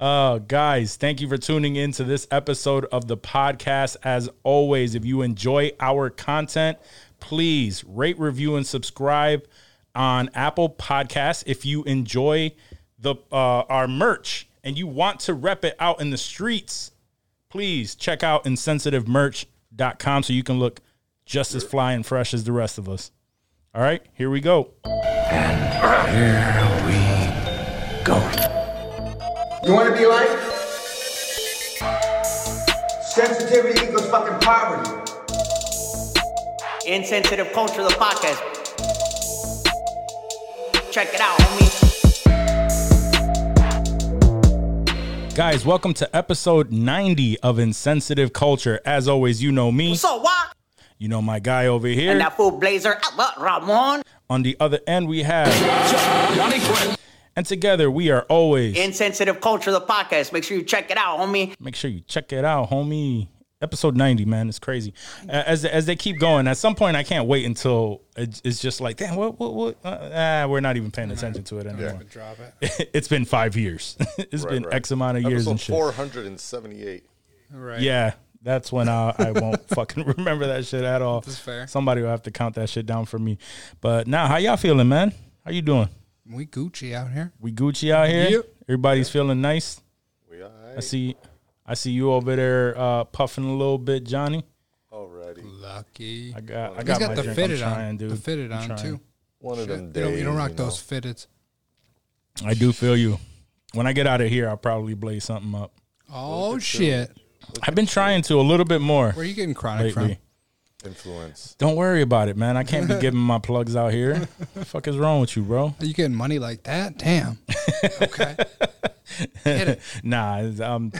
Uh, guys, thank you for tuning in to this episode of the podcast. As always, if you enjoy our content, please rate, review, and subscribe on Apple Podcasts. If you enjoy the uh, our merch and you want to rep it out in the streets, please check out insensitivemerch.com so you can look just as fly and fresh as the rest of us. All right, here we go. And here we go. You want to be like? Sensitivity equals fucking poverty. Insensitive Culture, the podcast. Check it out, homie. Guys, welcome to episode 90 of Insensitive Culture. As always, you know me. So what? You know my guy over here. And that fool Blazer, Ramon. On the other end, we have. And together, we are always. Insensitive Culture, the podcast. Make sure you check it out, homie. Make sure you check it out, homie. Episode 90, man. It's crazy. As, as they keep going, at some point, I can't wait until it's it's just like, damn, what, what, what? Uh, ah, we're not even paying attention to it anymore. Drop it. it's been five years. it's been X amount of years Episode and shit. 478. Right. Yeah, that's when I, I won't fucking remember that shit at all. That's fair. Somebody will have to count that shit down for me. But now, how y'all feeling, man? How you doing? We Gucci out here. We Gucci out here. Yep. Everybody's feeling nice. We all I see. I see you over there uh, puffing a little bit, Johnny. already. Lucky. I got. I He's got, got my the drink. fitted I'm trying, on. dude. The fitted I'm on trying. too. One of Shit. them You days. don't, you don't rock know. those fitteds. I do feel you. When I get out of here, I'll probably blaze something up. Oh shit! I've been trying to a little bit more Where are you getting chronic lately. Influence. Don't worry about it, man. I can't be giving my plugs out here. the fuck is wrong with you, bro? Are you getting money like that? Damn. okay. Hit it. Nah, um,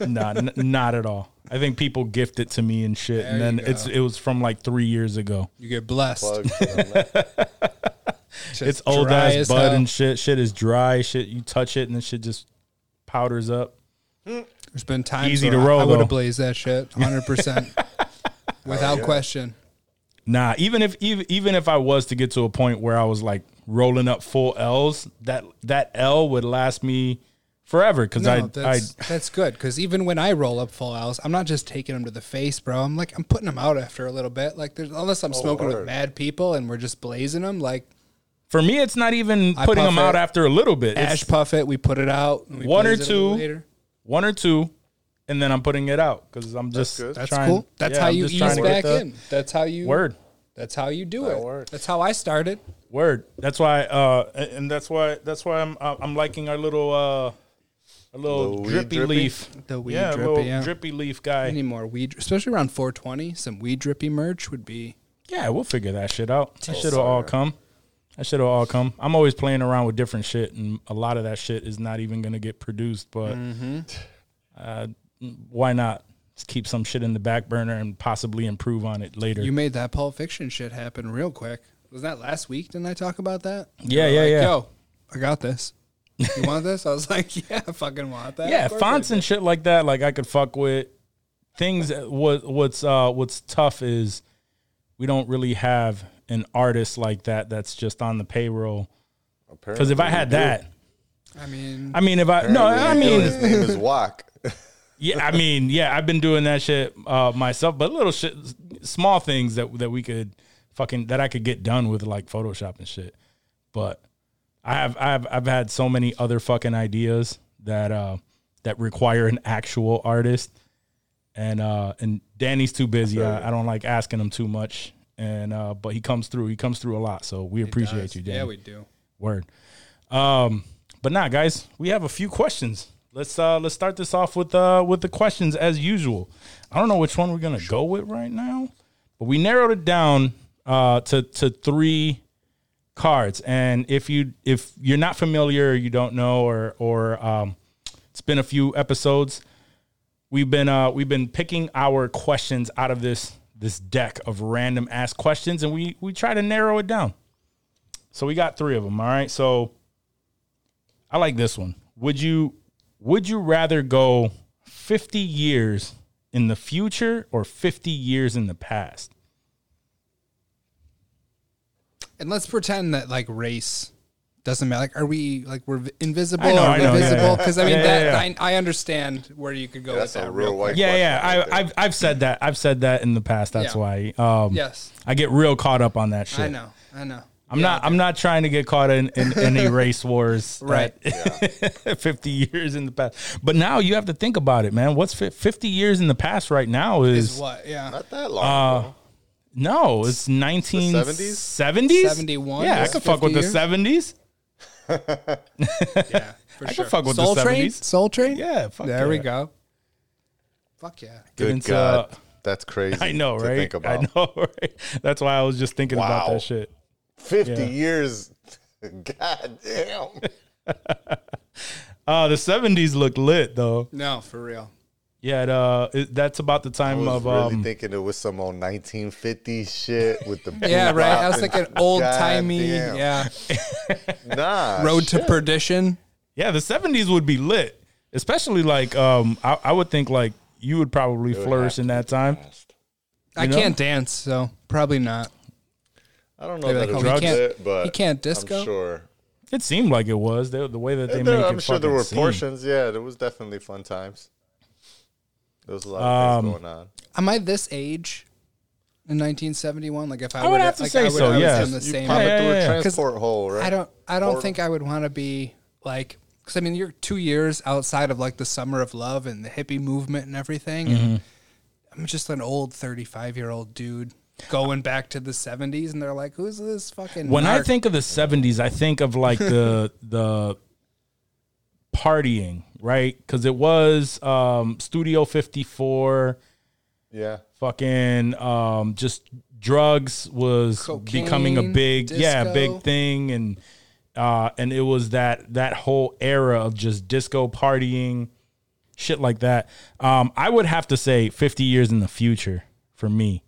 nah, n- not at all. I think people gift it to me and shit, and then you it's it was from like three years ago. You get blessed. Plugs. Just it's old dry ass as bud hell. and shit. Shit is dry. Shit, you touch it and the shit just powders up. There's been times Easy where to roll, I would though. have blazed that shit 100 percent without question. Nah, even if even even if I was to get to a point where I was like rolling up full L's, that that L would last me forever because No, I I that's that's good because even when I roll up full L's, I'm not just taking them to the face, bro. I'm like I'm putting them out after a little bit. Like there's unless I'm oh, smoking with word. mad people and we're just blazing them. Like for me it's not even I putting puff them out after a little bit. It's ash puff it, we put it out. One or blaze it a little two. later. one or two, and then I'm putting it out because I'm just good. That's trying- cool. That's yeah, how I'm you ease trying to get back in. That's how you Word. That's how you do That it. works. That's how I started. Word. That's why, uh, and that's why, that's why I'm, uh, I'm liking our little, uh, a little Little drippy, drippy? leaf. The weed yeah, a drippy, little yeah. drippy leaf guy. Any more weed, especially around 420, some weed drippy merch would be. Yeah, we'll figure that shit out. That Oh, shit'll all come. That shit'll all come. I'm always playing around with different shit, and a lot of that shit is not even gonna get produced. But Mm-hmm. uh, why not? Keep some shit in the back burner and possibly improve on it later. You made that Pulp Fiction shit happen real quick. Was that last week? Didn't I talk about that? Yeah, yeah, like, yeah. Yo, I got this. You want this? I was like, yeah, I fucking want that. yeah, Of course I fonts and shit like that. Like I could fuck with things. that- What what's uh what's tough is we don't really have an artist like that that's just on the payroll. Because if I had that, I mean, I mean, if I no, I mean, his name is Wok. Yeah, I mean, yeah, I've been doing that shit uh, myself, but little shit, small things that that we could fucking that I could get done with like Photoshop and shit. But I have I've I've had so many other fucking ideas that uh that require an actual artist, and uh and Danny's too busy. I, I don't like asking him too much, and uh but he comes through. He comes through a lot, so we appreciate you, Danny. yeah, we do. Word. Um, but nah, guys, we have a few questions. Let's uh let's start this off with uh with the questions as usual. I don't know which one we're gonna go with right now, but we narrowed it down uh to to three cards. And if you if you're not familiar, you don't know, or or um, it's been a few episodes. We've been uh we've been picking our questions out of this this deck of random ass questions, and we we try to narrow it down. So we got three of them. All right. So I like this one. Would you would you rather go 50 years in the future or 50 years in the past? And let's pretend that like race doesn't matter. Like, are we like we're invisible I know, or I know, yeah, invisible? yeah. Because I mean, Yeah, that yeah, yeah. I, I understand where you could go That's with a that. real Real white quick. Yeah, yeah. right I, I've I've said that. I've said that in the past. That's Yeah. why. Um, Yes, I get real caught up on that shit. I know, I know. I'm not. I'm not trying to get caught in in any race wars. Right. at 50 years in the past, but now you have to think about it, man. What's 50 years in the past right now is, Is what? Yeah, Not that long. Uh, ago. no, it's 1970s, 71 Yeah, I is could fuck with the 70s. yeah. For I sure. could fuck with Soul the 70s. Soul Train. Yeah, fuck there we go. Fuck yeah. Get Good into, God, uh, that's crazy. I know, to right? Think about. I know, right? That's why I was just thinking about that shit. Fifty Yeah. years. God damn. Uh, the 70s look lit though. No, for real. Yeah, it, uh, it, that's about the I time was of really um, thinking it was some old 1950s shit with the Yeah, bebop right. I was and- thinking old timey. Goddamn. Yeah. Nah. Road to perdition. Yeah, the seventies would be lit, especially like um, I, I would think like you would probably It would flourish have in that time. fast. I know? can't dance, so probably not. I don't know They'd be that like, it oh, he can't- lit, but he can't disco? I'm sure. It seemed like it was the, the way that they Yeah, make there- it. I'm sure there were seem. portions. Yeah, there was definitely fun times. There was a lot of Um, things going on. Am I this age in 1971? Like if I, I would would have to like, say I would, so, yeah. in the You same. Pop Yeah, it through yeah, a yeah. transport hole, right? I don't. I don't Portal. think I would want to be like. Because I mean, you're two years outside of like the summer of love and the hippie movement and everything. Mm-hmm. And I'm just an old 35 year old dude going back to the 70s, and they're like, "Who's this fucking?" When I think of the seventies, I think of like the the partying, right? Because it was um, Studio Fifty Four. Yeah. fucking um just drugs was becoming a Cocaine, big yeah big thing and uh and it was that that whole era of just disco partying shit like that um i would have to say 50 years in the future for me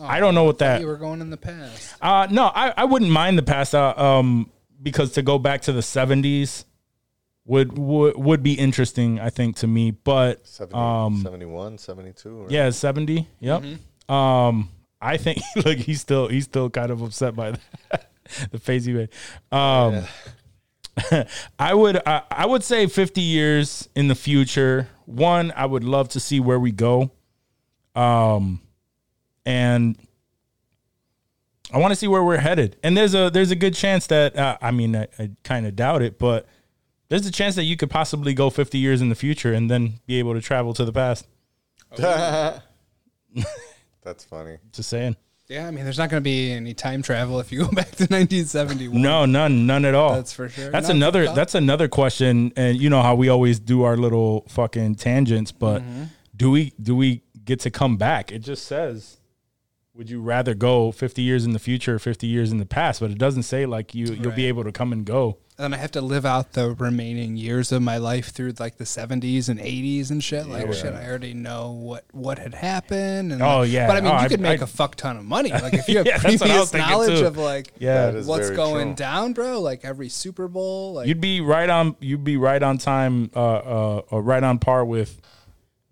i don't know what that you were going in the past. uh no i i wouldn't mind the past uh, um because to go back to the 70s would would would be interesting i think to me but 70, um 71, 72. Right? yeah, seventy. Yep. Um, I think look, he's still he's still kind of upset by that. the phase he made. Um, I would I, I would say fifty years in the future. One, I would love to see where we go. Um, and I want to see where we're headed. And there's a there's a good chance that uh, I mean I, I kind of doubt it, but there's a chance that you could possibly go 50 years in the future and then be able to travel to the past. That's funny. Just saying. Yeah, I mean, there's not going to be any time travel if you go back to 1971. No, none, none at all. That's for sure. That's Not another. That's another question. And you know how we always do our little fucking tangents, but Mm-hmm. do we do we get to come back? It just says, would you rather go 50 years in the future or 50 years in the past? But it doesn't say like you you'll be able to come and go. And I have to live out the remaining years of my life through like the 70s and 80s and shit. Like shit, I already know what what had happened. And Oh, like- yeah. but I mean, Oh, you I- could make I- a fuck ton of money. Like if you have Yeah, that's what previous knowledge too. of like Yeah, what's going true. down, bro. Like every Super Bowl, like you'd be right on. You'd be right on time. Uh, uh, or right on par with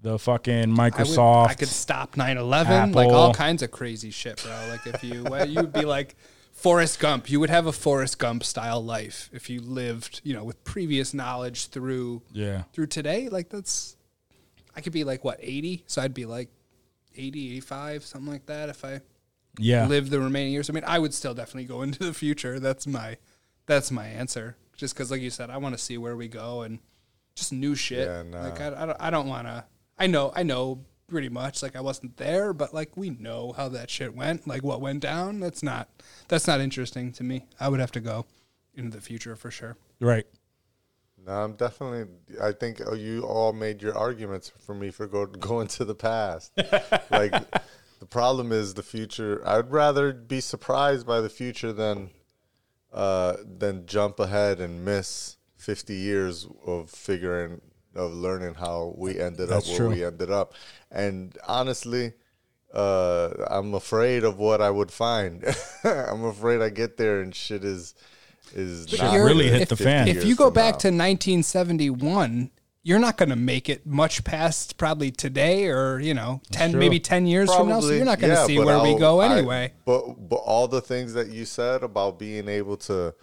the fucking I, would, Microsoft. I could stop 9-11, like all kinds of crazy shit, bro. Like if you, well, you'd be like Forrest Gump. You would have a Forrest Gump style life if you lived, you know, with previous knowledge through yeah. through today. Like that's, I could be like what 80, so I'd be like 80, 85, something like that if I Yeah. live the remaining years. I mean, I would still definitely go into the future. That's my, that's my answer. Just because, like you said, I want to see where we go and just new shit. Yeah, nah. Like I, I don't, I don't want to. I know, I know pretty much. Like I wasn't there, but like we know how that shit went. Like what went down. That's not, that's not interesting to me. I would have to go into the future for sure. Right. No, I'm definitely. I think uh, you all made your arguments for me for go, going to the past. like the problem is the future. I'd rather be surprised by the future than uh, than jump ahead and miss 50 years of figuring of learning how we ended That's up where true. we ended up. And honestly, uh, I'm afraid of what I would find. I'm afraid I get there and shit is is not really hit good the fan. If you go back now. to 1971, you're not going to make it much past probably today or you know 10 true. maybe 10 years from now. So you're not going to yeah, see where we I'll- go I- anyway. but but all the things that you said about being able to,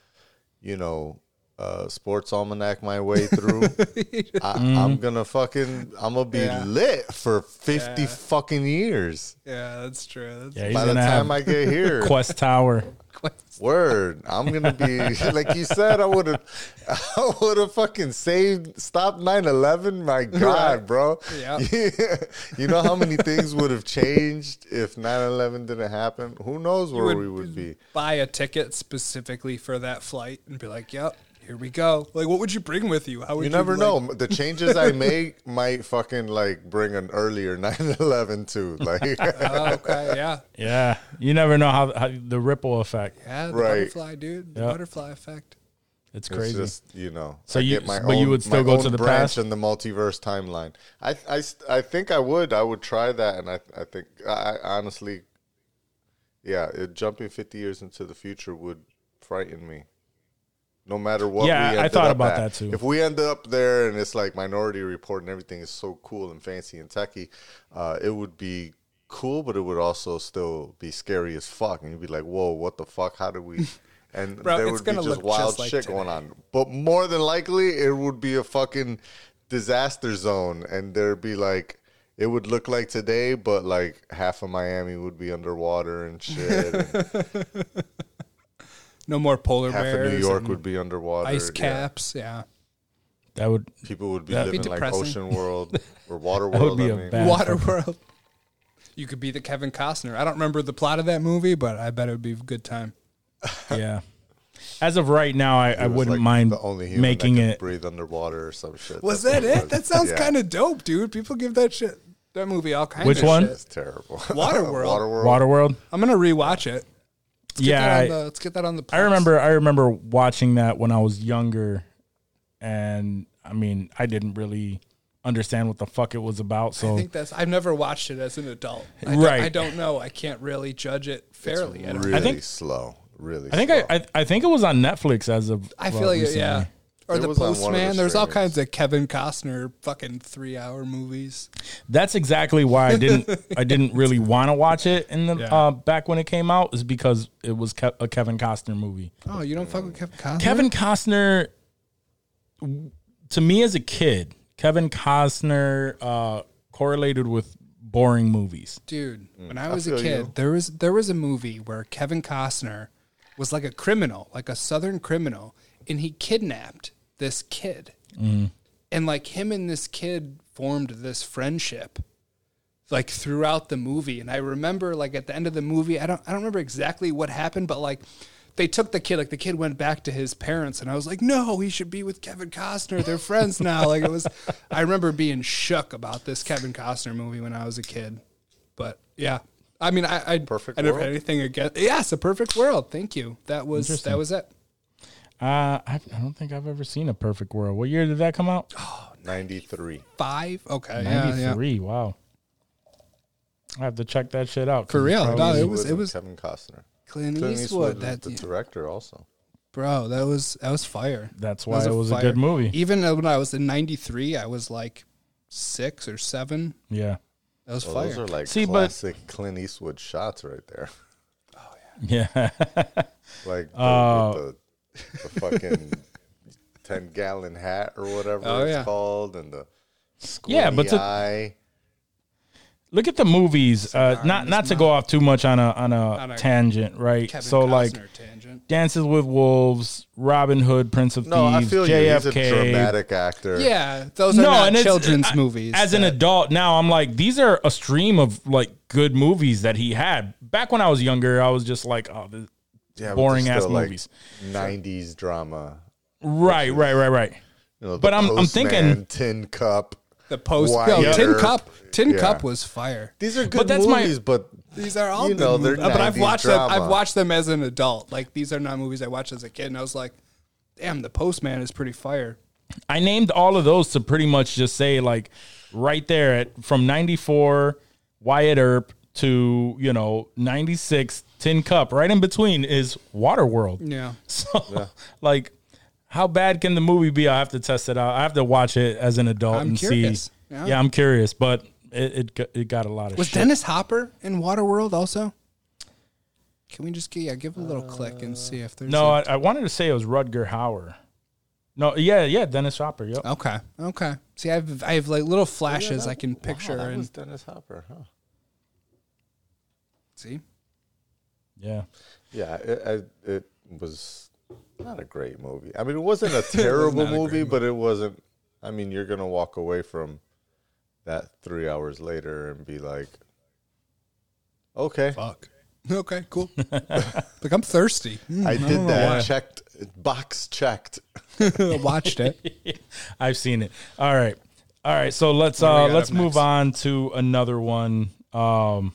you know, uh, sports almanac my way through, I, I'm gonna fucking, I'm gonna be Yeah. lit for 50 Yeah. fucking years. Yeah, that's true. That's Yeah, By the time I get here, Quest Tower. quite- Word, I'm gonna be like you said. I would have, I would have fucking saved, stopped 9/11. My God, bro. Yeah. you know how many things would have changed if 9/11 didn't happen? Who knows where would- we would be? buy a ticket specifically for that flight and be like, "Yep, here we go." Like, what would you bring with you? How would You you, never like- know. The changes I make might fucking like bring an earlier 9/11 too. Like, Oh, okay, yeah, Yeah, you never know how, how the ripple effect. yeah, the Right. butterfly, dude, the Yep. butterfly effect. It's It's crazy. just you know. So I you- get my but you would still go to the branch past? in the multiverse timeline. I, I, I think I would. I would try that, and I I think I, I honestly, yeah, it, jumping fifty years into the future would frighten me. No matter what. Yeah, I thought about at. that too. If we end up there and it's like Minority Report and everything is so cool and fancy and techy, uh, it would be cool, but it would also still be scary as fuck. And you'd be like, "Whoa, what the fuck? How do we?" And Bro, there would be just wild just like shit today. going on. But more than likely, it would be a fucking disaster zone, and there'd be like. It would look like today, but like half of Miami would be underwater and shit. and No more polar half bears. of New York would be underwater. ice caps. Yeah, That would People would be That'd be living like. Ocean World or Water World. That would be I a mean. bad- Water World. You could be the Kevin Costner. I don't remember the plot of that movie, but I bet it would be a good time. yeah. As of right now, I, I wouldn't like mind the only human making that it. breathe underwater or some shit. Was That's that what it? That sounds Yeah. kind of dope, dude. People give that shit that movie all kinds Which of Which one? shit. It's terrible. Waterworld. Waterworld. Waterworld. I'm gonna rewatch it. Let's get Yeah, that on the, let's get that on the. I remember I remember watching that when I was younger, and I mean I didn't really understand what the fuck it was about. So I think that's. I've never watched it as an adult. I Right. Don't, I don't know. I can't really judge it fairly. I, don't, Really think- slow. Really. I think slow. I, I I think it was on Netflix as of I well, feel like recently. yeah. Or It the was on one of the Postman. There's all kinds of Kevin Costner fucking three hour movies. That's exactly why I didn't I didn't really want to watch it in the Yeah. uh, back when it came out is because it was Ke- a Kevin Costner movie. Oh, you don't fuck with Kevin Costner? Kevin Costner, to me as a kid, Kevin Costner uh, correlated with boring movies. dude. When I was a kid, you. there was there was a movie where Kevin Costner was like a criminal, like a southern criminal, and he kidnapped this kid, mm. and like him and this kid formed this friendship, like throughout the movie. And I remember, like at the end of the movie, I don't I don't remember exactly what happened, but like. They took the kid, like the kid went back to his parents, and I was like, "No, he should be with Kevin Costner. They're friends now." Like it was, I remember being shook about this Kevin Costner movie when I was a kid. But yeah, I mean, I I, Perfect I never had anything against. Yes, a perfect world. Thank you. That was that was it. Uh, I, I don't think I've ever seen a Perfect World. What year did that come out? Oh, 93. Five. Okay. Yeah, yeah. three. Wow. I have to check that shit out. 'cause For real. it's No, it was- Eastwood and was- Kevin Costner. Clint, Clint Eastwood. Eastwood, That the director, also. bro. That was that was fire. That's That why it was a good movie. Even when I was in '93, I was like six or seven. Yeah. That was Well, fire. those are like See, but- classic Clint Eastwood shots right there. Oh yeah. Yeah. Like the, Uh, with the, the fucking 10 gallon hat or whatever Oh, it's yeah. called and the Yeah, but to- eye. Look at the movies. Uh, not not to go off too much on a on a, On a tangent, right? Kevin so like tangent. Dances with Wolves, Robin Hood, Prince of No, I Thieves, feel you. He's a JFK. dramatic actor. Yeah, those are no, not it's- children's I- movies. As an adult now, I'm like, these are a stream of like good movies that he had. Back when I was younger, I was just like, oh, this, Yeah, boring ass like, movies. 90s drama. right, right, right, right. You know, But I'm- I'm thinking- Tin Cup. the post. Wire. Yo, Tin Cup. Tin Yeah. Cup was fire. These are good But that's my- but These are all you know, they're. Uh, but I've 90s watched them. I've watched them as an adult. Like these are not movies I watched as a kid, and I was like, "Damn, the Postman is pretty fire." I named all of those to pretty much just say like right there at from 94 Wyatt Earp to, you know, 96 Tin Cup. Right in between is Waterworld. Yeah. So like how bad can the movie be? I have to test it out. I have to watch it as an adult I'm and curious. see. Yeah. Yeah. I'm curious, but it it got, it got a lot of Was shit. Dennis Hopper in Waterworld also? Can we just give, yeah, give a little click and see if there's No, a- I, I wanted to say it was Rutger Hauer. No, yeah, yeah, Dennis Hopper. Yep. okay, okay. See, I have I have like little oh, flashes I can picture Wow, that and was Dennis Hopper, huh? see. Yeah. Yeah, it, it, it was not a great movie. I mean, it wasn't a terrible not a movie, great but it wasn't. I mean, you're gonna walk away from that three hours later and be like, okay, Fuck. Okay, cool. like I'm thirsty. Mm, I did that. why. Checked box checked. Watched it. I've seen it. All right. All right. So let's What do we uh let's move next? on to another one. Um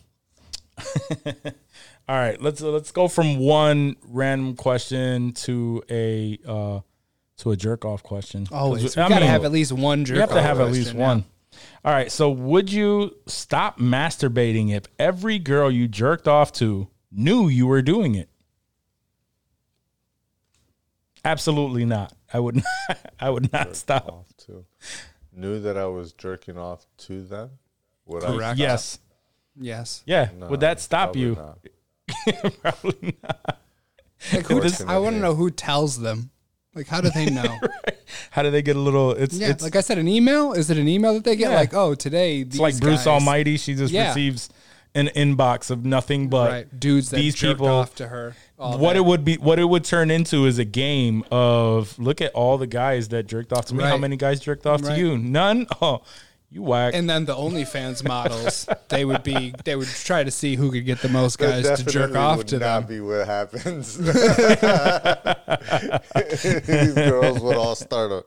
All right, let's let's go from one random question to a uh to a jerk off question. Always. I We gotta mean, have at least one jerk. Off. You have to off have at least question, yeah. one. All right. So, would you stop masturbating if every girl you jerked off to knew you were doing it? Absolutely not. I would. Not, I would not stop. Off to knew that I was jerking off to them. Would I? Correct. Yes. Yes. Yeah. No, would that stop you? not. Probably not. Like who does, I want to know who tells them. Like how do they know? How do they get a little? It's yeah, it's like I said, an email. Is it an email that they get? Yeah. Like, oh, today it's like Bruce guys- Almighty. She just Yeah. receives an inbox of nothing but right? Dudes that these people off to her. what day. it would be what it would turn into is a game of look at all the guys that jerked off to me. How many guys jerked off Right. to you? None. Oh, you whack. And then the OnlyFans models, they would be, they would try to see who could get the most guys to jerk off would to not them. be what happens. These girls would all start a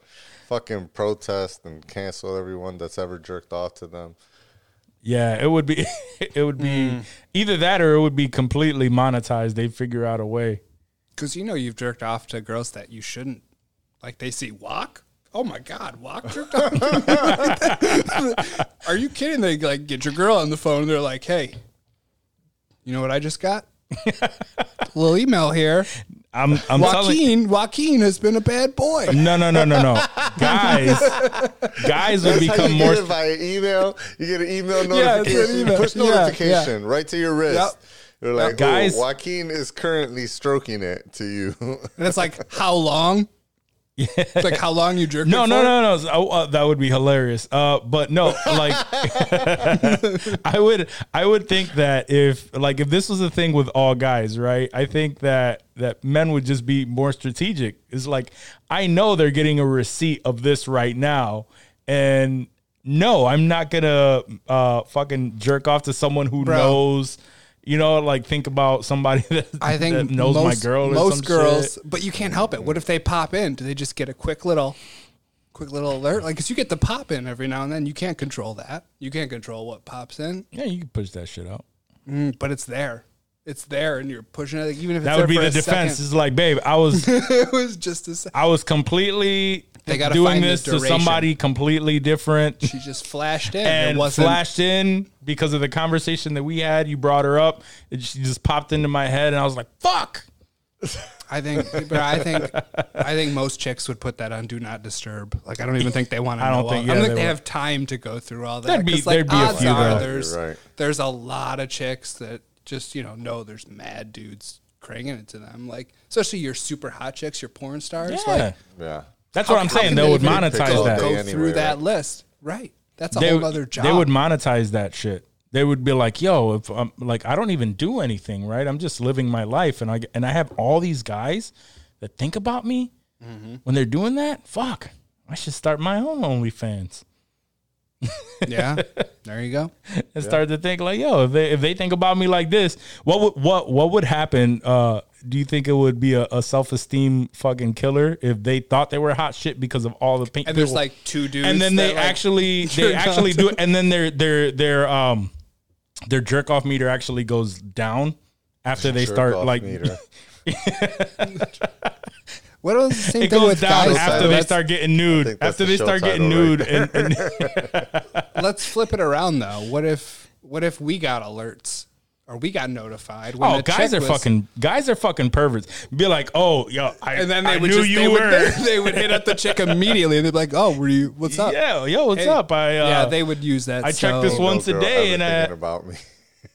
fucking protest and cancel everyone that's ever jerked off to them. yeah, it would be it would be Hmm. either that or it would be completely monetized. They figure out a way. Because you know you've jerked off to girls that you shouldn't. Like they see walk. Oh my God, walk jerked off. Are you kidding? They like get your girl on the phone. and They're like, hey, you know what I just got? little email here. I'm I'm telling Joaquin, Joaquin has been a bad boy. no no no no no guys guys would That's how become you more get via email. You get an email Yeah, it's an notification, email. push Yeah, notification right to your wrist. Yep. You're like, Guys- guys, Joaquin is currently stroking it to you. And it's like, how long? It's like how long you jerked No, no, no, no. Oh, uh, that would be hilarious. Uh, but no, like I would, I would think that if, like, if this was a thing with all guys, right? I think that that men would just be more strategic. It's like I know they're getting a receipt of this right now, and no, I'm not gonna uh, fucking jerk off to someone who Bro. knows. You know, like think about somebody that, I think that knows most, my girl. Or most some girls, shit. but you can't help it. What if they pop in? Do they just get a quick little, quick little alert? Like, cause you get the pop in every now and then. You can't control that. You can't control what pops in, Yeah, you can push that shit out. Mm, but it's there. It's there, and you're pushing it. Even if it's That there would be for the defense. second. It's like, babe, I was it was just a second. I was completely They gotta doing find the this to somebody completely different She just flashed in. and it flashed in because of the conversation that we had. You brought her up, and she just popped into my head, and I was like, "Fuck." I think, but I think, I think most chicks would put that on do not disturb. Like, I don't even think they want to. I don't know think- yeah, I don't they think they would. have time to go through all that. There'd be- like, there'd be a few, are. There's, right. there's a lot of chicks that just you know know there's mad dudes cranking it to them. Like, especially your super hot chicks, your porn stars. Yeah, Like, yeah. that's how- what I'm saying. They they would monetize that. go Anyway, through that right? list. Right. That's a They, whole other job. they would monetize that shit. They would be like, "Yo, if I'm like, I don't even do anything, right? I'm just living my life, and I and I have all these guys that think about me Mm-hmm. when they're doing that. Fuck, I should start my own OnlyFans." yeah. There you go. and start to think like, yo, if they if they think about me like this, what would what what would happen? Uh, do you think it would be a, a self esteem fucking killer if they thought they were hot shit because of all the pink? And there's like two dudes, and then they like, actually they actually do it, and then their their their um their jerk off meter actually goes down after they Jerk start like meter. What was the same it thing goes with down guys? after though? they start getting nude. After they show start getting title nude, right and, and Let's flip it around though. What if what if we got alerts or we got notified? When Oh, a guys are was- fucking guys are fucking perverts. Be like, oh, yo, I, And then they I would knew just you they were. would they would hit up the chick immediately and they'd be like, "Oh, were you? What's up?" yeah, yo, what's Hey. up? I uh, yeah, they would use that. I checked so- this one- No Once a day and, uh, thinking about me.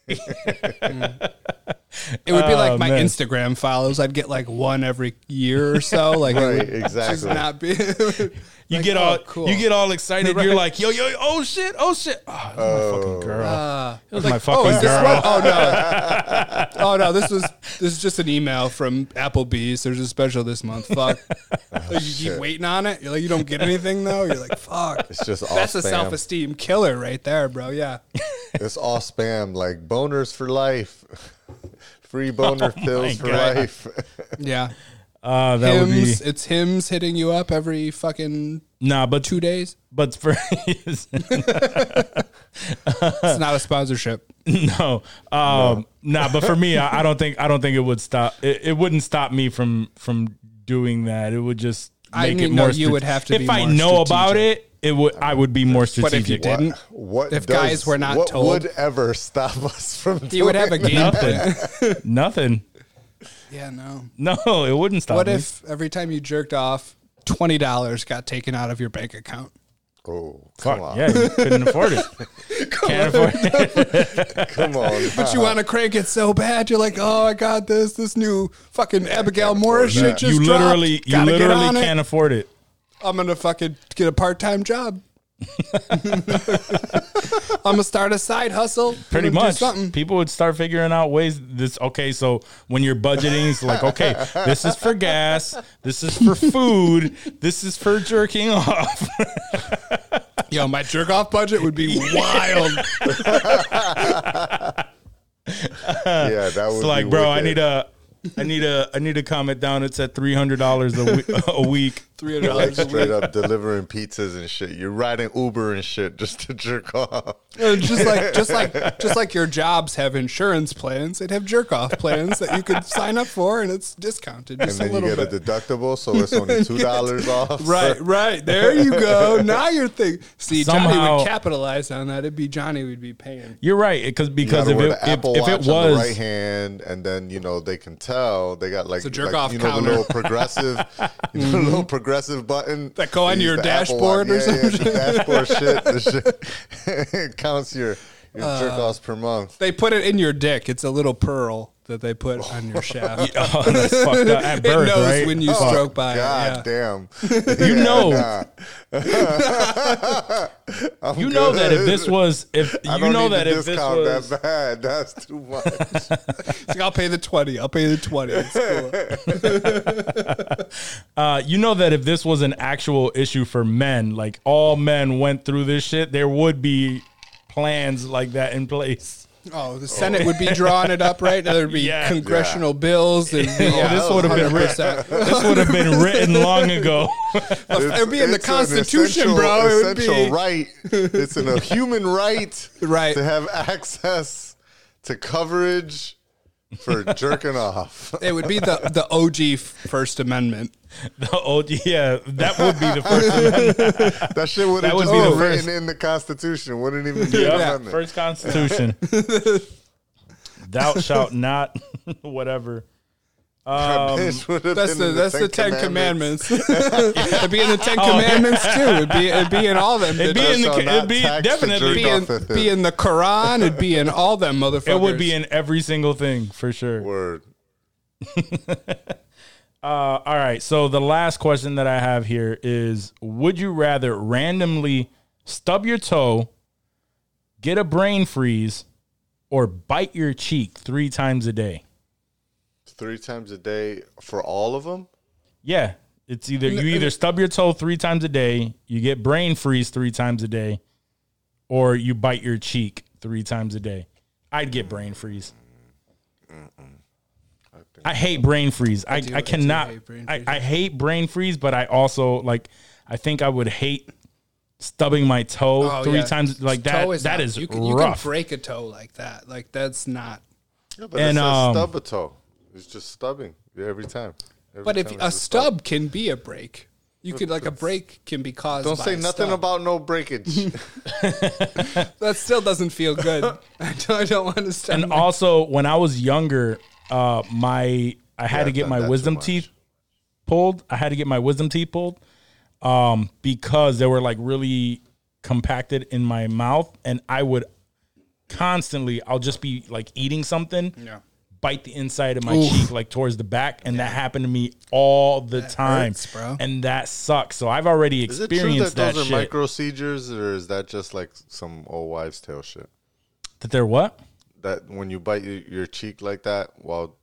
It would be like Oh, my man. Instagram follows. I'd get like one every year or so. Like, Right, would just exactly. not be. You Like, get oh, all cool. you get all excited. Right. You're like, yo, yo, oh shit, oh shit. Oh, it was my fucking girl. Uh, it was like, my fucking oh, is this girl. Oh no! Oh no! This was this is just an email from Applebee's. There's a special this month. Fuck. Like, you keep waiting on it. You're like, you don't get anything though. You're like, fuck. It's just all That's a self-esteem killer right there, bro. Yeah. It's all spam, like boners for life, free boner pills for Oh God. life. Yeah. Uh, that would be. It's Hims hitting you up every fucking nah, but two days. but for It's not a sponsorship. no, um, nah, but for me, I, I don't think I don't think it would stop. It, it wouldn't stop me from from doing that. It would just I make mean, it no, more. you would have to If be I more know about it, it would. I would be more But strategic. if you didn't, What If does- guys were not what told- would ever stop us from? you would have a doing game that? plan. Nothing. Yeah, no. No, it wouldn't stop. What me. if every time you jerked off, twenty dollars got taken out of your bank account? Oh, Fuck come on, yeah, you couldn't afford it. Can't afford it. come on. But you want to crank it so bad, you're like, oh, I got this. This new fucking Abigail Morris shit just You dropped. literally, you Gotta literally can't afford it. I'm gonna fucking get a part time job. I'm gonna start a side hustle. Pretty much, something. people would start figuring out ways. This okay, so when you're budgeting, it's like okay, this is for gas, this is for food, this is for jerking off. Yo, my jerk off budget would be wild. Yeah, that would It's like, be bro, I need a, I need a, I need a comment down. It's at three hundred dollars a week. A week. Three hundred like straight up delivering pizzas and shit. You're riding Uber and shit just to jerk off. Uh, just like just like just like your jobs have insurance plans, they'd have jerk off plans that you could sign up for, and it's discounted And just a then you get bit. a deductible, so it's only two dollars off. Right, right. There you go. Now you're thinking. See, Johnny Somehow- would capitalize on that. It'd be Johnny would be paying. You're right, because because gotta if it the if, Apple if Watch it on the was right hand, and then you know they can tell they got like, a jerk like, off you know counter. the little progressive, you know, the little progressive button That go on your dashboard or yeah, yeah, something? the dashboard shit. The shit it counts your your jerk Uh, offs per month. They put it in your dick. It's a little pearl that they put on your shaft. oh, that's fucked up at it knows right? when you Oh, stroke by God it. damn! you know, Nah, I'm you know that if this was if I you don't know need that if this was that bad, that's too much. Like, I'll pay the twenty. I'll pay the twenty. It's cool. Uh, you know that if this was an actual issue for men, like all men went through this shit, there would be plans like that in place. Oh, the Senate would be drawing it up, right? Now. There'd be Yeah. congressional bills. And be, Oh, this would have been written. This would have been written long ago. It would be in the It's an Constitution, essential- bro. It would essential be right. It's an, a human right, Right. to have access to coverage for jerking off. It would be the the OG First Amendment. the old, yeah, that would be the first. Amendment. That shit would have just be the been written first. in the Constitution. Wouldn't even be Yeah, an amendment. first Constitution. Thou shalt not, whatever. That um, bitch would have That's been the in that's the Ten Commandments. Commandments. it'd be in the Ten Oh, yeah. Commandments too. It'd be it'd be in all them. It'd be in the, it'd be definitely, be in, be in the Quran. It'd be in all them motherfuckers. it would be in every single thing for sure. Word. Uh, all right. So the last question that I have here is: Would you rather randomly stub your toe, get a brain freeze, or bite your cheek three times a day? Three times a day for all of them? Yeah, it's either you either stub your toe three times a day, you get brain freeze three times a day, or you bite your cheek three times a day. I'd get brain freeze. I hate brain freeze. I, I, do- I do cannot. hate I. I hate brain freeze, but I also like. I think I would hate stubbing my toe Oh, three yeah. times like that. Toe is that not- is you can, you can break a toe like that. Like that's not. Yeah, but And, it says um, stub a toe. It's just stubbing every time. Every But if time a it's stub can be a break, you could like a break can be caused. By the street. Don't by say a nothing stub. about no breakage. that. Still doesn't feel good. I don't, I don't want to stub. and my- also, when I was younger, uh, my I had Yeah, to get my wisdom teeth pulled. I had to get my wisdom teeth pulled um, because they were like really compacted in my mouth, and I would constantly I'll just be like eating something, Yeah. bite the inside of my cheek like towards the back, and that happened to me all the time, hurts, bro. And that sucks. So I've already Is it true that experienced that, those are shit. micro seizures, or is that just like some old wives' tale shit? that they're what? That when you bite your, your cheek like that while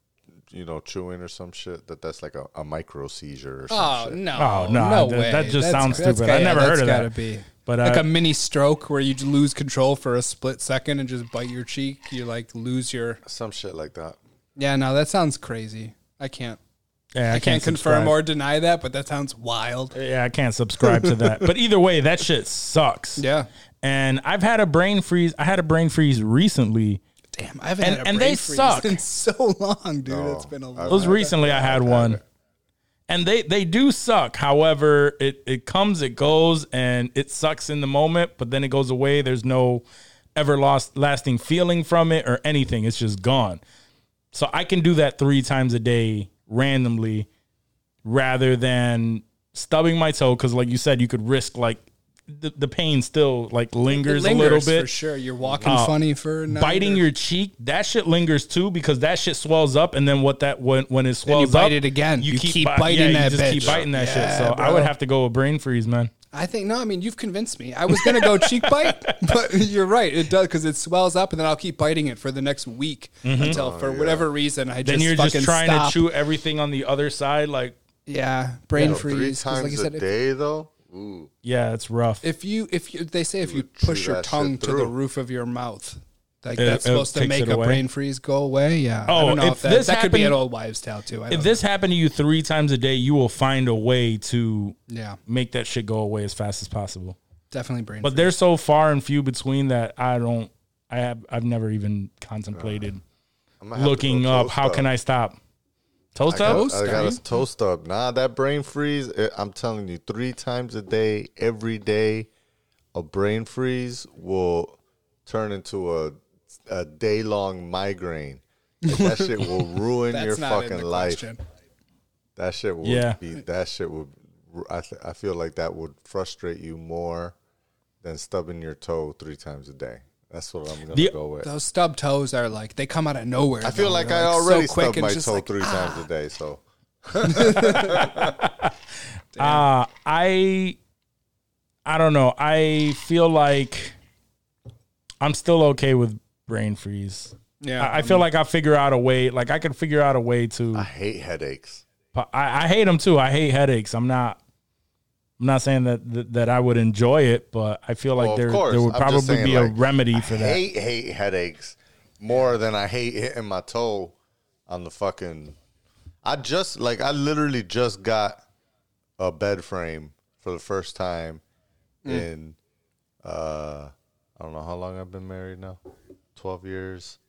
you know chewing or some shit, that that's like a, a micro seizure or some Oh shit. no! Oh, no, no that- way. that just That's- sounds that's stupid. I gotta- never that's heard of that. gotta Be. But, like uh, a mini stroke where you lose control for a split second and just bite your cheek. You like lose your. Some shit like that. Yeah, no, that sounds crazy. I can't. Yeah, I, can't, confirm or deny that, but that sounds wild. Yeah, I can't subscribe to that. But either way, that shit sucks. Yeah. And I've had a brain freeze. I had a brain freeze recently. Damn, I haven't And- had a and brain they freeze suck. in so long, dude. No, it's oh, been a I've long. It was recently I had one. And they, they do suck. However, it, it comes, it goes, and it sucks in the moment, but then it goes away. There's no ever lost lasting feeling from it or anything. It's just gone. So I can do that three times a day randomly rather than stubbing my toe. Cause like you said, you could risk like the, the pain still like lingers, It a little bit. for sure. You're walking Uh, funny for a biting or- your cheek, that shit lingers too because that shit swells up, and then what that when when it you swells bite up, it again. You keep bi- biting you that just keep biting that shit. Yeah, So I would have to go with brain freeze, man. I think no. I mean, you've convinced me. I was gonna go cheek bite, but you're right. It does because it swells up, and then I'll keep biting it for the next week until, for whatever reason, I Mm-hmm. Then just you're fucking just trying stop. to chew everything on the other side, like Yeah, brain freeze three times like you said, a if, day though. Ooh, yeah, it's rough. if you if you they say if you chew push your tongue to the roof of your mouth, like It- that's it supposed to make a away? brain freeze go away. Yeah. I Oh, don't know if if, that, this that could be an old wives' tale too. I if don't this happened to you three times a day, you will find a way to yeah, make that shit go away as fast as possible. definitely brain. But freeze. they're so far and few between that I don't. I have. I've never even contemplated I'm gonna have to looking up toast how can I stop. Toast I up? got, I got a toast up. Nah, that brain freeze. eh, I'm telling you, three times a day, every day, a brain freeze will turn into a a day long migraine. Like, that shit will ruin your fucking life. question. That shit would Yeah. be. That shit would. I th- I feel like that would frustrate you more than stubbing your toe three times a day. That's what I'm gonna The- go with. Those stub toes are like they come out of nowhere. I feel though. like They're, I already so quick stubbed my toe like, three ah. times a day. So Uh, I I don't know. I feel like I'm still okay with brain freeze. Yeah, I, I feel like I figure out a way. Like I could figure out a way to. I hate headaches. I, I hate them too. I hate headaches. I'm not. I'm not saying that that, that I would enjoy it, but I feel like Well, there there would I'm probably saying, be a like, remedy I for that. hate hate headaches more than I hate hitting my toe on the fucking. I just like I literally just got a bed frame for the first time Hmm. in uh I don't know how long I've been married now. Twelve years.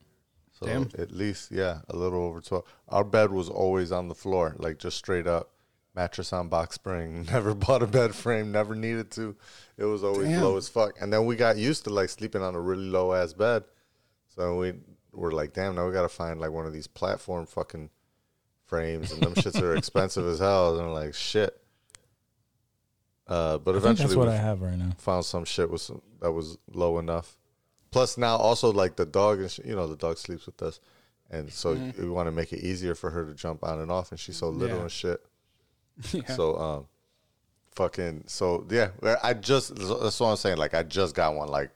So Damn. at least yeah, a little over twelve. Our bed was always on the floor, like just straight up. Mattress on box spring. Never bought a bed frame. Never needed to. It was always Damn. low as fuck. And then we got used to like sleeping on a really low ass bed. So we were like, damn, now we gotta find like one of these platform fucking frames, and them shits are expensive as hell. And I'm like, shit. Uh, but I eventually that's what I have right now. found some shit was that was low enough. Plus now also like the dog and sh- you know the dog sleeps with us, and so we want to make it easier for her to jump on and off, and she's so little Yeah. and shit. So um, fucking so yeah. I just that's what I'm saying. Like I just got one like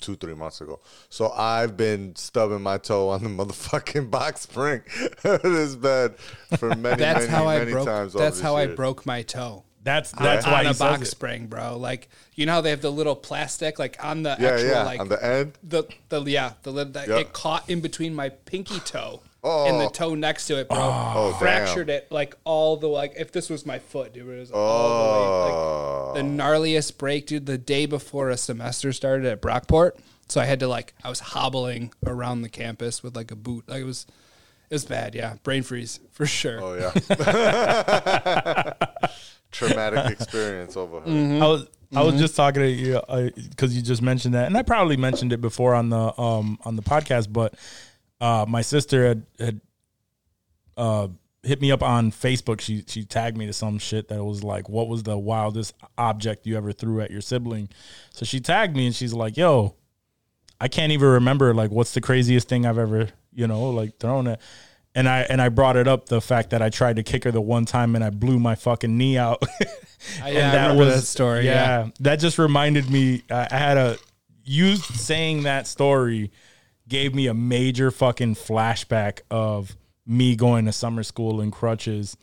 two three months ago. So I've been stubbing my toe on the motherfucking box spring of this bed for many That's many how I many broke. times. over That's this how I year. broke my toe. That's that's on why a he box it. spring, bro. Like you know how they have the little plastic like on the Yeah, actual yeah. like on the end. the the yeah the lid that Yeah. it caught in between my pinky toe and the Oh. toe next to it, bro. Oh, Fractured damn. it like all the like if this was my foot, dude, it was all the way Oh. like the gnarliest break, dude. The day before a semester started at Brockport, so I had to like I was hobbling around the campus with like a boot. Like it was it was bad, yeah. Brain freeze for sure. Oh yeah. Traumatic experience over. Mm-hmm. I was I was just talking to you because you just mentioned that, and I probably mentioned it before on the um on the podcast, but uh, my sister had had uh hit me up on Facebook. She she tagged me to some shit that was like, "What was the wildest object you ever threw at your sibling?" So she tagged me and she's like, "Yo." I can't even remember like what's the craziest thing I've ever you know like thrown it. And I and I brought it up the fact that I tried to kick her the one time and I blew my fucking knee out. and yeah, I remember that story, yeah. that just reminded me. I I had a you saying that story gave me a major fucking flashback of me going to summer school in crutches,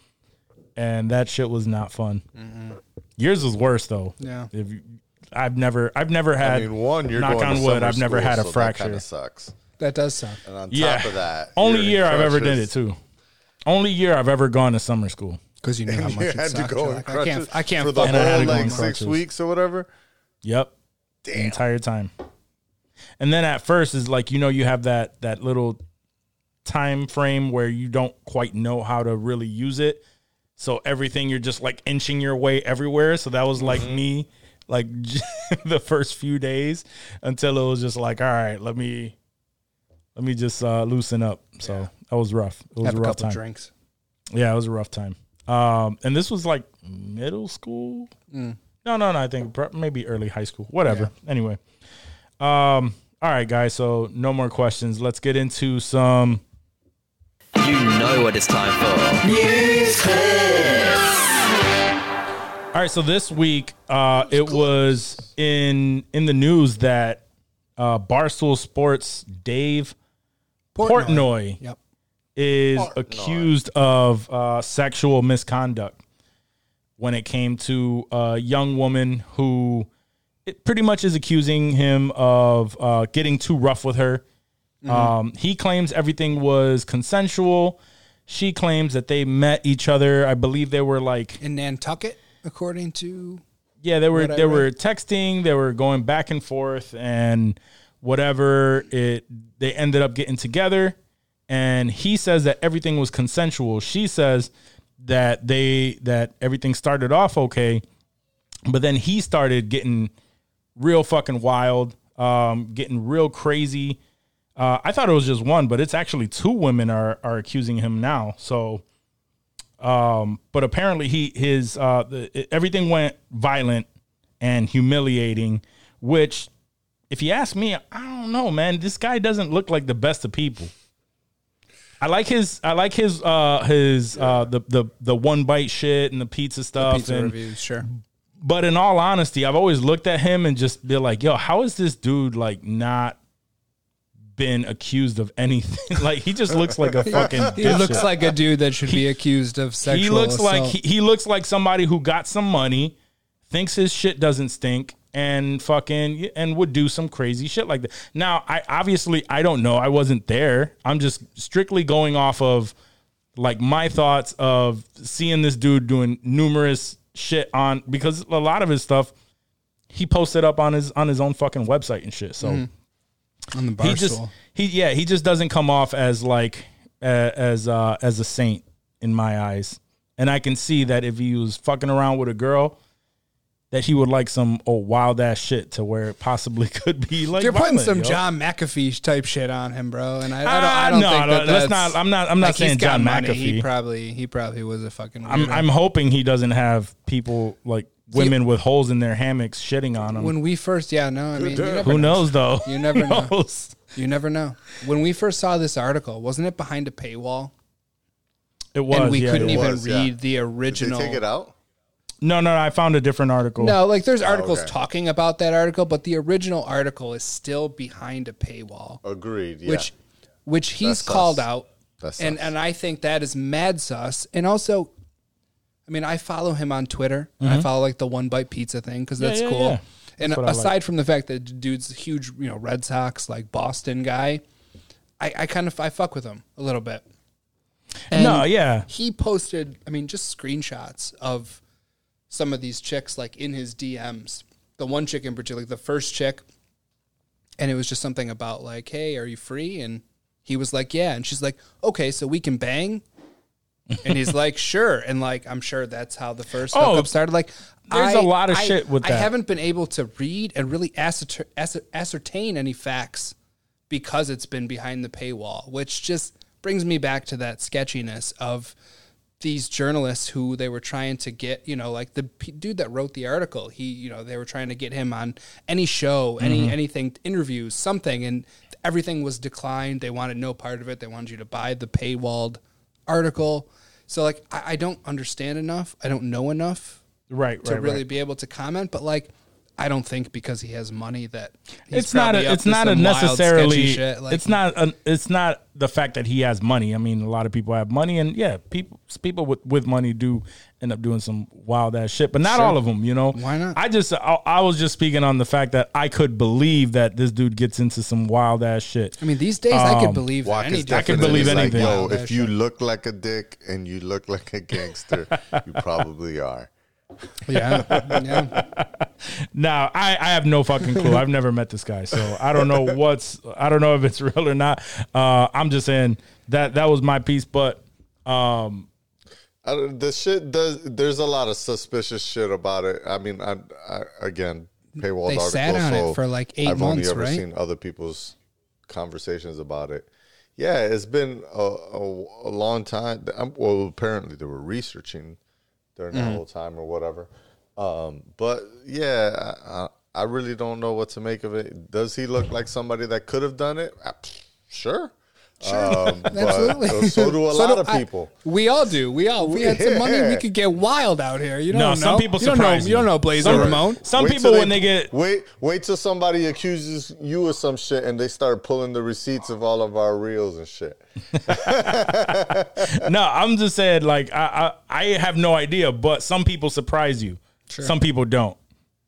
and that shit was not fun. Mm-hmm. Yours was worse though. Yeah. If you, I've never, I've never had. I mean, one, you're knock going on wood. I've never school, had a so fracture. That kind of sucks. That does suck. And on yeah. top of that, only year I've ever did it too. Only year I've ever gone to summer school. Because you knew how You much it had to go like, I can't. I can't. for the fuck And I had whole to like six crutches. weeks or whatever. Yep. The entire time. And then at first is like you know you have that that little time frame where you don't quite know how to really use it. So everything you're just like inching your way everywhere. So that was like me like the first few days until it was just like all right, let me let me just uh loosen up. So that was rough. It was have a a rough couple time. drinks. Yeah, it was a rough time. Um, and this was like middle school. Mm. No, no, no. I think maybe early high school. Whatever. Anyway, um, all right, guys. So no more questions. Let's get into some. You know what it's time for. News All right. So this week, uh, it was in in the news that uh, Barstool Sports Dave Portnoy Yep. is accused of uh, sexual misconduct when it came to a young woman who it pretty much is accusing him of uh, getting too rough with her. Um, he claims everything was consensual. She claims that they met each other. I believe they were like In Nantucket, according to yeah, they were they were texting, they were going back and forth and whatever it they ended up getting together and he says that everything was consensual. She says that they that everything started off okay, but then he started getting real fucking wild, um getting real crazy. Uh, I thought it was just one, but it's actually two women are are accusing him now. So um, but apparently he his uh the, everything went violent and humiliating which if you ask me i don't know man this guy doesn't look like the best of people i like his i like his uh his uh the the the one bite shit and the pizza stuff pizza and reviews. Sure. But in all honesty i've always looked at him and just be like yo how is this dude like not been accused of anything like he just looks like a fucking He dipshit. looks like a dude that should be accused of sexual. he looks like he, he looks like somebody who got some money, thinks his shit doesn't stink, and fucking and would do some crazy shit like that. Now, I obviously I don't know. I wasn't there. I'm just strictly going off of like my thoughts of seeing this dude doing numerous shit on because a lot of his stuff he posted up on his on his own fucking website and shit. So on the he barstool. just he yeah he just doesn't come off as like uh, as uh as a saint in my eyes and i can see that if he was fucking around with a girl that he would like some oh wild ass shit to where it possibly could be like You're putting some yo. John McAfee type shit on him, bro, and I, I don't. Ah, I don't no, think that let's that's- not- I'm not- I'm not like, saying John money. He McAfee. probably he probably was a fucking. I'm. I'm hoping he doesn't have people like women with holes in their hammocks shitting on him when we first, yeah, no, I mean, who know. knows though You never know. You never know. When we first saw this article, wasn't it behind a paywall? it was and we yeah, couldn't even was. was, yeah. read the Did they original. take it out? No no no i found a different article No, like there's articles okay. talking about that article, but the original article is still behind a paywall, Agreed. Yeah. which which he's That's called sus. out, That's and sus. and I think that is mad sus. And also, I mean, I follow him on Twitter. Mm-hmm. I follow like the one bite pizza thing because that's yeah, cool. yeah. And That's what I like. aside from the fact that the dude's a huge, you know, Red Sox like Boston guy, I, I kind of I fuck with him a little bit. And no yeah he posted, I mean, just screenshots of some of these chicks like in his DMs. The one chick in particular, like the first chick, and it was just something about like, "Hey, are you free?" And he was like, "Yeah," and she's like, "Okay, so we can bang." and he's like, "Sure," and like, I'm sure that's how the first Oh, hookup started. Like, there's a a lot of shit with I that. haven't been able to read and really ascertain any facts because it's been behind the paywall, which just brings me back to that sketchiness of these journalists who they were trying to get, you know, like the p- dude that wrote the article, he, you know, they were trying to get him on any show, any mm-hmm. anything, interviews, something, and everything was declined. They wanted no part of it. They wanted you to buy the paywalled article. So like, I, I don't understand enough. I don't know enough right, to right, really right. be able to comment. But like, I don't think because he has money that he's it's not a, it's to not a some wild, necessarily shit. Like, it's not a, it's not the fact that he has money i mean a lot of people have money and yeah people people with, with money do end up doing some wild ass shit but not all of them you know Why not? i just I, I was just speaking on the fact that i could believe that this dude gets into some wild ass shit I mean, these days I Um, could believe that Walk any is dude can definitely believe like, anything. Yo, if you shit. look like a dick and you look like a gangster, you probably are. Yeah, yeah. Now I, I have no fucking clue. I've never met this guy, so I don't know what's I don't know if it's real or not. Uh, I'm just saying that that was my piece, but um, I the shit does. There's a lot of suspicious shit about it. I mean, I, I again paywall They articles. sat on it for like eight I've months, only ever right? seen other people's conversations about it. Yeah, it's been a, a, a long time. Um, Well, apparently they were researching during Mm-hmm. that whole time or whatever. Um, but yeah, I, I, really don't know what to make of it. Does he look like somebody that could have done it? Uh, Sure. Um, but Absolutely. so do a So lot do of I- people. we all do. We all. We had some money, we could get wild out here. You don't No, know. some people you don't know. surprise You don't know Blazer Some- Ramon. some Wait people till when they get wait wait till somebody accuses you of some shit and they start pulling the receipts of all of our reels and shit. no, I'm just saying like I, I I have no idea, but some people surprise you. Some people don't.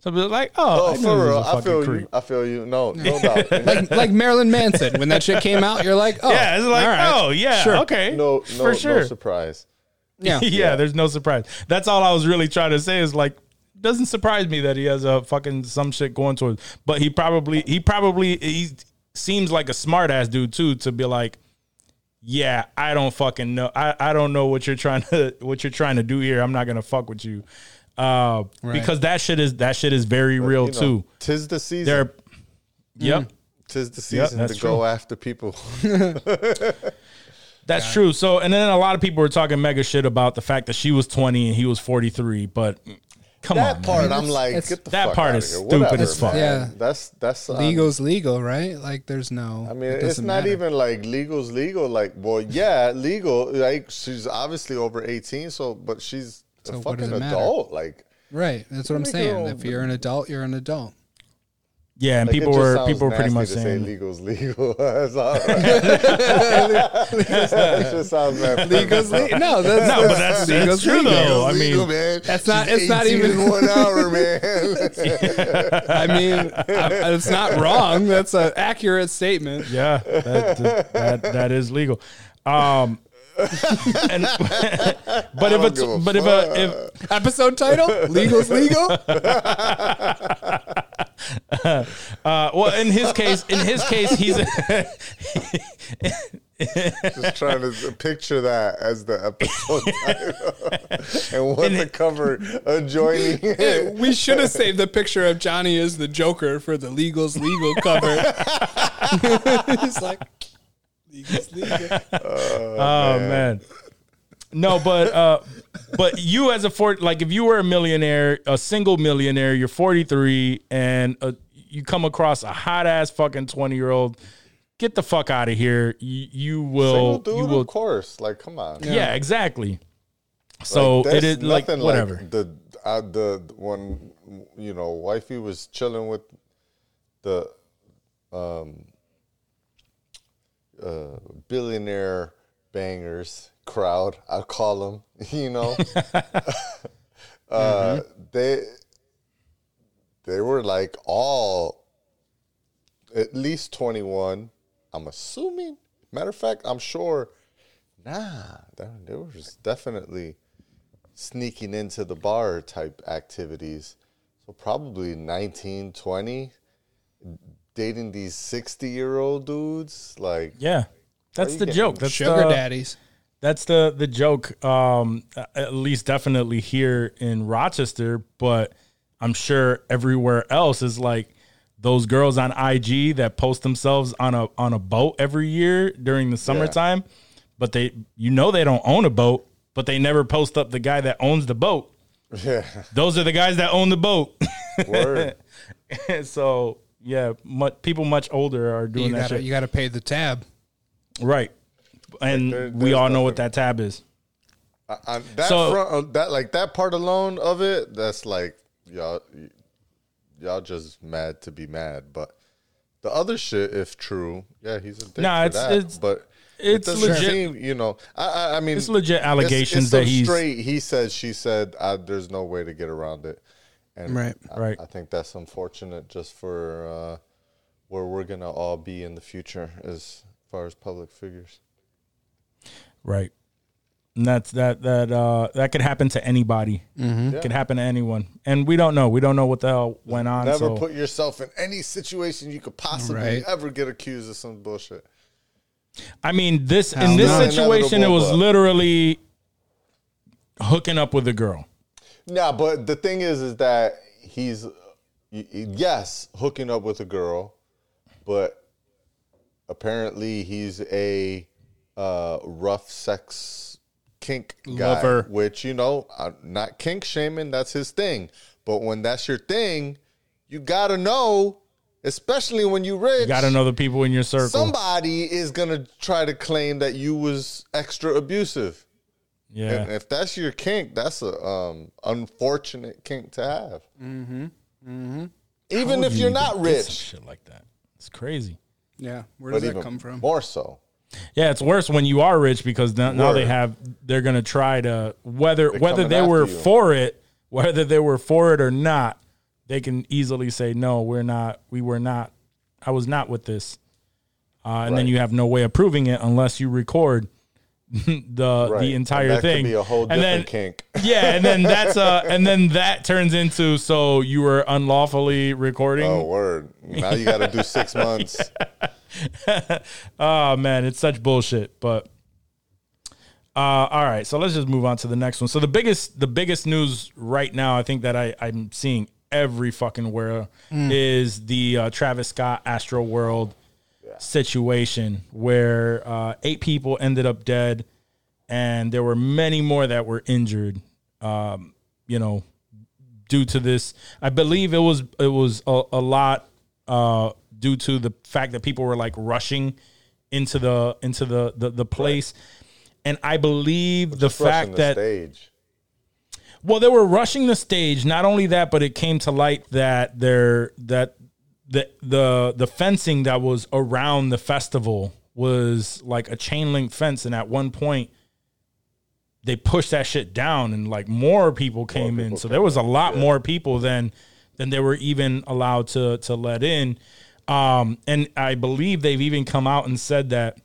Some people are like, oh, Oh, I for real, I feel creep. you. I feel you. No, no doubt. like like Marilyn Manson. When that shit came out, you're like, oh, Yeah, it's like, right. oh yeah, Sure. okay, no, no, for sure. no surprise. yeah. yeah, there's no surprise. That's all I was really trying to say is like doesn't surprise me that he has a fucking some shit going towards. But he probably he probably he seems like a smart ass dude too to be like, yeah, I don't fucking know. I, I don't know what you're trying to what you're trying to do here. I'm not gonna fuck with you. Uh, because that shit is that shit is very real You know, too. Tis the season. They're Yep. Tis the season that's to true. go after people. That's true. So, and then a lot of people were talking mega shit about the fact that she was 20 and he was 43. But come that on, That part, man. I'm like, get the that fuck part outta is here. stupid Whatever, as fuck. man. Yeah. that's that's um, Legal's legal, right? Like, there's no. I mean, it it's doesn't not matter. even like legal's legal. Like, well, yeah, legal. Like, she's obviously over eighteen, so but she's So a what does fucking it matter? adult. Like, right. That's what I'm saying. If you're an adult, you're an adult. yeah, and like, people were people were pretty much to say saying legal's legal. That's all. it just sounds bad. Legal's legal. No, that's, No, but that's- that's legal's true, legal. though. I mean, man. that's not- She's it's not even- one hour, man. I mean, I- it's not wrong. That's an accurate statement. yeah, that, that that is legal. Um, and but if it's give a but if a, if Episode title: Legal's legal. uh, well in his case in his case he's just trying to picture that as the episode title and what the cover adjoining it. we should have saved the picture of Johnny as the Joker for the Legal's legal cover. He's like, Legal's legal. Oh man. No, but uh but you as a fort like if you were a millionaire, a single millionaire, you're 43 and uh, you come across a hot ass fucking 20 year old, get the fuck out of here. You, you will Single dude, you will of course. Like, come on. yeah. exactly. So Like, it there's is like nothing whatever. the uh, the when you know wifey was chilling with the um uh billionaire bangers crowd. I call them. You know, uh, they they were like all at least twenty one. I'm assuming. Matter of fact, I'm sure. Nah, they were was definitely sneaking into the bar type activities. So probably 19, 20, dating these 60 year old dudes. Like, yeah. That's the joke. That's Sugar the, daddies. That's the the joke. Um, at least definitely here in Rochester, but I'm sure everywhere else is like those girls on IG that post themselves on a on a boat every year during the summertime, but they you know they don't own a boat, but they never post up the guy that owns the boat. Yeah. Those are the guys that own the boat. Word. so yeah, mu people much older are doing You that gotta, shit. you gotta pay the tab. right. And there- we there's all know what that tab is. I, that So- front, uh, that like that part alone of it, that's like y'all, y'all just mad to be mad. But the other shit, if true, yeah, he's a dick Nah, for it's- that. it's- but it's it legit- seem, you know, I, I, I mean, It's legit allegations it's that some he's- straight. He said, she said. I, there's no way to get around it. And Right. I, Right. I think that's unfortunate, just for uh, where we're gonna all be in the future as far as public figures. Right. And that's that that uh that could happen to anybody. It could happen to anyone. And we don't know. We don't know what the hell went on. Never so put yourself in any situation you could possibly Right. ever get accused of some bullshit. I mean this Hell in this no. situation it was literally hooking up with a girl. Nah, but the thing is, is that he's yes hooking up with a girl, but apparently he's a uh, rough sex kink guy, Lover. which you know, I'm not kink shaming. That's his thing. But when that's your thing, you gotta know, especially when you rich. You got to know the people in your circle. somebody is gonna try to claim that you was extra abusive. Yeah. And if that's your kink, that's a um, unfortunate kink to have. Mm-hmm. Mm-hmm. Even if would you're not even get some rich, shit like that. It's crazy. Yeah, where but does that come from? more so. Yeah, it's worse when you are rich because now, now they have they're gonna try to whether They're whether they were you. for it, whether they were for it or not, they can easily say no, we're not, we were not, I was not with this, uh, and then you have no way of proving it unless you record the Right. the entire and thing. could be a whole and different then kink. yeah, and then that's uh, and then that turns into so you were unlawfully recording. Oh, word! Now you got to do six months. Oh man, it's such bullshit. But uh, all right, so let's just move on to the next one. So the biggest, the biggest news right now, I think that I, I'm seeing every fucking where is the uh, Travis Scott Astro World situation where uh, eight people ended up dead, and there were many more that were injured. Um, you know, due to this. I believe it was it was a, a lot uh, due to the fact that people were like rushing into the into the the, the place, and I believe the fact the that stage. well, they were rushing the stage. Not only that, but it came to light that there that the the the fencing that was around the festival was like a chain link fence, and at one point they pushed that shit down, and like more people came in. people So came there was a lot yeah. more people than than they were even allowed to to let in. Um, and I believe they've even come out and said that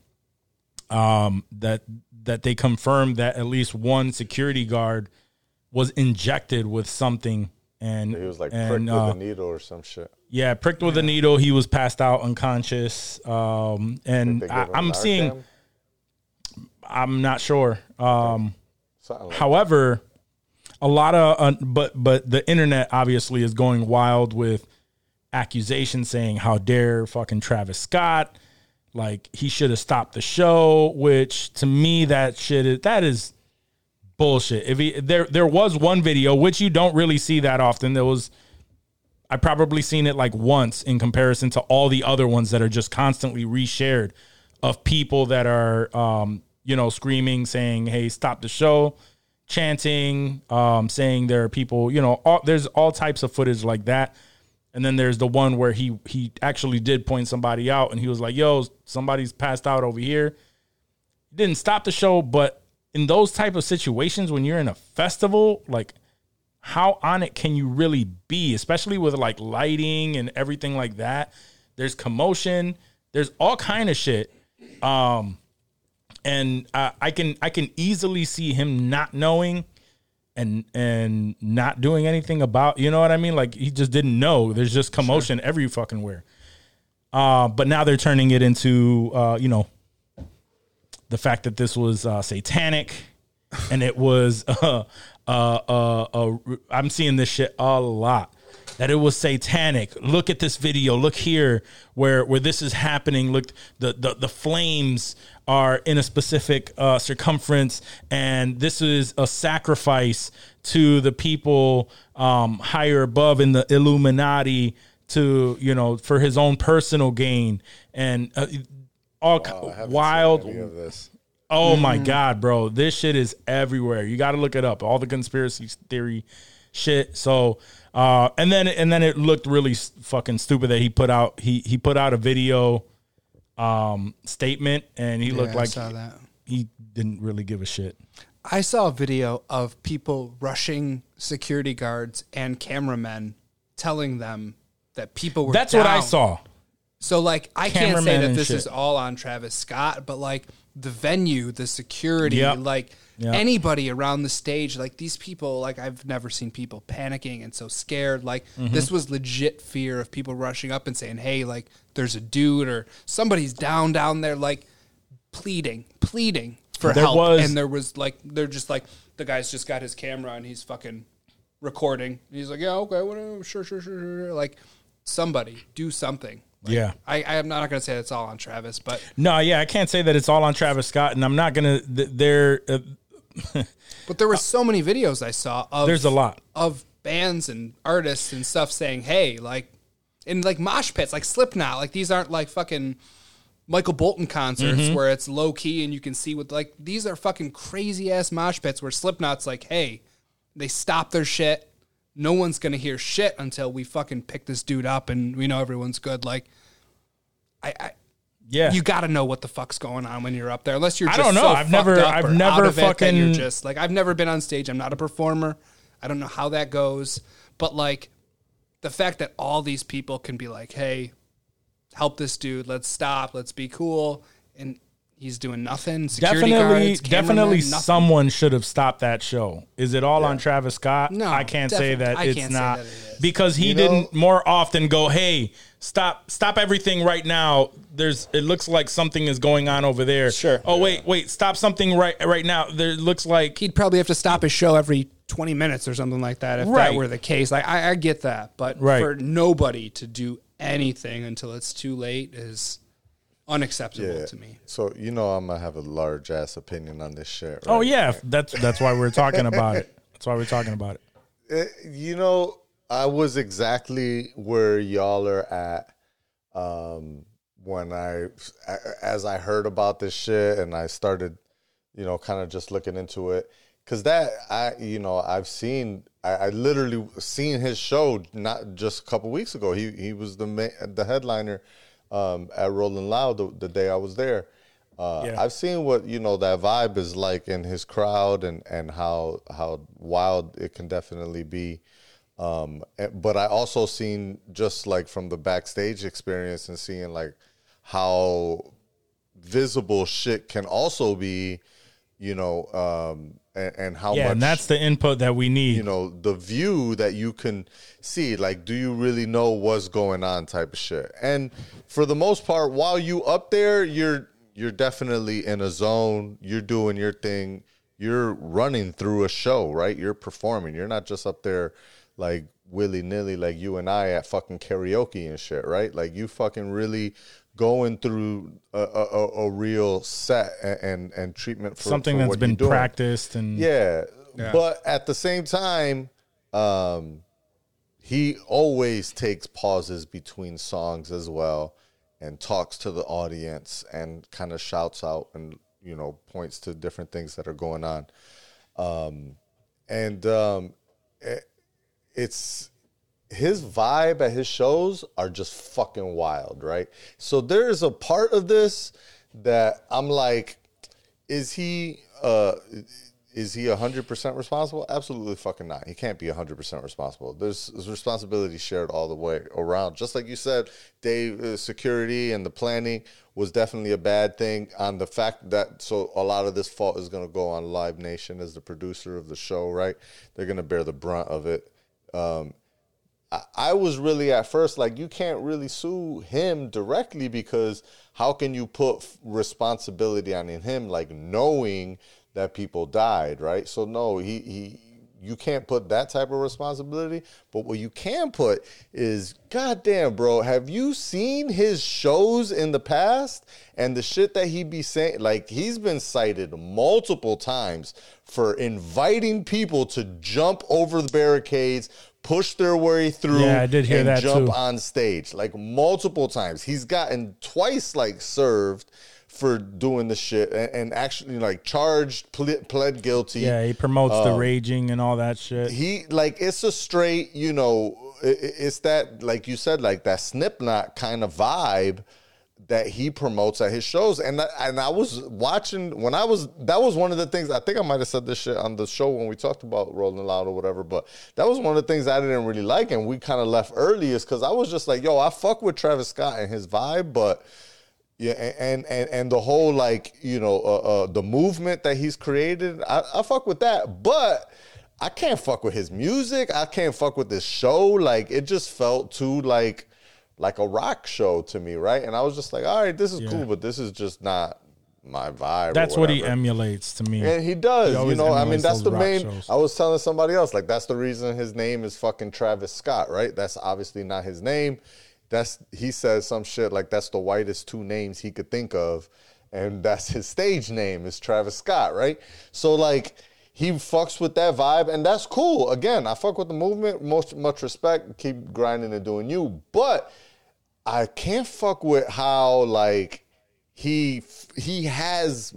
um, that that they confirmed that at least one security guard was injected with something and He was like and, pricked uh, with a needle or some shit. yeah pricked with a needle. He was passed out unconscious. Um and I, I'm seeing Narcan? i'm not sure. Um like however a lot of uh, but but the internet obviously is going wild with accusations saying how dare fucking travis scott. Like he should have stopped the show which to me that shit is that is bullshit. If he there there was one video which you don't really see that often. There was I probably seen it like once in comparison to all the other ones that are just constantly reshared of people that are um, you know screaming saying hey stop the show chanting um, saying there are people you know all, there's all types of footage like that. And then there's the one where he he actually did point somebody out and he was like yo somebody's passed out over here. Didn't stop the show but in those type of situations when you're in a festival like how on it can you really be? Especially with like lighting and everything like that. There's commotion. There's all kind of shit. Um and I, I can i can easily see him not knowing and and not doing anything about you know what i mean? Like he just didn't know. There's just commotion every fucking where. Uh but now they're turning it into uh you know the fact that this was uh satanic and it was uh uh uh, uh i'm seeing this shit a lot that it was satanic. Look at this video. Look here where where this is happening. Look the the, the flames are in a specific uh, circumference, and this is a sacrifice to the people um, higher above in the Illuminati to you know for his own personal gain and all ki- wild seen any of this. Oh my Mm. god, bro. This shit is everywhere. You got to look it up. All the conspiracy theory shit. So, uh and then and then it looked really fucking stupid that he put out he he put out a video um statement and he looked Yeah, I like saw that. he didn't really give a shit. I saw a video of people rushing security guards and cameramen, telling them that people were. That's what I saw. So like I can't say that this shit. is all on Travis Scott, but like the venue, the security, Yep. like Yep. anybody around the stage, like these people, like I've never seen people panicking and so scared. Like Mm-hmm. this was legit fear of people rushing up and saying, "Hey, like there's a dude or somebody's down down there," like pleading, pleading for There help. was- and there was like they're just like the guy's just got his camera and he's fucking recording. And he's like, "Yeah, okay, whatever, sure, sure, sure, sure." sure." Like somebody do something. Like, Yeah. I, I am not going to say it's all on Travis, but No, yeah, I can't say that it's all on Travis Scott and I'm not going to th- there uh, but there were so many videos I saw of there's a lot. of bands and artists and stuff saying, "Hey, like in like mosh pits, like Slipknot, like these aren't like fucking Michael Bolton concerts Mm-hmm. where it's low key and you can see what like these are fucking crazy ass mosh pits where Slipknot's like, "Hey, they stop their shit. No one's going to hear shit until we fucking pick this dude up and we know everyone's good." Like I, I Yeah. you got to know what the fuck's going on when you're up there. Unless you're I don't know. so I've never- I've never out of it that fucking- you're just like I've never been on stage. I'm not a performer. I don't know how that goes, but like the fact that all these people can be like, "Hey, help this dude. Let's stop. Let's be cool." And he's doing nothing. Security definitely guards, definitely nothing. someone should have stopped that show is it all on travis scott No, i can't say that I it's can't say that it is. because he You didn't more often go hey stop stop everything right now there's it looks like something is going on over there Sure. oh wait wait stop something right right now there looks like He'd probably have to stop his show every 20 minutes or something like that if Right. that were the case. Like I, I get that, but Right. for nobody to do anything until it's too late is unacceptable Yeah. to me. So you know I'm gonna have a large ass opinion on this shit. Right? oh yeah that's that's why we're talking about it that's why we're talking about it Eh, you know, I was exactly where y'all are at um, when I, as I heard about this shit and I started, you know, kind of just looking into it. Cause that I, you know, I've seen, I, I literally seen his show not just a couple weeks ago. He he was the ma- the headliner um, at Rolling Loud the, the day I was there. Uh, Yeah. I've seen what you know that vibe is like in his crowd and and how how wild it can definitely be. Um, but I also seen just like from the backstage experience and seeing like how visible shit can also be, you know, um, and, and how yeah much and that's the input that we need. you know the view that you can see like do you really know what's going on type of shit. And for the most part while you up there you're you're definitely in a zone. You're doing your thing. You're running through a show right? You're performing. You're not just up there like willy-nilly like you and i at fucking karaoke and shit right? Like you fucking really going through a, a, a- a real set and, and, and treatment for something for that's what been you're doing. practiced and Yeah. But at the same time, um, he always takes pauses between songs as well and talks to the audience and kind of shouts out and, you know, points to different things that are going on. Um, and um, it, it's his vibe at his shows are just fucking wild, right? So there's a part of this that I'm like, is he uh is he 100% responsible? Absolutely fucking not. He can't be 100% responsible. There's, there's responsibility shared all the way around. Just like you said, Dave, uh, security and the planning was definitely a bad thing on the fact that so a lot of this fault is going to go on Live Nation as the producer of the show, right? They're going to bear the brunt of it. Um, I- was really at first like you can't really sue him directly because how can you put responsibility on him like knowing that people died right? So no he he you can't put that type of responsibility. But what you can put is, goddamn, bro, have you seen his shows in the past and the shit that he be saying? Like he's been cited multiple times for inviting people to jump over the barricades, push their way through, Yeah, I did hear and that jump too. on stage like multiple times. He's gotten twice like served for doing the shit and, and actually like charged, pled, pled guilty. Yeah, he promotes the um, raging and all that shit. He like it's a straight, you know, i- i- it's that like you said, like that Slipknot kind of vibe that he promotes at his shows. And I, and I was watching when I was that was one of the things I think I might have said this shit on the show when we talked about Rolling Loud or whatever. But that was one of the things I didn't really like, and we kind of left early is because I was just like, yo, I fuck with Travis Scott and his vibe, but. Yeah, and and and the whole like you know uh, uh, the movement that he's created, I, I fuck with that, but I can't fuck with his music. I can't fuck with this show. Like it just felt too like like a rock show to me, right? And I was just like, all right, this is Yeah. cool, but this is just not my vibe. That's what he emulates to me. And he does, He you know. I mean, that's the main. shows. I was telling somebody else, like, that's the reason his name is fucking Travis Scott, right? That's obviously not his name. That's he says some shit like that's the whitest two names he could think of, and that's his stage name is Travis Scott, right? So like. He fucks with that vibe, and that's cool. Again, I fuck with the movement. Most much respect. Keep grinding and doing you, but I can't fuck with how like he he has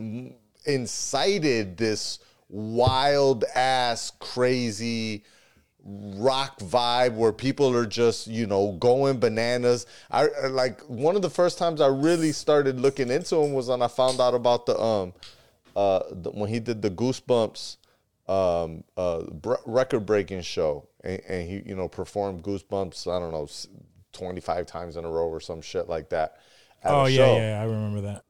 incited this wild ass crazy rock vibe where people are just you know going bananas. I like one of the first times i really started looking into him was when i found out about the um uh the, when he did the goosebumps um uh record breaking show. And, and he you know performed goosebumps i don't know 25 times in a row or some shit like that at oh yeah, yeah, I remember that.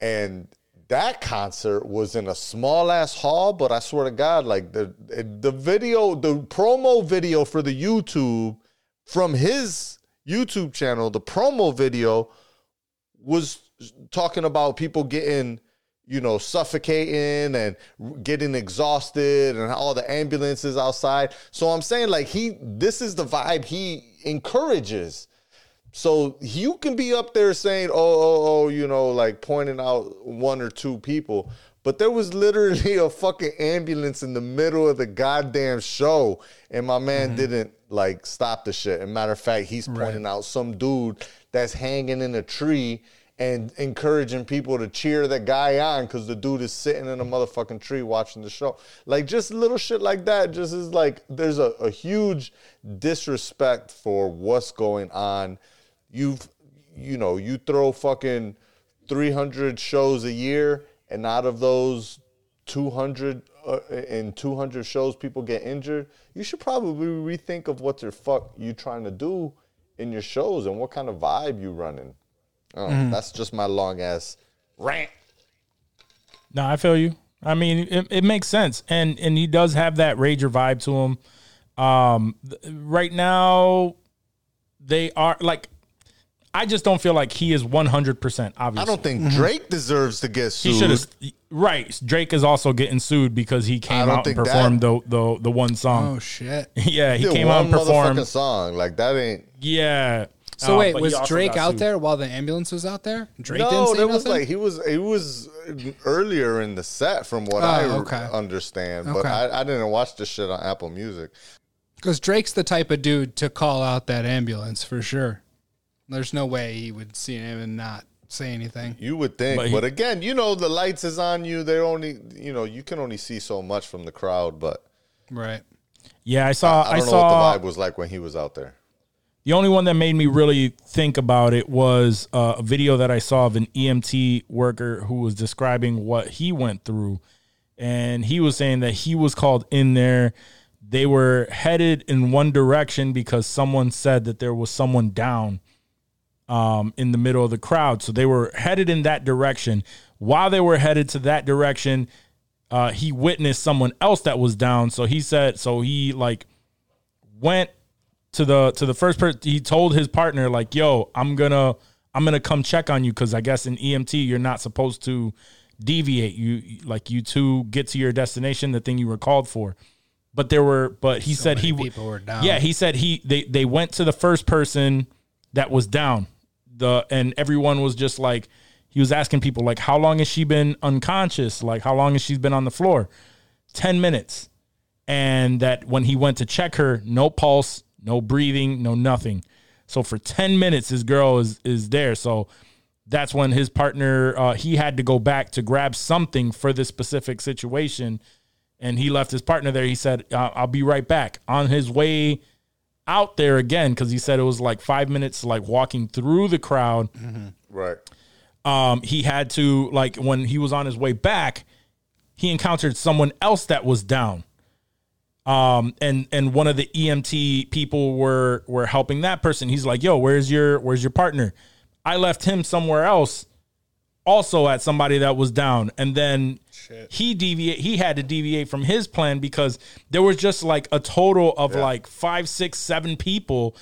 and that concert was in a small ass hall but i swear to god like the the video the promo video for the youtube from his youtube channel the promo video was talking about people getting you know suffocating and getting exhausted and all the ambulances outside. So i'm saying like he this is the vibe he encourages so you can be up there saying, "Oh, oh, oh," you know, like pointing out one or two people, but there was literally a fucking ambulance in the middle of the goddamn show, and my man mm-hmm. didn't like stop the shit. And matter of fact, he's pointing out some dude that's hanging in a tree and encouraging people to cheer that guy on because the dude is sitting in a motherfucking tree watching the show. Like just little shit like that. Just is like there's a, a huge disrespect for what's going on you've you know you throw fucking 300 shows a year and out of those 200 uh, in 200 shows people get injured you should probably rethink of what the fuck you trying to do in your shows and what kind of vibe you running. I don't that's just my long ass rant. No, I feel you. I mean, it, it makes sense, and and he does have that rager vibe to him. Um, th- right now, they are like, I just don't feel like he is one hundred percent. Obviously. I don't think drake deserves to get sued. he should have. Right, Drake is also getting sued because he came don't out and think that- performed the, the the one song. Oh shit. yeah, he Did came out one and performed. motherfucking song like that ain't Yeah. So Uh, wait, but he was also Drake got out sued. there while the ambulance was out there? Drake didn't no, say there was nothing? like he was he was earlier in the set from what Oh, I okay. understand, but Okay. I, I didn't watch this shit on Apple Music. Because Drake's the type of dude to call out that ambulance for sure. There's no way he would see him and not say anything. You would think, But but, again, you know the lights is on you. They're only you know you can only see so much from the crowd, but Right. Yeah, I saw. I I, don't know saw. what the vibe was like when he was out there. The only one that made me really think about it was uh, a video that I saw of an EMT worker who was describing what he went through. And he was saying that he was called in there. They were headed in one direction because someone said that there was someone down um, in the middle of the crowd. So they were headed in that direction. While they were headed to that direction, uh, he witnessed someone else that was down. So he said, so he like went to the to the first person he told his partner like yo i'm gonna i'm gonna come check on you because i guess in emt you're not supposed to deviate you like you two get to your destination the thing you were called for but there were but he So said he people were down. Yeah, he said he they they went to the first person that was down. The and everyone was just like he was asking people like how long has she been unconscious? Like how long has she been on the floor? 10 minutes. And that when he went to check her, no pulse, no breathing, no nothing. So for 10 minutes this girl is is there. So that's when his partner uh, he had to go back to grab something for this specific situation and he left his partner there he said i'll be right back on his way out there again because he said it was like five minutes like walking through the crowd. Right. um, he had to like when he was on his way back he encountered someone else that was down. Um and and one of the emt people were were helping that person. He's like yo where's your where's your partner? I left him somewhere else also at somebody that was down. And then he deviate he had to deviate from his plan because there was just like a total of like five six seven people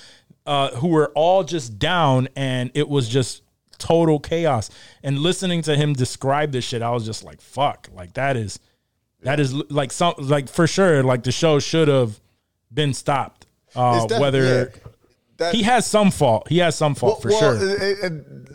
uh who were all just down and it was just total chaos. And listening to him describe this shit i was just like fuck like that is that is like some like for sure like the show should have been stopped uh whether yeah. That- he has some fault he has some fault for well, sure uh, uh,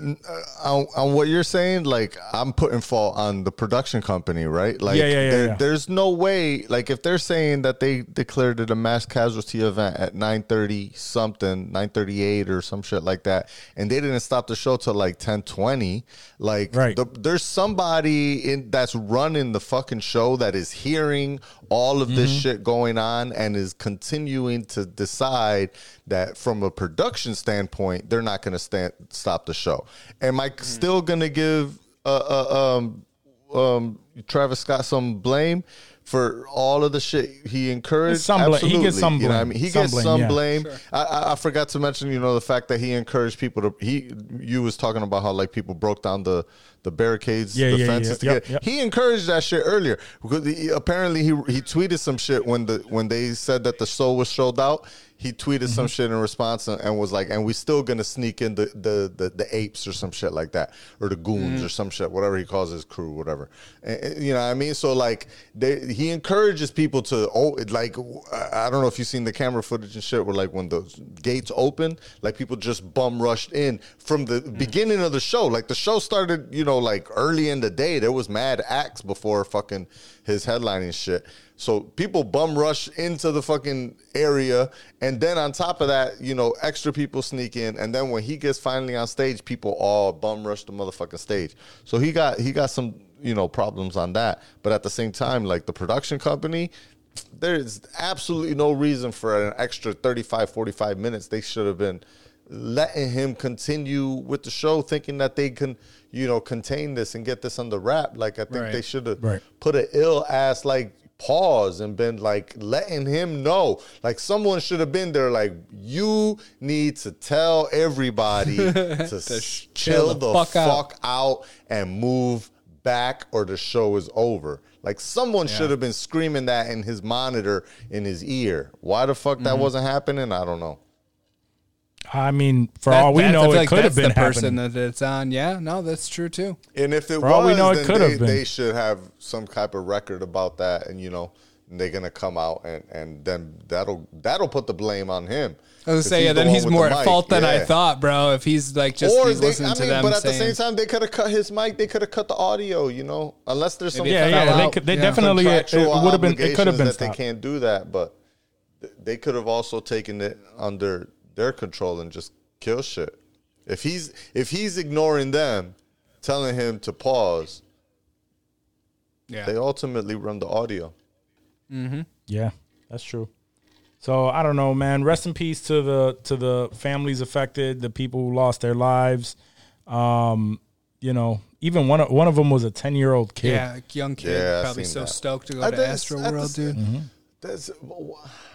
uh, on, on what you're saying, like I'm putting fault on the production company, right? Like, Yeah, yeah, yeah, there- yeah. there's no way. Like, if they're saying that they declared it a mass casualty event at 9:30 something, 9:38 or some shit like that, and they didn't stop the show till like 10:20, like, Right. the, there's somebody in that's running the fucking show that is hearing all of Mm-hmm. this shit going on and is continuing to decide that from a production standpoint they're not going to stand stop the show. Am I still going to give uh, uh, um, um, Travis Scott some blame? For all of the shit he encouraged, Some bla- he gets Absolutely. some You know I blame. mean, he Some gets blame, some yeah. blame. I, I, I forgot to mention, you know, the fact that he encouraged people to. He, you was talking about how like people broke down the the barricades, Yeah, the yeah, fences yeah. to Yep, get. yep. He encouraged that shit earlier because he, apparently he he tweeted some shit when the when they said that the show was sold out. He tweeted some Mm-hmm. shit in response and, was like, "And we still gonna sneak in the the the, the apes or some shit like that, or the goons Mm. or some shit, whatever he calls his crew, whatever." And- you know what I mean? So like, they, he encourages people to oh, like I don't know if you've seen the camera footage and shit where like when the gates open, like people just bum rushed in from the Mm. beginning of the show. Like the show started, you know, like early in the day. There was mad acts before fucking his headlining shit. So people bum rush into the fucking area, and then on top of that, you know, extra people sneak in, and then when he gets finally on stage, people all bum rush the motherfucking stage. So he got he got some you know problems on that, but at the same time, like the production company, there's absolutely no reason for an extra 35 45 minutes they should have been letting him continue with the show thinking that they can you know contain this and get this under wrap like i think Right. they should have Right. put an ill ass like pause and been like letting him know like someone should have been there like you need to tell everybody to s- chill the, fuck, fuck out. out and move back or the show is over. Like someone should have been screaming that in his monitor in his ear. Why the fuck Mm-hmm. that wasn't happening? I don't know. I mean for That- all we know it like could have been the person happening that it's on. Yeah, no, that's true too. And if it For all was, we know, it could they, have been. they should have some type of record about that, and you know they're gonna come out and and then that'll that'll put the blame on him. I was 'Cause gonna say, yeah, the then one he's with the more at fault than I thought, bro. If he's like just Or he's they, listening I to mean, them but at saying, the same time, they could have cut his mic. They could have cut the audio. You know, unless there's some yeah yeah they, out. could, they Yeah. definitely it, contractual would have been it could have been that they can't do that, but they could have also taken it under their control and just kill shit. If he's if he's ignoring them, telling him to pause, yeah, they ultimately run the audio. Mm-hmm. Yeah, that's true. So I don't know, man. Rest in peace to the to the families affected, the people who lost their lives. Um, you know, even one of one of them was a ten year old kid. yeah, young kid, Yeah, probably so that. stoked to go I to Astro the World, dude. Mm-hmm. That's,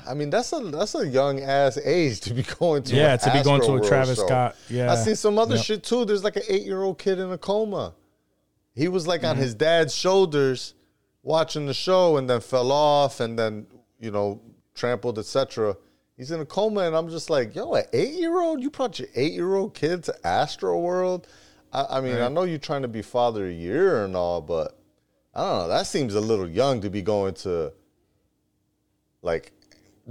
I mean, that's a that's a young ass age to be going to. Yeah, to be going to a Travis show. Scott, yeah. I seen some other Yep. shit too. There's like an eight year old kid in a coma. He was like Mm-hmm. on his dad's shoulders, watching the show, and then fell off, and then you know trampled, etc. He's in a coma, and I'm just like, yo, an eight year old? You brought your eight year old kid to Astro World? I, I mean, I know you're trying to be father the year and all, but I don't know. That seems a little young to be going to like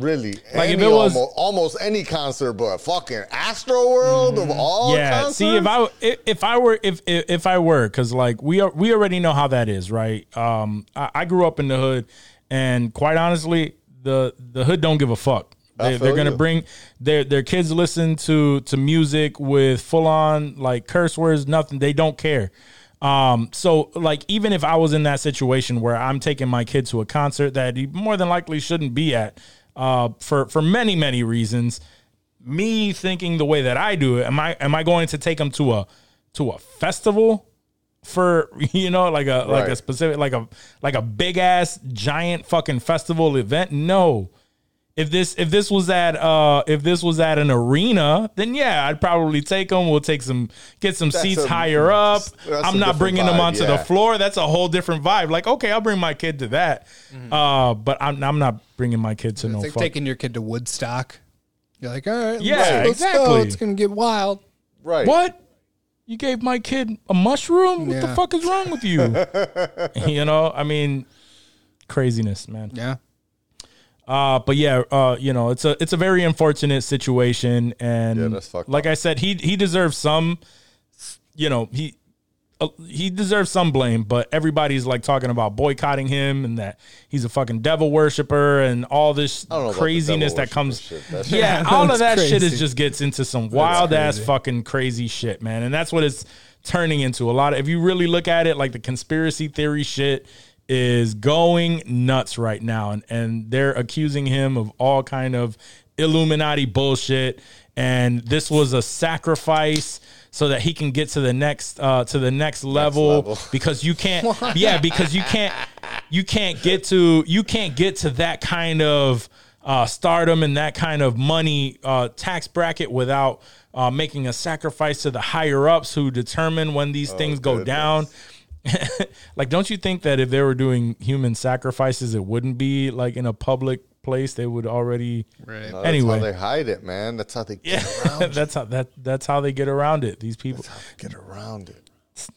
really Like, if it was- almost, almost any concert, but fucking Astro World of all Mm, yeah. concerts. See, if I if, I were if if, if I were because like we are we already know how that is, right? Um, I, I grew up in the hood, and quite honestly, the the hood don't give a fuck. they, they're gonna you. bring their their kids listen to to music with full on like curse words, nothing. They don't care. Um, so like even if I was in that situation where I'm taking my kid to a concert that he more than likely shouldn't be at, uh, for for many many reasons, me thinking the way that I do it, am I am I going to take them to a to a festival for you know like a like a specific like a like a big ass giant fucking festival event? No. If this if this was at uh if this was at an arena, then yeah, I'd probably take them. We'll take some get some That's seats a- higher up. that's a I'm not different bringing them vibe, onto the floor. That's a whole different vibe. Like okay, I'll bring my kid to that, uh, but I'm I'm not bringing my kid to no It's like fuck. taking your kid to Woodstock. You're like, all right, Yeah, let's, let's go. exactly. It's gonna get wild. right. What? You gave my kid a mushroom? What the fuck is wrong with you? you know, I mean, craziness, man. Yeah. Uh, but yeah, uh, you know, it's a it's a very unfortunate situation, and Yeah, that's fucked like up. I said, he he deserves some, you know, he uh, he deserves some blame, but everybody's like talking about boycotting him and that he's a fucking devil worshiper and all this I don't know about the craziness that comes. shit. That shit- Yeah, all of That's that shit is just gets into some wild ass fucking crazy shit, man. And that's what it's turning into. A lot of if you really look at it, like the conspiracy theory shit is going nuts right now. And and they're accusing him of all kind of Illuminati bullshit. And this was a sacrifice so that he can get to the next uh to the next level, level. because you can't yeah, because you can't you can't get to you can't get to that kind of uh, stardom and that kind of money uh, tax bracket without uh, making a sacrifice to the higher ups who determine when these things go goodness. down. like, don't you think that if they were doing human sacrifices, it wouldn't be like in a public place? They would already. Right. No, that's Anyway. how they hide it, man. That's how they get Yeah, around. that's how that that's how they get around it. These people, get around it.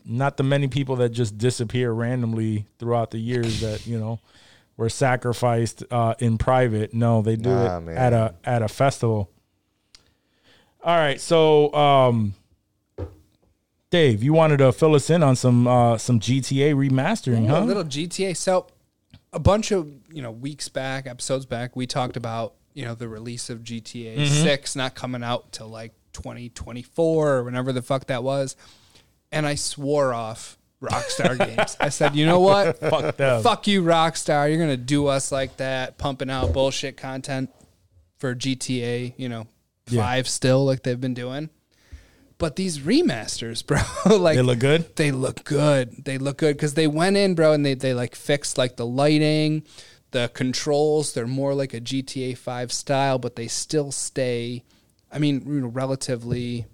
not the many people that just disappear randomly throughout the years that you know were sacrificed uh, in private. No, they do Nah, it man. at a at a festival. All right, so um, Dave, you wanted to fill us in on some uh, some GTA remastering, A huh? little GTA. So a bunch of you know weeks back, episodes back, we talked about you know the release of GTA Mm-hmm. Six not coming out till like 2024 or whenever the fuck that was, and I swore off Rockstar Games. I said, you know what? Fuck them. Fuck you, Rockstar. You're gonna do us like that, pumping out bullshit content for GTA. You know, Yeah. five still like they've been doing. But these remasters, bro, like They look good. they look good. They look good because they went in, bro, and they they like fixed like the lighting, the controls. They're more like a GTA Five style, but they still stay. I mean, you know, relatively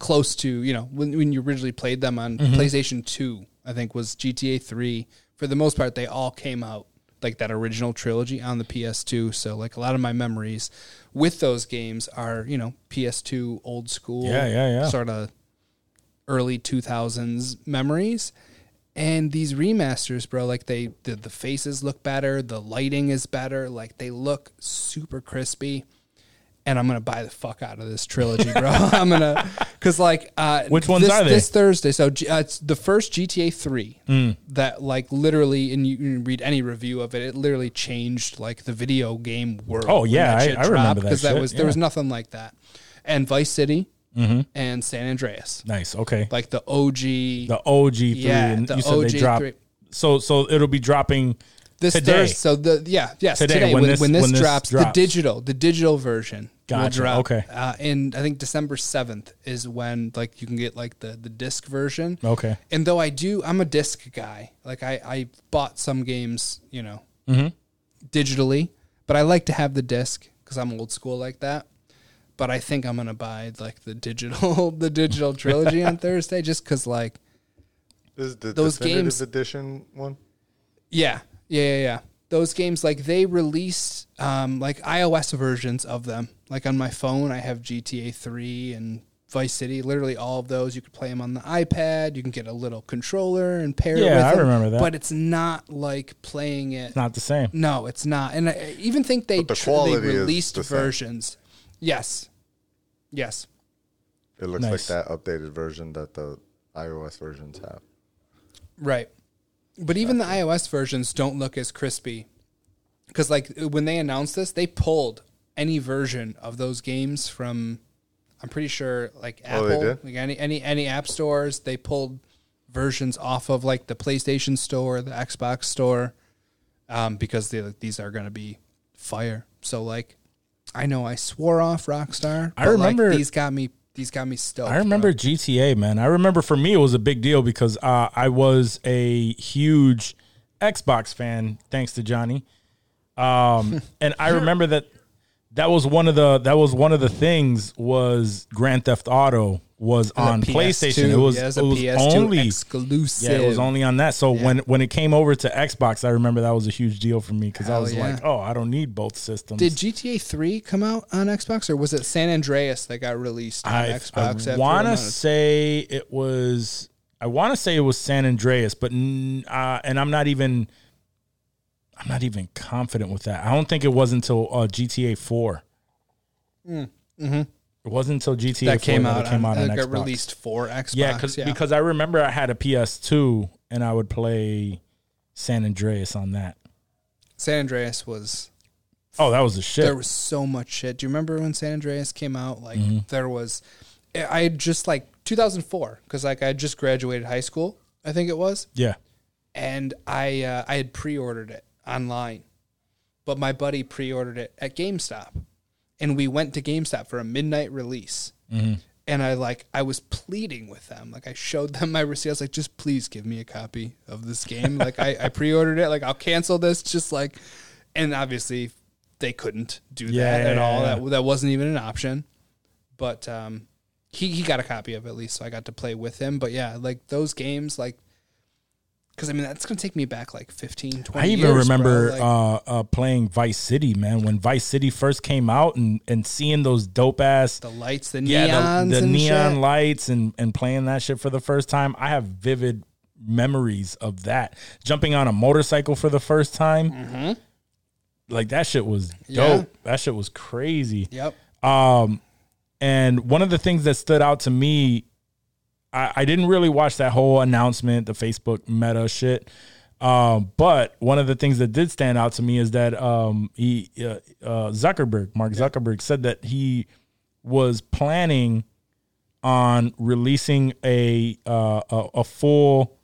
close to you know when when you originally played them on mm-hmm. PlayStation Two. I think was GTA Three. For the most part, they all came out like that original trilogy on the PS2. So like a lot of my memories with those games are you know PS2 old school. Yeah, yeah, yeah. Sort of early 2000s memories and these remasters bro like they the, the faces look better the lighting is better like they look super crispy and i'm gonna buy the fuck out of this trilogy bro i'm gonna because like uh Which ones this, are they? this thursday so G- uh, it's the first gta 3 Mm. that like literally and you can read any review of it it literally changed like the video game world Oh, yeah, I- I remember that 'cause that was there was nothing like that and vice city Mm-hmm. and san andreas Nice. Okay. like the og The OG three, Yeah, and the you said OG they dropped. three. So so it'll be dropping this today. Thursday. So the yeah yes Today, today, when when, this- when this when this drops, drops. the digital the digital version will drop. okay. uh, and I think December seventh is when like you can get like the the disc version. Okay. And though I do, I'm a disc guy. Like I I bought some games you know Mm-hmm. digitally, but I like to have the disc because I'm old school like that. But I think I'm gonna buy like the digital the digital trilogy on Thursday just because like This is the Those definitive games- edition one. Yeah, yeah, yeah, yeah. Those games, like they released um, like iOS versions of them. Like on my phone, I have GTA Three and Vice City, literally all of those. You could play them on the iPad. You can get a little controller and pair it Yeah, with I them, remember that. But it's not like playing it. Not the same. No, it's not. And I even think they, But the tr- they released the same. versions. Yes. Yes. It looks Nice. like that updated version that the iOS versions have. Right. But even the iOS versions don't look as crispy. Because, like, when they announced this, they pulled any version of those games from, I'm pretty sure, like Oh, they Apple, did? like any, any, any app stores, they pulled versions off of, like, the PlayStation store, the Xbox store, um, because they, like, these are going to be fire. So, like, I know I swore off Rockstar. I but, like, remember- these got me. These got me stoked. I remember bro. GTA, man. I remember for me it was a big deal because uh, I was a huge Xbox fan, thanks to Johnny. Um, and I remember that that was one of the that was one of the things was Grand Theft Auto was on PlayStation. PS2, It was yeah, it's it was PS2 only exclusive. yeah, it was only on that. So when when it came over to Xbox, I remember that was a huge deal for me because I was yeah. like, oh, I don't need both systems. Did GTA 3 come out on Xbox or was it San Andreas that got released on I, Xbox? I want to say it was. I want to say it was San Andreas, but uh, and I'm not even. I'm not even confident with that. I don't think it was until uh, GTA 4. mm-hmm. It wasn't until GTA that 4 came that out, it came on, out on that got Xbox. released for Xbox. yeah, cause, because I remember I had a PS2 and I would play San Andreas on that. San Andreas was Oh, that was the shit. there was so much shit. Do you remember when San Andreas came out? Like Mm-hmm. there was, I had just like 2004 because like I just graduated high school. I think it was. yeah. and I uh, I had pre-ordered it online, but my buddy pre-ordered it at GameStop, and we went to GameStop for a midnight release. And I like I was pleading with them, like I showed them my receipt. I was like, just please give me a copy of this game. like I, I pre-ordered it. Like I'll cancel this. Just like, and obviously they couldn't do Yeah, that at yeah, all. yeah. That that wasn't even an option. But um, he he got a copy of it at least, so I got to play with him. But yeah, like those games, like because I mean that's gonna take me back like 15, 20 I even years, remember. Like, uh, uh, playing Vice City, man. When Vice City first came out, and, and seeing those dope ass the lights, the yeah, neons, the, the neon shit. lights, and and playing that shit for the first time. I have vivid memories of that. Jumping on a motorcycle for the first time, like that shit was dope. Yeah. That shit was crazy. Yep. Um, and one of the things that stood out to me, I, I didn't really watch that whole announcement, the Facebook Meta shit. Um, but one of the things that did stand out to me is that um, he uh, uh, Zuckerberg, Mark Zuckerberg, said that he was planning on releasing a uh, a, a full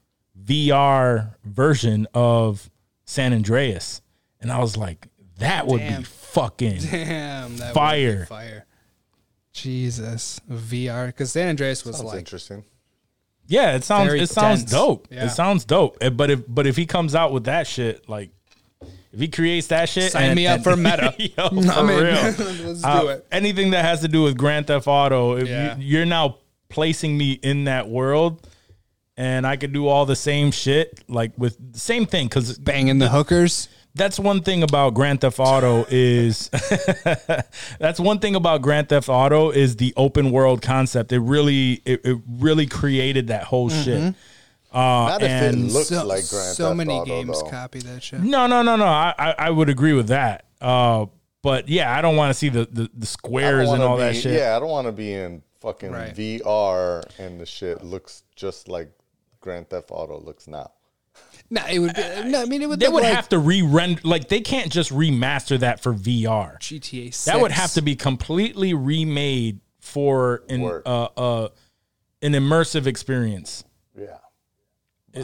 VR version of San Andreas, and I was like, that would Damn. be fucking Damn, that would be Fire. fire. Jesus, VR because San Andreas was Sounds like interesting. Yeah, it sounds Very it sounds dense. dope. Yeah. It sounds dope. Uh, But if but if he comes out with that shit, like if he creates that shit, Sign and- me up and- for Meta. Yo, for I'm in. real. Let's Uh, do it. Anything that has to do with Grand Theft Auto, if Yeah. you, you're now placing me in that world, and I could do all the same shit, like with the same thing, because Banging the hookers. That's one thing about Grand Theft Auto is that's one thing about Grand Theft Auto is the open world concept. It really it, it really created that whole shit. Uh, Not if it and looks So, like Grand so Theft many Auto, games though. copy that shit. no, no, no, no. I, I I would agree with that. Uh, but yeah, I don't want to see the, the the squares and wanna all that shit. Yeah, I don't want to be in fucking Right. VR and the shit looks just like Grand Theft Auto looks now. No, it would. Be, no, I mean it would. They would like have to re-render, like they can't just remaster that for VR. GTA. 6. That would have to be completely remade for an uh, uh an immersive experience. Yeah.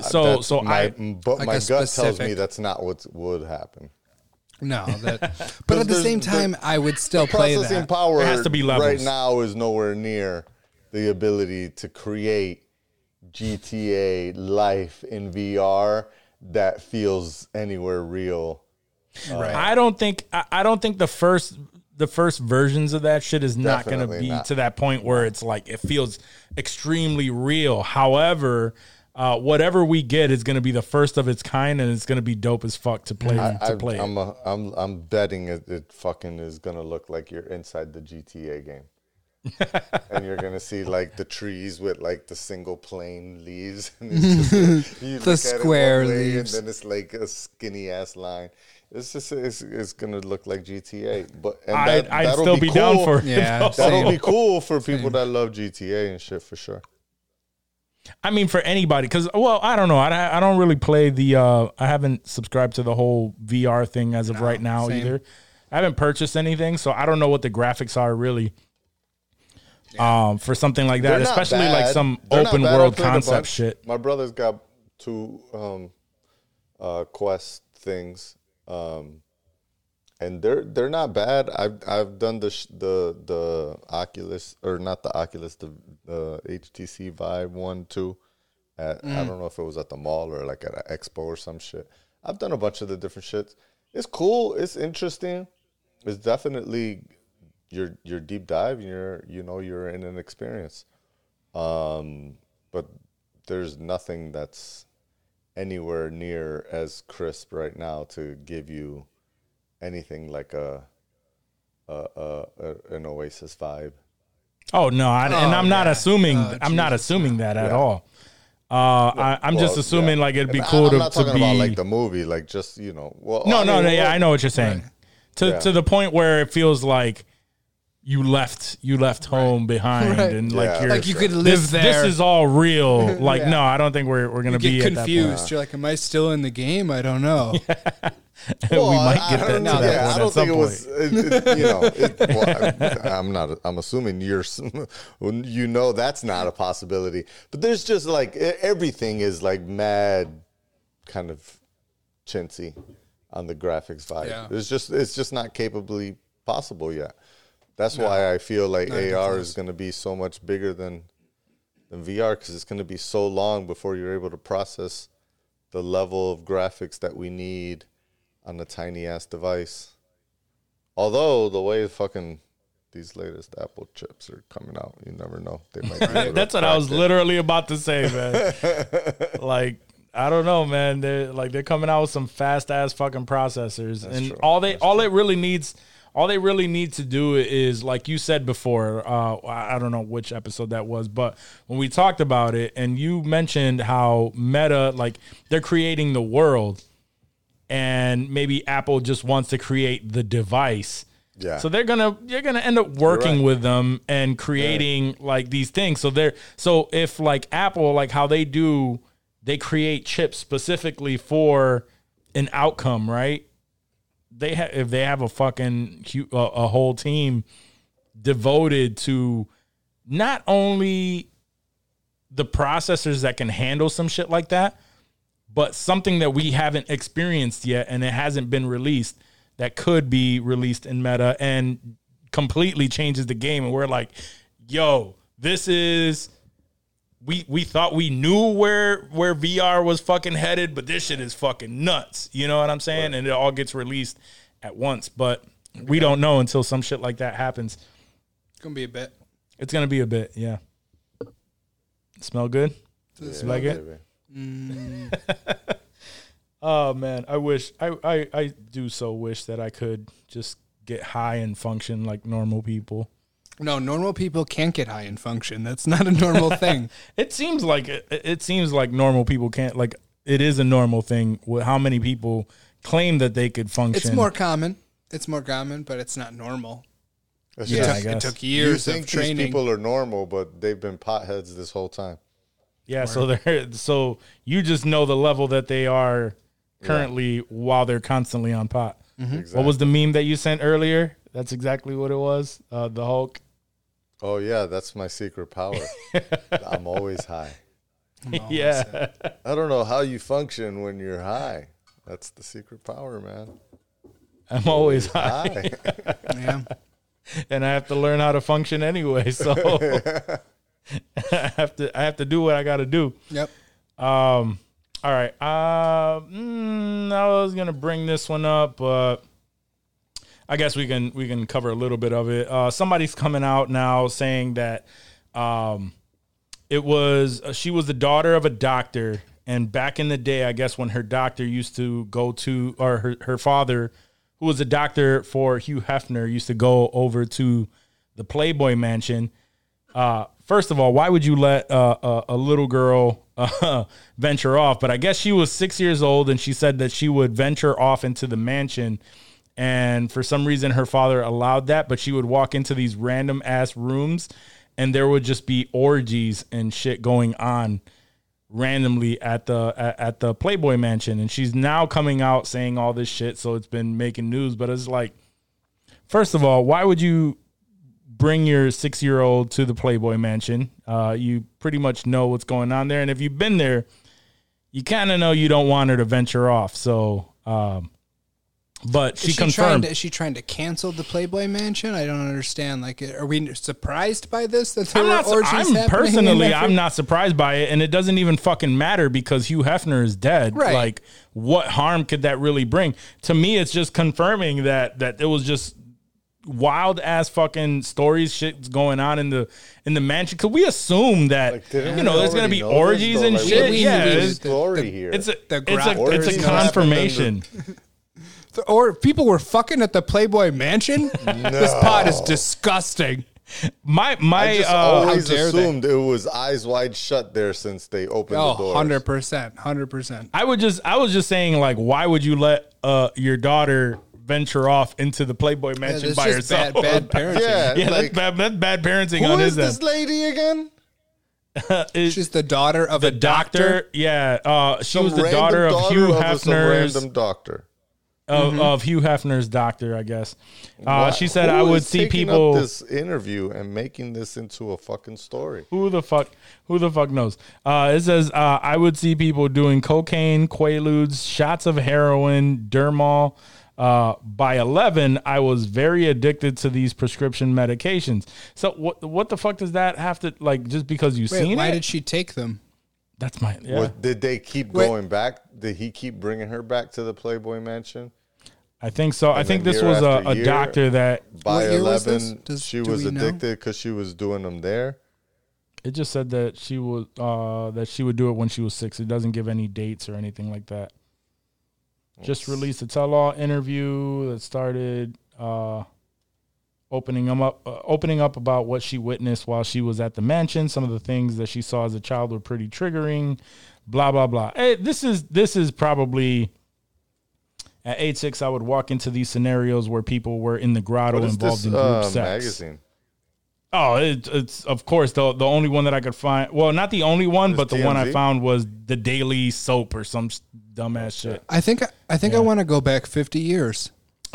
So That's so my, I but Like my a gut tells me that's not what would happen. No, that. but at the same there- time, I would still play Processing that. power There has to be right now is nowhere near the ability to create GTA life in VR that feels anywhere real. I don't think I, I don't think the first the first versions of that shit is not going to be not. to that point where it's like it feels extremely real. However, uh, whatever we get is going to be the first of its kind, and it's going to be dope as fuck to play I, to I, play. I'm, a, I'm I'm betting it, it fucking is gonna look like you're inside the GTA game. and you're gonna see like the trees with like the single plane leaves, and it's just, you The look at it one square leaves. and then it's like a skinny ass line. It's just it's, it's gonna look like GTA, but and I'd, that, I'd that'll still be be, down cool. for it. Yeah, though. That'll be cool for people that love GTA and shit for sure. I mean, for anybody, because well, I don't know. I, I don't really play the. Uh, I haven't subscribed to the whole VR thing as of right now same. either. I haven't purchased anything, so I don't know what the graphics are really. Um, for something like that, They're especially like some They're open. World concept shit. My brother's got two um, uh, Quest things, um, and they're they're not bad. I've I've done the sh- the the Oculus or not the Oculus, the the HTC Vive one two. At, I don't know if it was at the mall or like at an expo or some shit. I've done a bunch of the different shits. It's cool. It's interesting. It's definitely your your deep dive. You're you know you're in an experience. Um, but there's nothing that's anywhere near as crisp right now to give you anything like a, a, a, a an Oasis vibe. Oh no, I, and Oh, I'm not assuming. Oh, I'm not assuming that at Yeah. all. Uh, I, I'm just assuming yeah. like it'd be And cool I'm to, not to talking be. about like the movie, like just you know. Well, no, I no, mean, no. Yeah, I know what you're saying. To Yeah. to the point where it feels like you left you left home behind Right. and like Yeah. you're Like you could live this, there. This is all real. Like Yeah. no, I don't think we're we're gonna You be get at that confused. You're like, am I still in the game? I don't know. point. Well, we might I- get I that don't to know. that Yeah, point I don't at some think it was. point. It, it, you know, it, well, I, I'm not. I'm assuming you're. s- You know, that's not a possibility. But there's just like e- everything is like mad, kind of chintzy on the graphics vibe. Yeah. It's just. It's just not capably possible yet. That's why I feel like even AR is going to be so much bigger than than VR because it's going to be so long before you're able to process the level of graphics that we need on a tiny ass device. Although the way fucking these latest Apple chips are coming out, you never know. They might. Be That's what I was it. literally about to say, man. like I don't know, man. They're like they're coming out with some fast ass fucking processors, and true. all they all it really needs. All they really need to do is, like you said before, uh, I don't know which episode that was, but when we talked about it, and you mentioned how Meta, like they're creating the world, and maybe Apple just wants to create the device. Yeah. So they're gonna you're gonna end up working right. with them and creating like these things. So they're so if like Apple, like how they do, they create chips specifically for an outcome, right? They have if they have a fucking a, a whole team devoted to not only the processors that can handle some shit like that, but something that we haven't experienced yet and it hasn't been released that could be released in meta and completely changes the game. And we're like yo this is we we thought we knew where where VR was fucking headed but this shit is fucking nuts you know what I'm saying and it all gets released at once but we don't know until some shit like that happens It's gonna be a bit. it's gonna be a bit yeah smell good it You like it? Maybe. Oh man, I wish I, I I do so wish that I could just get high and function like normal people. No, normal people can't get high and function. That's not a normal thing. It seems like it, it seems like normal people can't like it is a normal thing with how many people claim that they could function. It's more common. It's more common, but it's not normal. It's Yeah, just- I It guess. took you years think of training. these people are normal, but they've been potheads this whole time. yeah, so they're so you just know the level that they are currently while they're constantly on pot. Exactly. What was the meme that you sent earlier? That's exactly what it was. Uh, the Hulk. Oh yeah, that's my secret power. I'm always high. yeah. I don't know how you function when you're high. That's the secret power, man. I'm always high. High. Yeah. and I have to learn how to function anyway. So I have to I have to do what I got to do. Yep. Um, all right. Uh, mm, I was gonna bring this one up, but I guess we can we can cover a little bit of it. Uh, somebody's coming out now saying that um, it was uh, she was the daughter of a doctor, and back in the day, I guess when her doctor used to go to or her her father, who was a doctor for Hugh Hefner, used to go over to the Playboy Mansion. Uh, first of all, why would you let a, a little girl uh, venture off? But I guess she was six years old, and she said that she would venture off into the mansion. And for some reason, her father allowed that, but she would walk into these random ass rooms, and there would just be orgies and shit going on randomly at the at, at the Playboy Mansion. And she's now coming out saying all this shit, so it's been making news. But it's like, first of all, why would you bring your six year old to the Playboy Mansion. Uh, you pretty much know what's going on there, and if you've been there, you kind of know you don't want her to venture off. So, um, but she, is she trying confirmed. to, is she trying to cancel the Playboy Mansion? I don't understand. Like, are we surprised by this? That there I'm not. su- orgies I'm personally, I'm not surprised by it, and it doesn't even fucking matter because Hugh Hefner is dead. Right. Like, what harm could that really bring? To me, it's just confirming that that it was just wild ass fucking stories, shit's going on in the in the mansion. Because we assume that Like, you know there's gonna be know this, orgies and Like, shit. we- we yeah, knew it's, this. the- story the- here. it's a The it's a it's a happened in the- confirmation. or people were fucking at the Playboy Mansion. This pod is disgusting. My my I just uh, always how dare they. assumed it was eyes wide shut there since they opened Oh, the doors. 100 percent, hundred percent. I would just I was just saying like why would you let uh your daughter venture off into the Playboy Mansion That's by just herself? bad, bad parenting. Yeah, yeah, like, that's bad. That's bad parenting who on is this end. lady again? Is- She's the daughter of the a doctor. doctor, yeah, uh, she Some was the daughter of daughter Hugh of some Hefner's random doctor. Of, of Hugh Hefner's doctor, I guess. Uh, Why- she said who I would is see taking up people. this interview and making this into a fucking story. Who the fuck? Who the fuck knows? Uh, it says uh, I would see people doing cocaine, quaaludes, shots of heroin, Demerol. Uh, by eleven, I was very addicted to these prescription medications. So what? What the fuck does that have to like? Just because you Wait, seen it? why it? did she take them? That's my. Yeah. What, did they keep Wait. going back? Did he keep bringing her back to the Playboy Mansion? I think so. I think this was a, a year- doctor that By What year was eleven, Does- she was addicted because she was doing them there. it just said that she was uh that she would do it when she was six. It doesn't give any dates or anything like that. Just released a tell-all interview that started uh opening them up uh, opening up about what she witnessed while she was at the mansion. Some of the things that she saw as a child were pretty triggering. Blah blah blah. Hey, this is this is probably at eight six. I would walk into these scenarios where people were in the grotto What is involved this in group uh, sex. magazine? Oh, it, it's of course the the only one that I could find. Well, not the only one, but the one I found was the Daily Soap or some s- dumbass shit. I think I think I want to go back 50 years.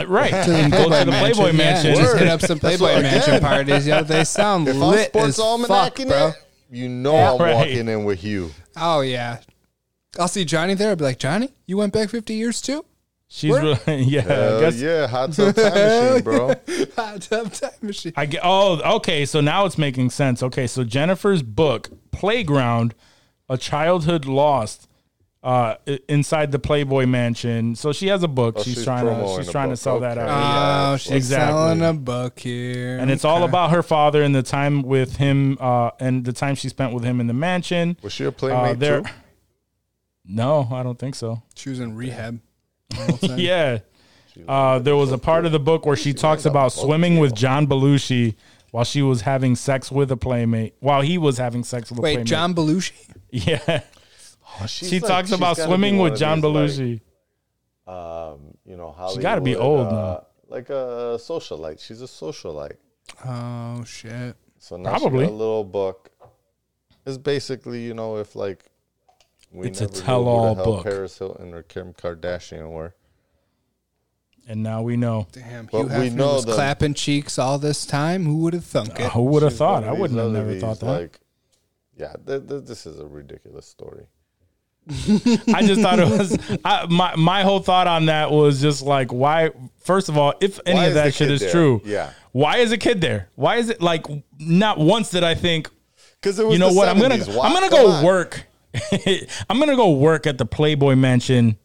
Right, the go to the Playboy Yeah, Mansion. just hit up some Playboy Mansion parties. Yo, they sound If I'm sports as fuck, almanacing bro. it, you know I'm Right. walking in with you. Oh yeah, I'll see Johnny there. I'll be like, Johnny, you went back 50 years too? She's really, yeah. I Hell guess yeah, hot tub time machine, bro. Hot tub time machine. I get. Oh, okay. So now it's making sense. Okay, so Jennifer's book, Playground, a childhood lost, uh, inside the Playboy Mansion. So she has a book. Oh, she's, she's trying to. She's the trying to book. sell that out. Oh, Yeah, she's exactly. selling a book here, and it's all about her father and the time with him, uh, and the time she spent with him in the mansion. Was she a Uh, playmate there- too? No, I don't think so. She was in rehab. the whole time. Yeah. Uh, there was a part of the book where she talks about swimming with John Belushi while she was having sex with a playmate. While he was having sex with a playmate. Wait, playmate. John Belushi? Yeah. Oh, She like- talks about swimming with John these, Belushi. Like, um, you know, Hollywood. gotta be old uh, now. Like a socialite. She's a socialite. Oh shit! So now Probably. she got a little book. It's basically, you know, if like we It's a never knew the tell-all hell book. Paris Hilton or Kim Kardashian were. And now we know. Damn, But Hugh we Hefner know was the- clapping cheeks all this time. Who would have thunk uh, it? Who would have She's thought? one I of wouldn't have these never other thought that. Like, yeah, th- th- this is a ridiculous story. I just thought it was I, my my whole thought on that was just like why first of all if any Why of is the that shit kid is there? true Yeah. why is a kid there why is it like not once did I think Because it was you know the what? I'm gonna 70s. Why- I'm gonna come go on. work. I'm gonna go work at the Playboy Mansion.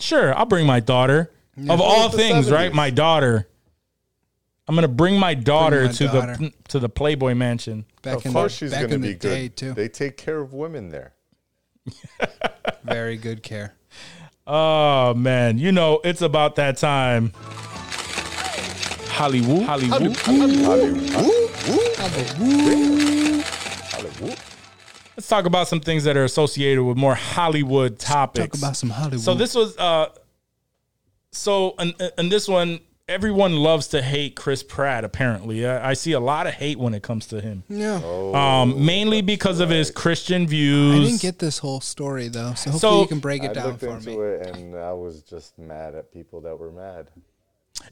Sure, I'll bring my daughter. Of all the things, right? My daughter. I'm gonna bring my daughter my to daughter. the to the Playboy Mansion. Back Of in course, the, she's back gonna in the be day good. too. They take care of women there. Very good care. Oh man, you know it's about that time. Hollywood, Hollywood. Hollywood. Let's talk about some things that are associated with more Hollywood topics. Talk about some Hollywood. So this was uh so and and this one everyone loves to hate Chris Pratt apparently. I, I see a lot of hate when it comes to him. yeah. Um mainly because of his Christian views. I didn't get this whole story though, so hopefully So- you can break it I down looked for into me. it and I was just mad at people that were mad.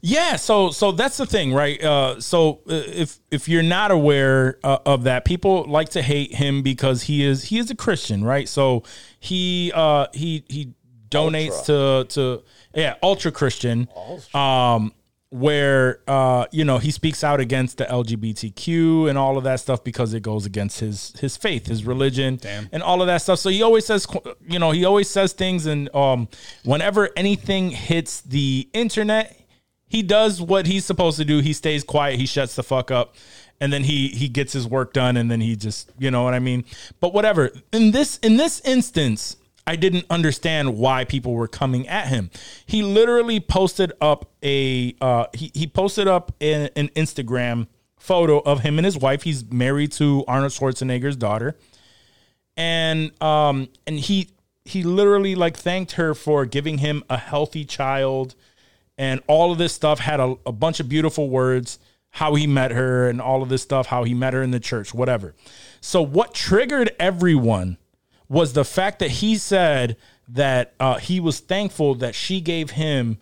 Yeah, so so that's the thing, right? Uh, so uh, if if you're not aware uh, of that, people like to hate him because he is he is a Christian, right? So he uh, he he donates to to yeah ultra Christian, um, where uh, you know he speaks out against the LGBTQ and all of that stuff because it goes against his his faith, his religion, and all of that stuff. So he always says, you know, he always says things, and um, whenever anything hits the internet he does what he's supposed to do. He stays quiet. He shuts the fuck up, and then he he gets his work done, and then he just you know what I mean. But whatever. In this in this instance, I didn't understand why people were coming at him. He literally posted up a uh, he he posted up an, an Instagram photo of him and his wife. He's married to Arnold Schwarzenegger's daughter and um and he he literally like thanked her for giving him a healthy child and all of this stuff had a, a bunch of beautiful words how he met her and all of this stuff how he met her in the church whatever. So what triggered everyone was the fact that he said that uh, he was thankful that she gave him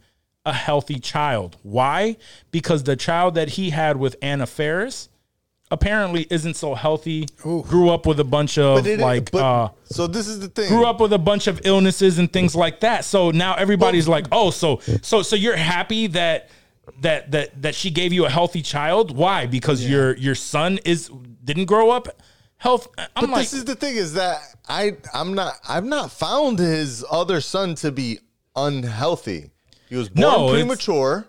a healthy child. Why? Because the child that he had with anna Faris apparently isn't so healthy grew up with a bunch of it- like but- uh so this is the thing. grew up with a bunch of illnesses and things like that. So now everybody's like, "Oh, so so so you're happy that that that that she gave you a healthy child? Why? Because your your son is didn't grow up health." I'm But like, this is the thing is that I I'm not I've not found his other son to be unhealthy. He was born No, it's- Mm-hmm. premature,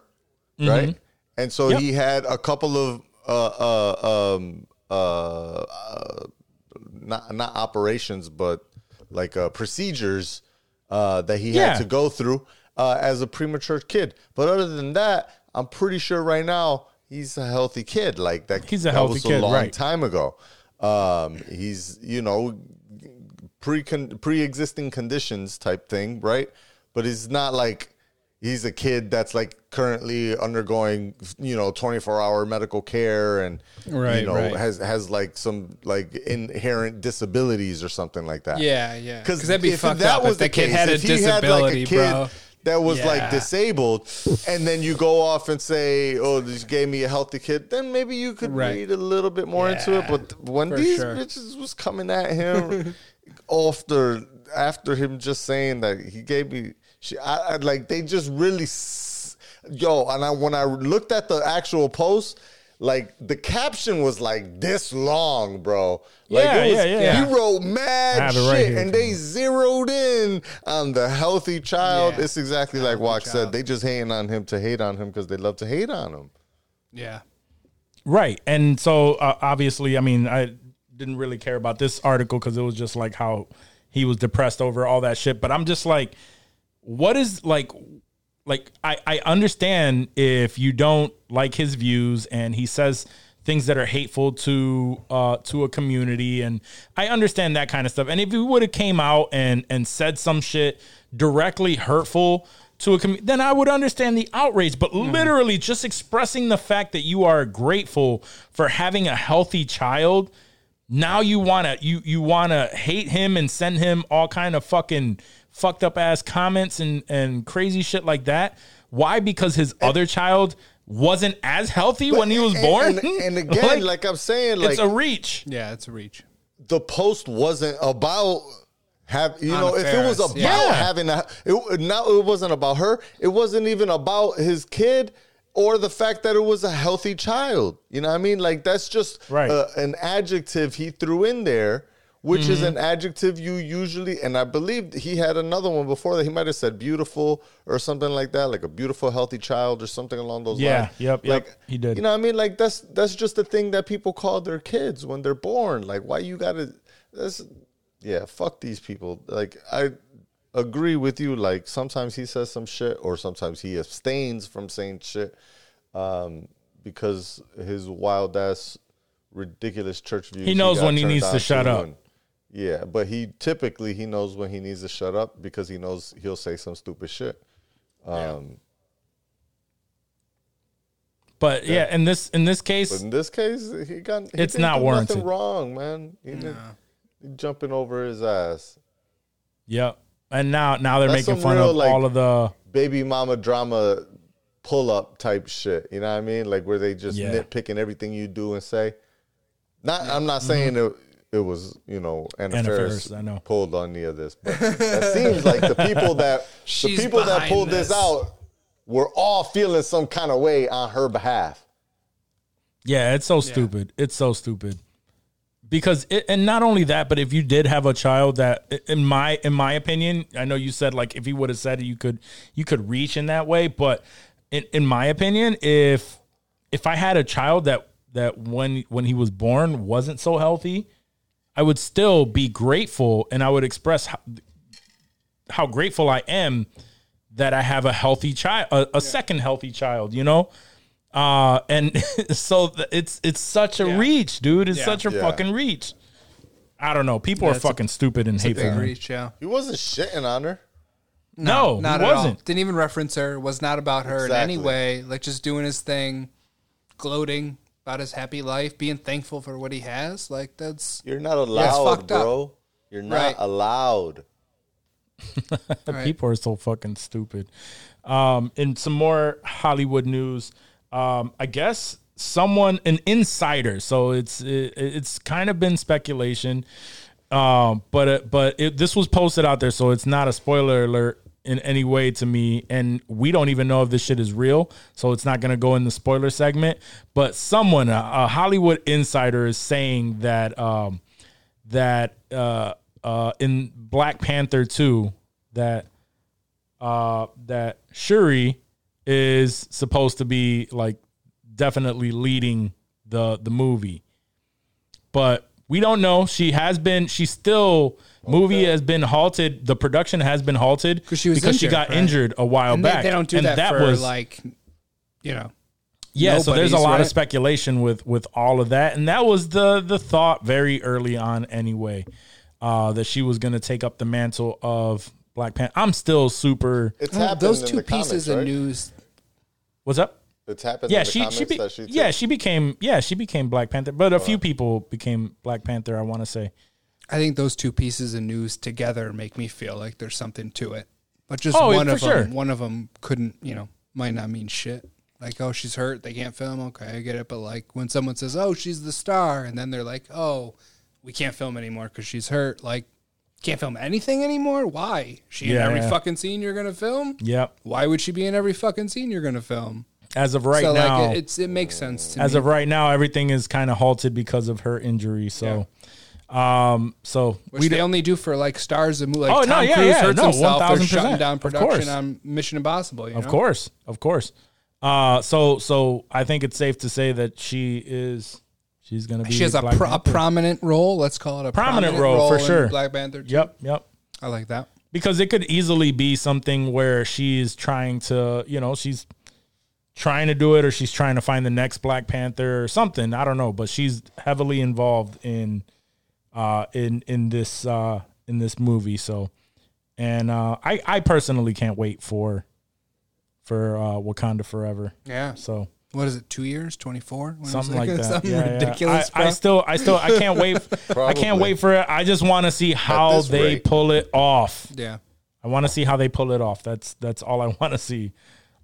right? And so Yep. he had a couple of uh uh um uh, uh not not operations but like uh procedures uh that he Yeah. had to go through uh as a premature kid. But other than that, I'm pretty sure right now he's a healthy kid. Like that He's a that healthy was kid, a long right. time ago. Um, he's you know pre pre existing conditions type thing, right? But it's not like he's a kid that's like currently undergoing you know 24 hour medical care and Right, you know right. has has like some like inherent disabilities or something like that. Yeah, yeah. Because that'd be fucked up if the kid had a disability, bro. that was Yeah. like disabled, and then you go off and say, "Oh, this gave me a healthy kid," then maybe you could Right. read a little bit more into it. But when these sure. bitches was coming at him after after him just saying that he gave me, she, I, I like they just really, s- yo, and I when I looked at the actual post. Like the caption was like this long, bro. Like Yeah, it was, yeah, yeah. He wrote mad I have it shit, right and if you they zeroed in on the healthy child. Yeah. It's exactly like Walk said. They just hating on him to hate on him because they love to hate on him. Yeah. Right. And so uh, obviously, I mean, I didn't really care about this article because it was just like how he was depressed over all that shit. But I'm just like, what is like, like I, I understand if you don't like his views and he says things that are hateful to uh to a community and I understand that kind of stuff. And if he would have came out and and said some shit directly hurtful to a community, then I would understand the outrage. But literally just expressing the fact that you are grateful for having a healthy child, now you wanna you you wanna hate him and send him all kind of fucking fucked up ass comments and and crazy shit like that. Why? Because his other child wasn't as healthy when he was And- born. And, and again, like, I'm saying, like it's a reach. Yeah, it's a reach. the post wasn't about have you know Anna if it was about yeah. having a it, now it wasn't about her it wasn't even about his kid or the fact that it was a healthy child you know what i mean like that's just Right. uh, an adjective he threw in there which is Mm-hmm. an adjective you usually and i believe he had another one before that he might have said beautiful or something like that like a beautiful healthy child or something along those Yeah, lines yep, yep, like he did. you know what i mean like that's that's just the thing that people call their kids when they're born like why you gotta that's yeah, fuck these people. Like I agree with you. Like sometimes he says some shit, or sometimes he abstains from saying shit. Um, because his wild ass ridiculous church views. He knows got when he needs to shut up. Yeah, but he typically he knows when he needs to shut up because he knows he'll say some stupid shit. Um, But yeah, in this in this But case, in this case, he got he It's didn't not warranted. Nothing wrong, man. He didn't jumping over his ass. yep. And now now they're That's making fun real, of like- all of the baby mama drama pull up type shit. You know what I mean? Like where they just Yeah. nitpicking everything you do and say. Not I'm not saying it it was, you know, Anna, Anna Faris Faris, I know. pulled on any of this. But it seems like the people that the people that pulled this. this. out were all feeling some kind of way on her behalf. Yeah, it's so stupid. It's so stupid. Because it, and not only that, but if you did have a child that in my in my opinion, I know you said like if he would have said it you could you could reach in that way, but in, in my opinion, if if I had a child that that when when he was born wasn't so healthy, I would still be grateful and I would express how, how grateful I am that I have a healthy child, a, a second healthy child, you know? Uh, and so it's it's such a Yeah. reach, dude. It's Yeah. such a Yeah. fucking reach. I don't know. People are it's a- fucking stupid and hateful. Reach, yeah. He wasn't shitting on her. No, not he at wasn't. all. Didn't even reference her. Was not about her in any way. Like just doing his thing, gloating about his happy life, being thankful for what he has. Like that's You're not allowed, fucked up. bro. You're not Right. allowed. right. People are so fucking stupid. Um, in some more Hollywood news, um, I guess someone, an insider. So it's it, it's kind of been speculation, um, but it, but it, this was posted out there, so it's not a spoiler alert in any way to me. And we don't even know if this shit is real, so it's not gonna go in the spoiler segment. But someone, a, a Hollywood insider, is saying that um, that uh, uh, in Black Panther two that uh, that Shuri is supposed to be like definitely leading the the movie, but we don't know. She has been. she's still movie has been halted. The production has been halted 'Cause she was because she got right? injured a while and back. they don't do and that, for like, you know, yeah, so there's a Nobody's, lot of speculation with with all of that, and that was the the thought very early on anyway, uh, that she was going to take up the mantle of Black Panther. I'm still super. It's Well, happened those in two the pieces comics, of news. What's up? It's happened Yeah, in she comics she, be, that she yeah she became yeah she became Black Panther, but a few people became Black Panther. I want to say. I think those two pieces of news together make me feel like there's something to it. But just Oh, one of sure. them, one of them couldn't, you know, might not mean shit. Like, oh, she's hurt, they can't film. Okay, I get it. But like when someone says, "Oh, she's the star," and then they're like, "Oh, we can't film anymore because she's hurt," like, can't film anything anymore. Why? She in every yeah. fucking scene you're gonna film. Yep. Why would she be in every fucking scene you're gonna film? As of right so now, like, it, it's it makes sense to as me. of right now, everything is kind of halted because of her injury. So, um, so Which we they only do for like stars of movies. Oh, Like no, Tom yeah, Cruise yeah, hurts no, himself. They're 1000%, shutting down production on Mission Impossible. You Of course, of course. Uh, so so I think it's safe to say that she is she's gonna be. She has a, pro- a prominent role. Let's call it a Prominent prominent, role, for in sure. Black Panther. too. Yep, yep. I like that. Because it could easily be something where she's trying to, you know, she's trying to do it, or she's trying to find the next Black Panther or something. I don't know, but she's heavily involved in, uh, in in this uh in this movie. So, and uh, I I personally can't wait for, for uh, Wakanda Forever. Yeah. So What is it? Two years? Twenty four? something like that. Something Yeah, yeah. ridiculous. I, I still, I still, I can't wait. I can't wait for it. I just want to see how they rate. pull it off. yeah. I want to see how they pull it off. That's that's all I want to see.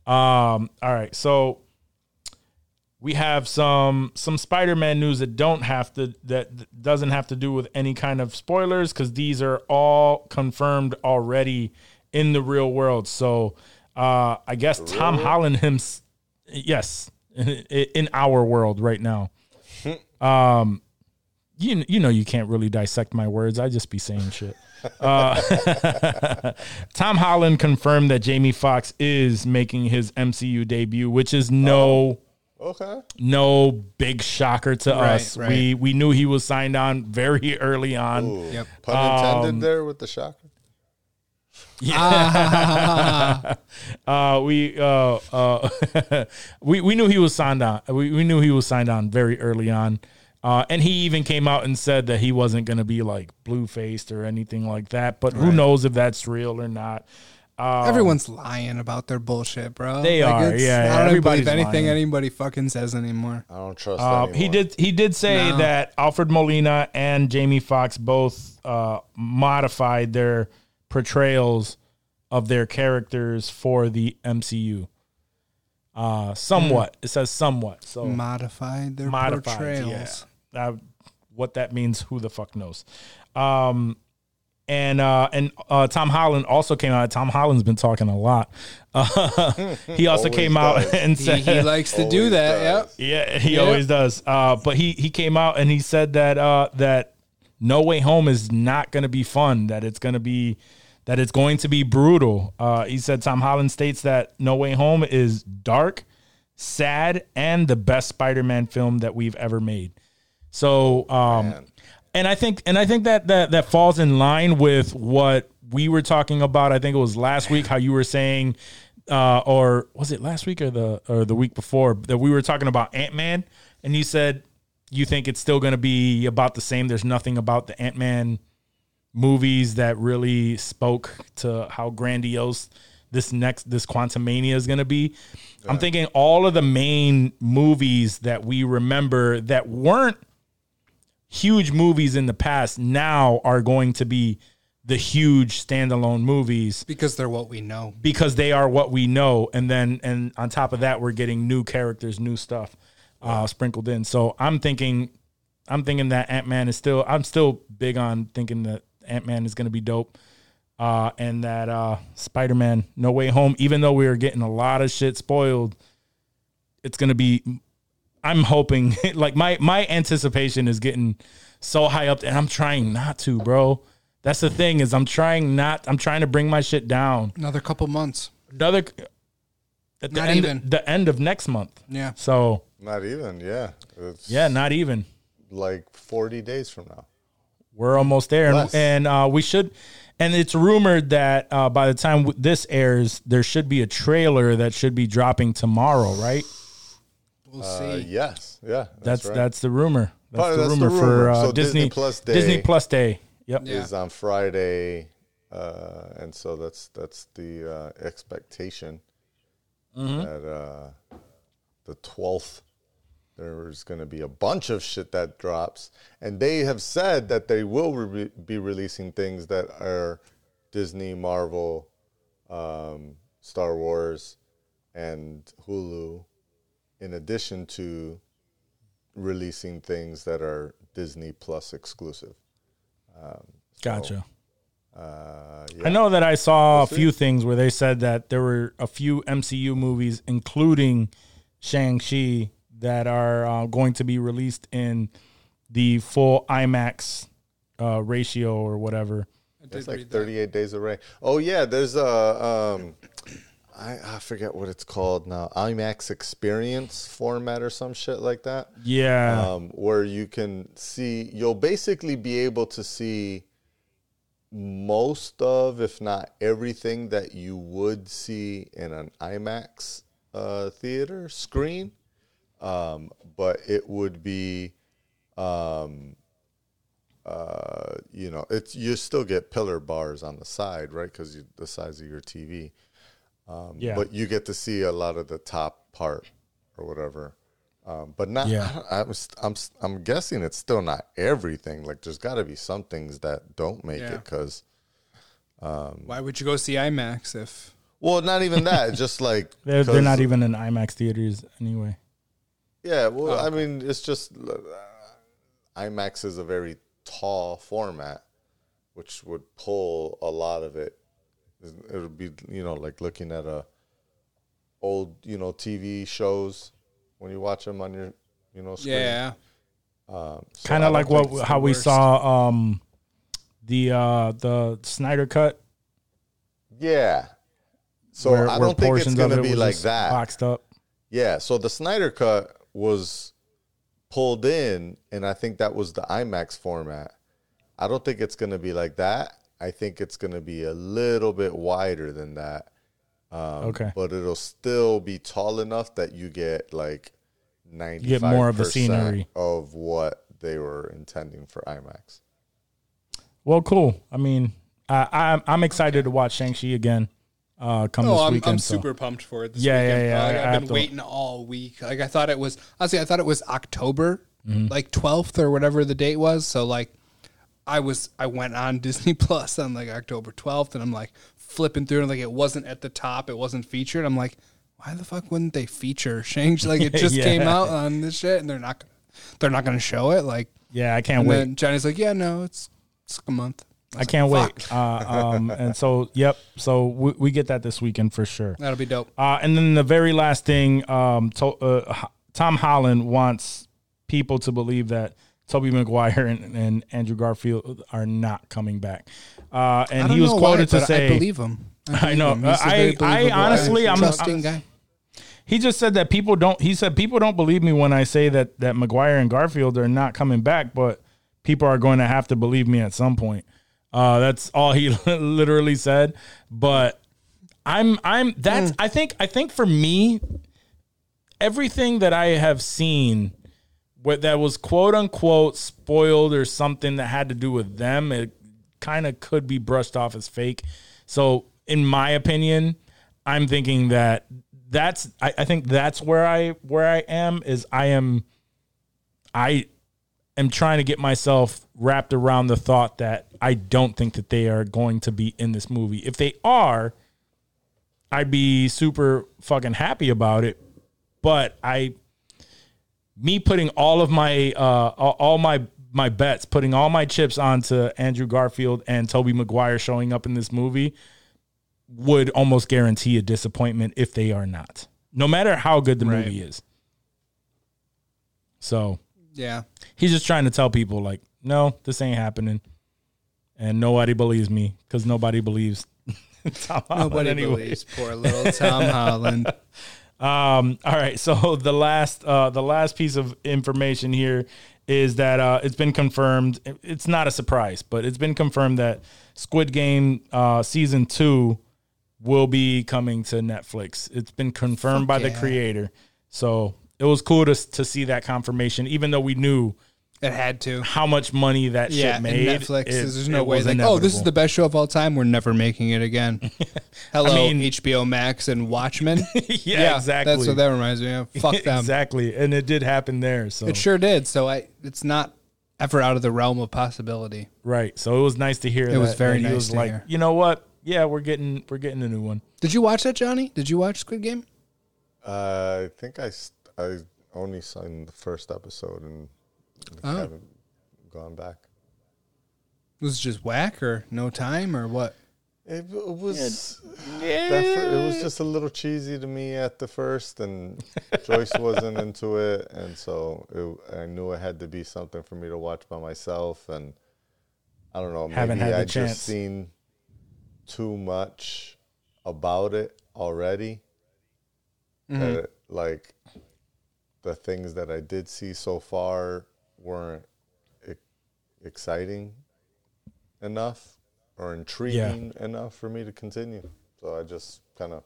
Um, all right, so we have some some Spider-Man news that don't have to that doesn't have to do with any kind of spoilers because these are all confirmed already in the real world. So uh, I guess Tom Holland him, yes, in, our world right now. Um, you you know you can't really dissect my words. I just be saying shit. Uh, Tom Holland confirmed that Jamie Foxx is making his MCU debut, which is no Okay. no big shocker to Right, us. right. We we knew he was signed on very early on. Ooh. Yep. Pun intended Um, there with the shocker. Yeah. uh, we uh, uh, we we knew he was signed on. We we knew he was signed on very early on. Uh, and he even came out and said that he wasn't going to be like blue faced or anything like that. But who knows if that's real or not? Everyone's lying about their bullshit, bro. Um, They are, yeah, yeah, I don't everybody's believe anything lying. anybody fucking says anymore. I don't trust. Uh, anyone. he did. He did say No. that Alfred Molina and Jamie Foxx both uh, modified their portrayals of their characters for the MCU. Uh, somewhat. It says somewhat. So Modified their modified. portrayals. Yeah. Uh, what that means, who the fuck knows? Um, and uh, and uh, Tom Holland also came out. Tom Holland's been talking a lot. Uh, he also Always came out and He, said he likes to do that. does. Yep. yeah, he Yeah. always does. Uh, but he he came out and he said that uh, that No Way Home is not going to be fun. That it's going to be that it's going to be brutal. Uh, he said Tom Holland states that No Way Home is dark, sad, and the best Spider-Man film that we've ever made. So, um, Man. And I think and I think that that that falls in line with what we were talking about. I think it was last week how you were saying, uh, or was it last week or the or the week before that we were talking about Ant Man, and you said you think it's still going to be about the same. There's nothing about the Ant Man movies that really spoke to how grandiose this next this Quantumania is going to be. I'm thinking all of the main movies that we remember that weren't huge movies in the past now are going to be the huge standalone movies Because they're what we know. because they are what we know and then and on top of that we're getting new characters new stuff uh sprinkled in so i'm thinking i'm thinking that ant-man is still i'm still big on thinking that ant-man is going to be dope uh and that uh spider-man no way home even though we are getting a lot of shit spoiled it's going to be i'm hoping like my my anticipation is getting so high up and i'm trying not to bro that's the thing is i'm trying not i'm trying to bring my shit down Another couple months. another at the Not end, even. the end of next month. Yeah. So Not even. Yeah. It's yeah, not even. like 40 days from now. We're almost there, and, Less. and uh, we should. And it's rumored that uh, by the time this airs, there should be a trailer that should be dropping tomorrow. Right? We'll Uh, see. yes. Yeah. That's right. that's the rumor. That's, Probably the, that's the rumor for uh, So Disney, Disney Plus Day- Disney Plus Day. Yep. Yeah. is on Friday, uh, and so that's that's the uh, expectation Mm-hmm. that uh, the twelfth there's going to be a bunch of shit that drops, and they have said that they will re- be releasing things that are Disney, Marvel, um, Star Wars, and Hulu, in addition to releasing things that are Disney Plus exclusive. Gotcha. Uh, I know that I saw a see. few things where they said that there were a few MCU movies, including Shang Chi, that are uh, going to be released in the full IMAX uh, ratio or whatever. I It's like read that. 38 days of rain. Oh yeah, there's a um, I, I forget what it's called now. IMAX Experience format or some shit like that. Yeah, Um, where you can see, you'll basically be able to see most of, if not everything, that you would see in an IMAX uh, theater screen. Um, but it would be um, uh, you know, it's you still get pillar bars on the side, right? Because the size of your TV. Um, Yeah. But you get to see a lot of the top part or whatever. Um, but not. Yeah. I'm, I'm I'm guessing it's still not everything. Like there's got to be some things that don't make Yeah. it because. Why would you go see IMAX if Well, not even that. just like they're, they're not even in IMAX theaters anyway. Yeah, well, Oh, I mean, it's just uh, IMAX is a very tall format, which would pull a lot of it. It would be, you know, like looking at a old, you know, TV shows when you watch them on your, you know, screen. Yeah. Um, so Kind of like what how we worst. saw um, the uh, the Snyder cut. Yeah. So where, I where don't think it's gonna it be like that. boxed up. Yeah, so the Snyder cut was pulled in, and I think that was the IMAX format. I don't think it's going to be like that. I think it's going to be a little bit wider than that. Um, Okay. But it'll still be tall enough that you get like 95% get more of the scenery. of what they were intending for IMAX. Well, cool. I mean, I, I'm I'm excited to watch Shang Chi again. Uh, come Oh, this I'm, weekend. I'm so- super pumped for it. This Yeah, weekend. yeah, yeah, Like, I I've have been to- waiting all week. Like I thought it was honestly, I thought it was October, Mm-hmm. like 12th or whatever the date was. So like, I was I went on Disney Plus on like October 12th, and I'm like flipping through, and like it wasn't at the top, it wasn't featured. I'm like, why the fuck wouldn't they feature Shang? Like it just Yeah. came out on this shit, and they're not they're not going to show it. Like, Yeah, I can't wait. then Johnny's like, yeah, no, it's it's like a month. I can't wait. Uh, um, and so, yep. So we, we get that this weekend for sure. That'll be dope. Uh, and then the very last thing, um, to, uh, Tom Holland wants people to believe that Tobey Maguire and, and Andrew Garfield are not coming back. Uh, I and he was know quoted why, to say, I believe him. I know. believe him. He's a I- I honestly, I'm- trusting I'm- guy. he just said that people don't. He said people don't believe me when I say that that Maguire and Garfield are not coming back, but people are going to have to believe me at some point. Uh, that's all he literally said. But I'm I'm that's I think I think for me, everything that I have seen what that was quote unquote spoiled or something that had to do with them, it kind of could be brushed off as fake. So, in my opinion, I'm thinking that that's I, I think that's where I where I am is I am I am trying to get myself wrapped around the thought that I don't think that they are going to be in this movie. If they are, I'd be super fucking happy about it. But I me putting all of my uh all, my my bets, putting all my chips onto Andrew Garfield and Tobey Maguire showing up in this movie would almost guarantee a disappointment if they are not. No matter how good the Right. movie is. So Yeah. he's just trying to tell people like, no, this ain't happening. And nobody believes me because nobody believes Tom Holland Nobody anyway. believes poor little Tom Holland. Um, all right, so the last uh, the last piece of information here is that uh, it's been confirmed. It's not a surprise, but it's been confirmed that Squid Game uh, season two will be coming to Netflix. It's been confirmed by the creator, so it was cool to to see that confirmation, even though we knew It had to. how much money that Yeah, shit made. Netflix. it- there's no way. was Like, oh, this is the best show of all time. We're never making it again. Hello, I mean- HBO Max and Watchmen. yeah, exactly. That's what that reminds me of. Fuck them. exactly, and it did happen there. So It sure did. So I, it's not ever out of the realm of possibility. Right. So it was nice to hear. It was that- very that he nice was to like, hear. you know what? Yeah, we're getting we're getting a new one. Did you watch that, Johnny? Did you watch Squid Game? Uh, I think I, I only saw the first episode and Oh. haven't gone back. Was it just whack or no time or what? It, it was that fir- it was just a little cheesy to me at the first, and Joyce wasn't into it, and so it, I knew it had to be something for me to watch by myself. And I don't know, maybe Haven't had the I chance. just seen too much about it already. Mm-hmm. That like the things that I did see so far weren't e- exciting enough or intriguing enough for me to continue. So I just kind of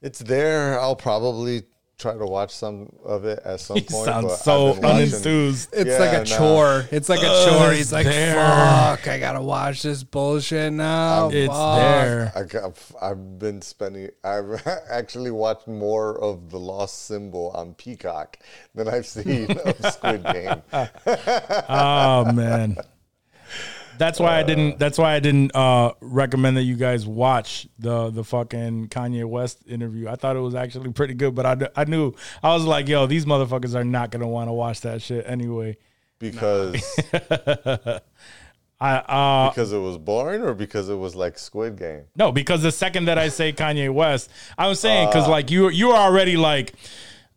it's there. I'll probably try to watch some of it at some He point. sounds but so I've been watching- unenthused. It's Yeah, like a nah. chore. It's like a Ugh, chore. it's He's like, there. fuck, I gotta watch this bullshit now. It's fuck." there. I got, I've been spending. I've actually watched more of the Lost Symbol on Peacock than I've seen of Squid Game. Oh man. That's why I didn't. That's why I didn't uh, recommend that you guys watch the the fucking Kanye West interview. I thought it was actually pretty good, but I, I knew I was like, yo, these motherfuckers are not gonna want to watch that shit anyway. because I uh, because it was boring or because it was like Squid Game. No, because the second that I say Kanye West, I was saying because like you you are already like.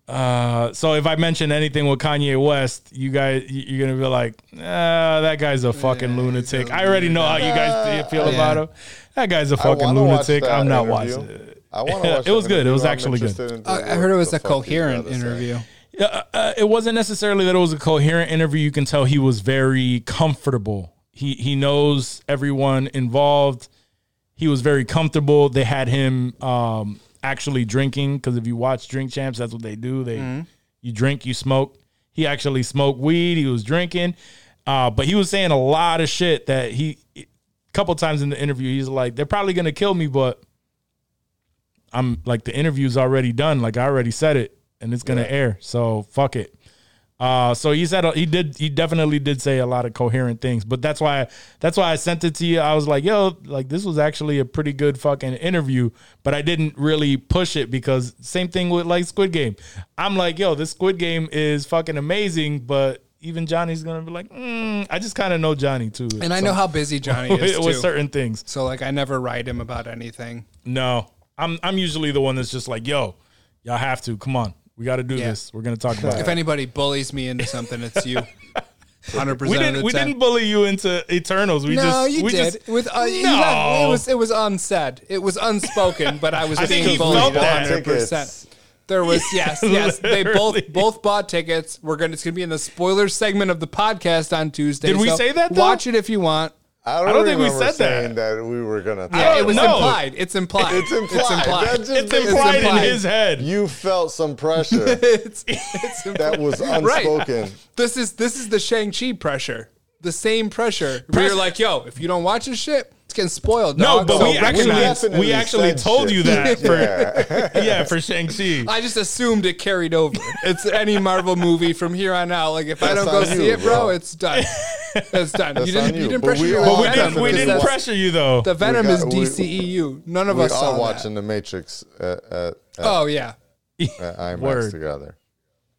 Uh, so if I mention anything with Kanye West, you guys you're gonna be like, ah, that guy's a fucking lunatic. I already know how you guys feel Yeah. about him. That guy's a fucking lunatic. I'm not interview. watching it. I want to watch. It was good. It was actually good. interested in I, heard it was a coherent gotta say. interview. Yeah, uh, it wasn't necessarily that it was a coherent interview. You can tell he was very comfortable he he knows everyone involved. He was very comfortable. They had him um, actually drinking because if you watch Drink Champs, that's what they do. They you drink, you smoke. He actually smoked weed. He was drinking, uh, but he was saying a lot of shit that he. A couple times in the interview, he's like, "They're probably gonna kill me, but I'm like the interview's already done. Like I already said it, and it's gonna air. So fuck it." Uh, so he said he did. He definitely did say a lot of coherent things, but that's why that's why I sent it to you. I was like, "Yo, like this was actually a pretty good fucking interview," but I didn't really push it because same thing with like Squid Game. I'm like, "Yo, this Squid Game is fucking amazing," but even Johnny's gonna be like, mm, "I just kind of know Johnny too," And I know how busy Johnny is with too. certain things. So like I never write him about anything. No, I'm I'm usually the one that's just like, "Yo, y'all have to come on, we got to do Yeah. this. We're gonna talk about If it." If anybody bullies me into something, it's you. Hundred percent. of didn't we didn't bully you into Eternals. We no, just you we did. just With uh, No. had- it was it was unsaid. It was unspoken, but I was I being he bullied. that. Hundred percent. There was yes, yes. They both both bought tickets. We're gonna it's gonna be in the spoiler segment of the podcast on Tuesday. Did we so say that, though? Watch it if you want. I don't, I don't think we said that. saying that. we were gonna. Yeah, it was know. implied. It's implied. It's implied. That just it's makes- implied, implied. in his head. You felt some pressure it's, it's implied. that was Right. unspoken. This is this is the Shang Chi pressure. The same pressure. We're like, yo, if you don't watch this shit, it's getting spoiled. no, but So we actually recognize- definitely we actually told shit. you that for Yeah. yeah for Shang Chi. I just assumed it carried over. It's any Marvel movie from here on out. Like if I don't go see you, it, bro, bro. it's done. It's done. That's you didn't. You, you. didn't But pressure we me But we Venom didn't we didn't pressure you though. The Venom We is got- we- DCEU. None of us saw all that. watching The Matrix at, at, at, Oh yeah, at IMAX Word. together.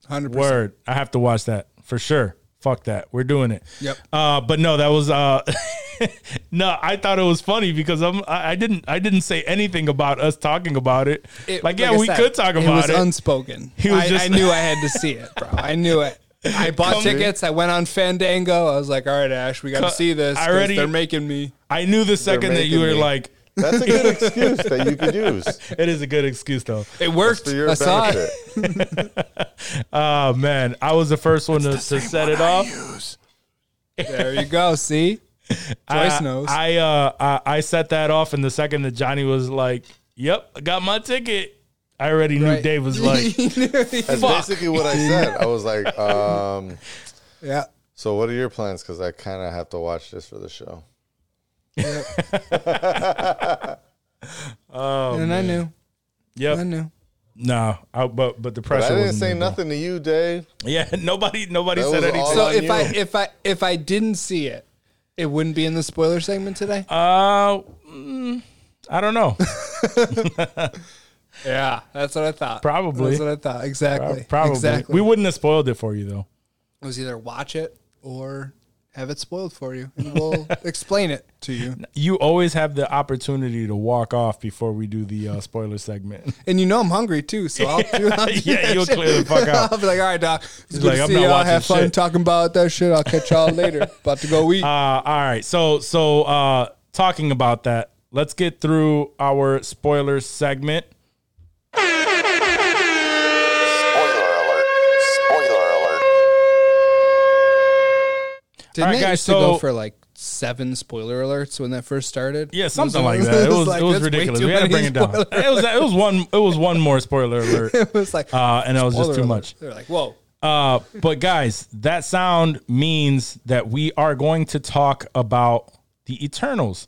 hundred percent. Word. I have to watch that for sure. Fuck that. We're doing it. Yep. Uh, but no, that was uh, no. I thought it was funny because I'm. I, I didn't. I didn't say anything about us talking about it. It- like, yeah, I we said, could talk It about was it. unspoken. He was I, just- I knew I had to see it, bro. I knew it. I bought Come- tickets. I went on Fandango. I was like, all right, Ash, we got to see this. I already- they're making me. I knew the second that you were me. like, That's a good excuse that you could use it is a good excuse though. It worked. for your I saw benefit. it. Oh man, I was the first one to, to set it off. There you go. See, Joyce I, knows. I uh I, I set that off, and the second that Johnny was like, "Yep, I got my ticket," I already knew Dave was like, That's Fuck. basically what I said. I was like, um, yeah. so what are your plans? Because I kind of have to watch this for the show. "Oh, and I knew. Yeah. I knew. no." I, but but the But pressure. I didn't say there, bro. nothing to you, Dave. Yeah, nobody nobody That said anything. So on if I if I if I didn't see it, it wouldn't be in the spoiler segment today. Uh, mm, I don't know. yeah, that's what I thought. Probably. That's what I thought. Exactly. Probably. Exactly. We wouldn't have spoiled it for you though. It was either watch it or have it spoiled for you, and we'll explain it to you. You always have the opportunity to walk off before we do the uh, spoiler segment. And you know I'm hungry too, so I'll do, I'll do Yeah, you'll shit. clear the fuck out. I'll be like, all right, doc. It's good like, to I'm see not y'all. watching Have fun shit. talking about that shit. I'll catch y'all later. About to go eat. Uh, all right. So so uh, talking about that, let's get through our spoiler segment. Spoiler alert. Spoiler alert. Didn't all right, it guys, used to go so- for like seven spoiler alerts when that first started? Yeah, something It like that. It was like, it was that's way ridiculous. too We had to many bring it down. It was it was one it was one more spoiler alert. It was like Uh, and that was just spoiler too alert. much. They're like, whoa. Uh, but guys, that sound means that we are going to talk about the Eternals.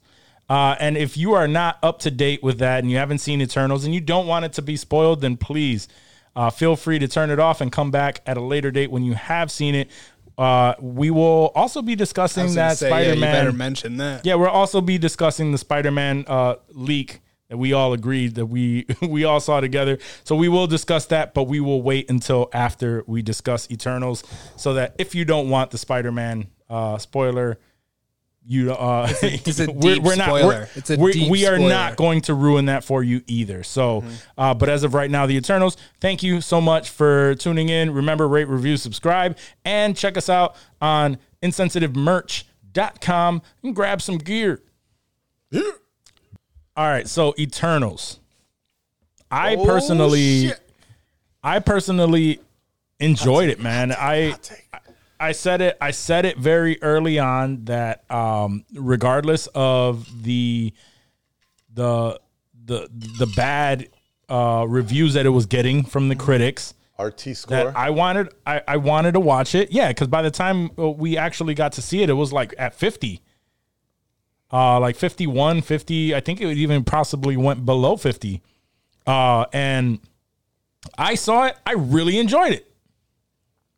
Uh, and if you are not up to date with that and you haven't seen Eternals and you don't want it to be spoiled, then please uh, feel free to turn it off and come back at a later date when you have seen it. Uh, we will also be discussing that say, yeah, you Spider better mention that. Yeah, we'll also be discussing the Spider-Man uh, leak that we all agreed that we we all saw together. So we will discuss that, but we will wait until after we discuss Eternals, so that if you don't want the Spider-Man uh, spoiler, you uh, it's a we're, deep we're not spoiler. we're- It's a we're- deep we are spoiler. not going to ruin that for you either. So, uh, but as of right now, the Eternals. Thank you so much for tuning in. Remember, rate, review, subscribe, and check us out on insensitivemerch.com and grab some gear. All right, so Eternals. I personally, shit. I personally enjoyed it, man. I I said it. I said it very early on that um, regardless of the the the the bad uh, reviews that it was getting from the critics, RT score. that I wanted I, I wanted to watch it. Yeah, because by the time uh, we actually got to see it, it was like at fifty. Uh, like 51, 50. I think it even possibly went below 50. Uh, and I saw it. I really enjoyed it.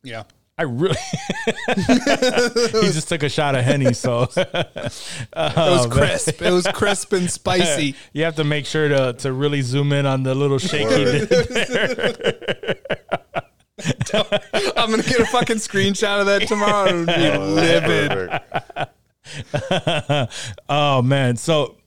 Yeah. I really. he just took a shot of henny, so It was oh, crisp. It was crisp and spicy. you have to make sure to to really zoom in on the little shake he did. I'm gonna get a fucking screenshot of that tomorrow and be livid. Oh man, so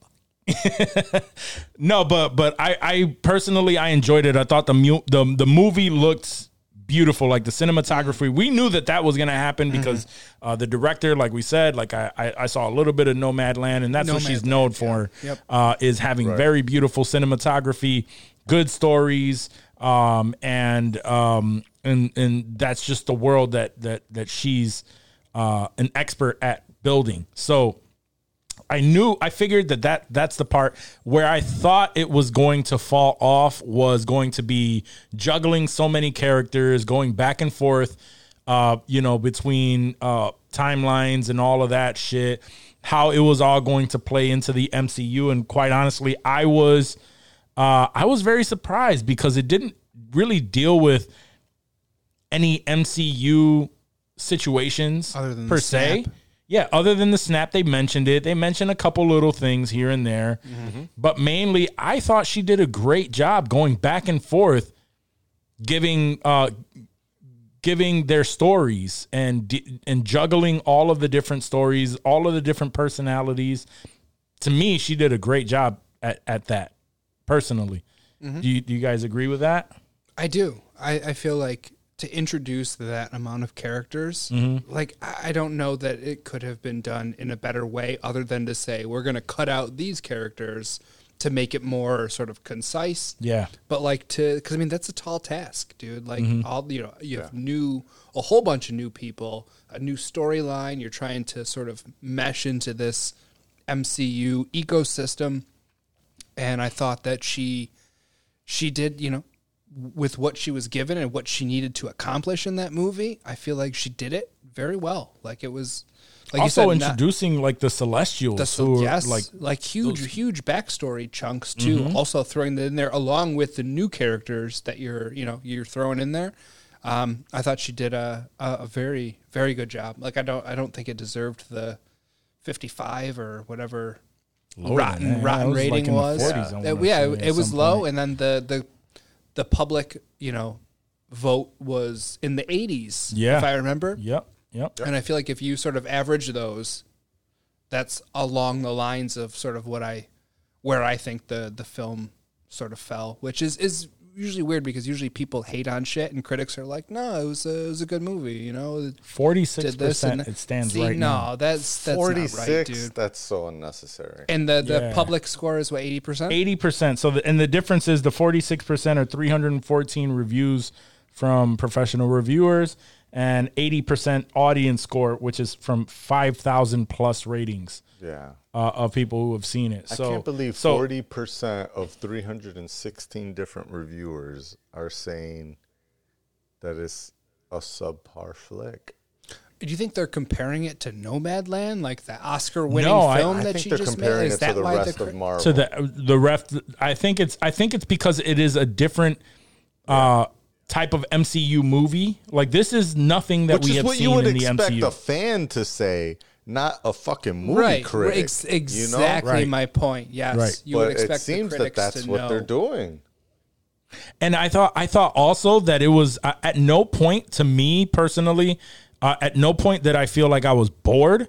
no, but but I I personally I enjoyed it. I thought the mu- the the movie looked beautiful, like the cinematography. We knew that that was gonna happen because uh, the director, like we said, like I, I I saw a little bit of Nomadland, and that's what she's Nomadland, known for. Yep. Uh, is having very beautiful cinematography, good stories, um, and um, and and that's just the world that that that she's uh, an expert at building. So. I knew I figured that, that that's the part where I thought it was going to fall off was going to be juggling so many characters, going back and forth, uh, you know, between uh, timelines and all of that shit. How it was all going to play into the MCU, and quite honestly, I was uh, I was very surprised because it didn't really deal with any MCU situations Other than per se. snap. Yeah, other than the snap, they mentioned it. They mentioned a couple little things here and there, but mainly, I thought she did a great job going back and forth, giving uh, giving their stories and and juggling all of the different stories, all of the different personalities. To me, she did a great job at, at that. Personally, do, you, do you guys agree with that? I do. I, I feel like to introduce that amount of characters, mm-hmm. like I I don't know that it could have been done in a better way other than to say we're going to cut out these characters to make it more sort of concise. Yeah. But like to, because I mean that's a tall task, dude. Like mm-hmm. all you know, you have new, a whole bunch of new people, a new storyline. You're trying to sort of mesh into this MCU ecosystem, and I thought that she, she did, you know, with what she was given and what she needed to accomplish in that movie. I feel like she did it very well. Like it was, like also you said, not- introducing like the Celestials, that's who yes, like like huge, huge backstory chunks too. Also throwing that in there along with the new characters that you're, you know, you're throwing in there. Um, I thought she did a, a a very, very good job. Like I don't, I don't think it deserved the 55 or whatever rotten, man. rotten like, rating was. 40s, I wanna yeah, it, it was low, point. and then the the the public, you know, vote was in the 80s. Yeah. if I remember. Yep, yep. And I feel like if you sort of average those, that's along the lines of sort of what I, where I think the the film sort of fell, which is is usually weird because usually people hate on shit and critics are like, no, it was a, it was a good movie, you know. Forty six Did this and percent it stands See, right no, now. that's that's Forty not right, dude. that's so unnecessary. And the the Yeah. public score is what eighty percent. Eighty percent. So the, and the difference is the forty six percent are three hundred and fourteen reviews from professional reviewers and eighty percent audience score, which is from five thousand plus ratings Yeah. uh, of people who have seen it. So I can't believe so- forty percent of three hundred and sixteen different reviewers are saying that it's a subpar flick. Do you think they're comparing it to Nomadland, like the Oscar-winning No, I- film I that think she they're just made? comparing Is it that to the why rest cri- of Marvel. to the the ref. I think it's I think it's because it is a different uh, type of MCU movie. Like this is nothing that Which we is have what seen you would in the expect MCU. a fan to say, not a fucking movie right, critic. ex- you know? exactly Right. my point. Yes, Right. you would But expect it seems the that that's to what know. they're doing. And I thought I thought also that it was uh, at no point to me personally, uh, at no point that I feel like I was bored.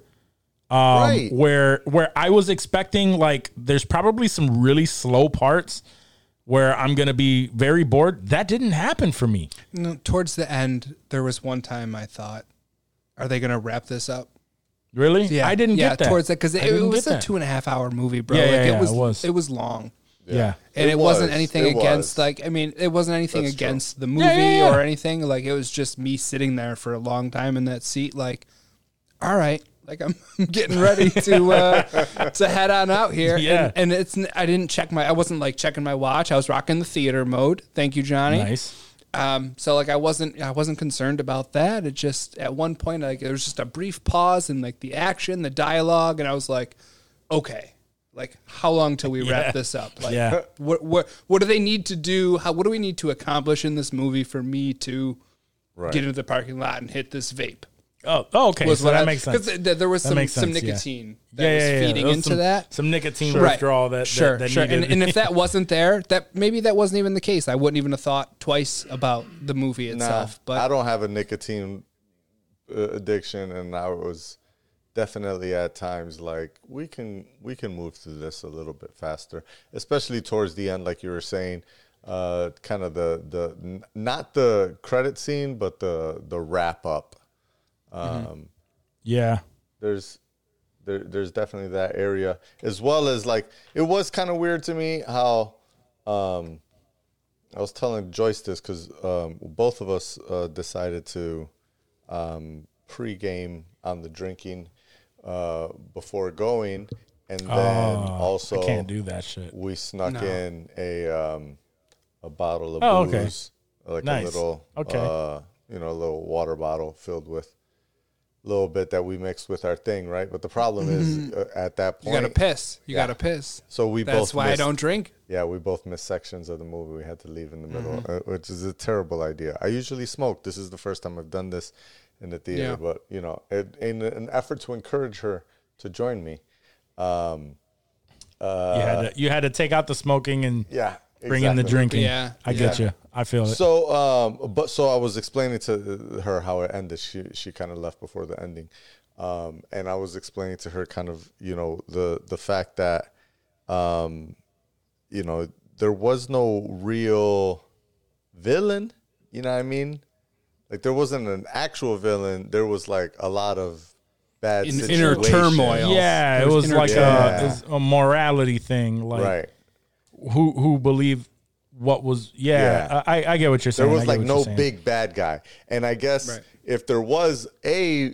Um, Right. Where where I was expecting like there's probably some really slow parts where I'm gonna be very bored. That didn't happen for me. No, towards the end, there was one time I thought, "Are they going to wrap this up?" Really? I didn't yeah, get that. towards that because it, it was a that. two and a half hour movie, bro. Yeah, like yeah, it yeah, was, it was. it was long. Yeah. and It it, wasn't anything It against was. like I mean it wasn't anything That's true. against the movie yeah, yeah. or anything like it was just me sitting there for a long time in that seat like all right like I'm getting ready to uh to head on out here Yeah. and, and it's I didn't check my I wasn't like checking my watch I was rocking the theater mode thank you Johnny Nice. Um, so like I wasn't I wasn't concerned about that. It just at one point like there was just a brief pause in like the action, the dialogue, and I was like, okay, like how long till we Yeah. wrap this up? Like Yeah. what what what do they need to do? How what do we need to accomplish in this movie for me to Right. get into the parking lot and hit this vape? Oh, oh, okay. Was so what that I- makes sense. 'cause th- there was That some makes some sense, yeah. nicotine that was feeding was into some- that. Some nicotine Right. withdrawal that sure, that, that sure. needed. And, and if that wasn't there, that maybe that wasn't even the case. I wouldn't even have thought twice about the movie Nah, itself. but I don't have a nicotine uh, addiction, and I was definitely at times like we can we can move through this a little bit faster, especially towards the end, like you were saying. Uh, kind of the the n- not the credit scene, but the the wrap up. Um, yeah, there's there, there's definitely that area as well as like it was kind of weird to me how um I was telling Joyce this because um, both of us uh, decided to um, pre-game on the drinking uh, before going, and then also Oh, I can't do that shit. we snuck No. in a um, a bottle of Oh, okay. booze, like Nice. a little, Okay. uh, you know, a little water bottle filled with a little bit that we mixed with our thing, right? But the problem is uh, at that point, you point, gotta piss. You Yeah. gotta piss. so we That's both why I don't drink. Yeah, we both missed sections of the movie. We had to leave in the middle, Mm-hmm. uh, which is a terrible idea. I usually smoke. This is the first time I've done this in the theater, Yeah. but you know, it, in an effort to encourage her to join me, um, you had to you had to take out the smoking and yeah, bring in the drinking. Yeah. I get you. I feel it. So, um, but so I was explaining to her how it ended. She she kind of left before the ending, um, and I was explaining to her kind of you know the the fact that, um, you know, there was no real villain. You know what I mean? Like there wasn't an actual villain. There was like a lot of bad In- inner turmoil. yeah, it There's was like Yeah. a, it's a morality thing. Like Right. Who who believed what was. Yeah, Yeah. I, I get what you're saying. I was like no big bad guy. And I guess Right. if there was a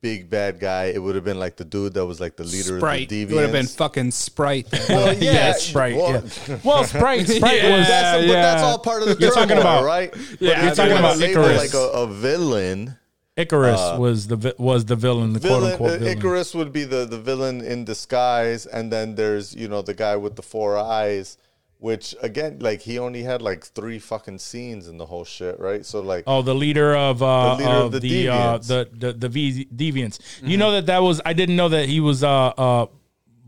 big bad guy, it would have been like the dude that was like the leader Sprite. of the It deviants. would have been fucking Sprite. well, Yeah, yeah, Sprite. Well, yeah. Well, Sprite. Sprite Yeah, was. that's, but yeah. that's all part of the You're talking turmoil, about right? Yeah, if you're talking about label like a, a villain. Ikaris was the vi- was the villain, the quote unquote uh, villain. Ikaris would be the, the villain in disguise, and then there's you know the guy with the four eyes, which again like he only had like three fucking scenes in the whole shit, right? So like Oh, the leader of uh, The leader of of the the uh, the the the v- deviants. Mm-hmm. You know that that was I didn't know that he was uh uh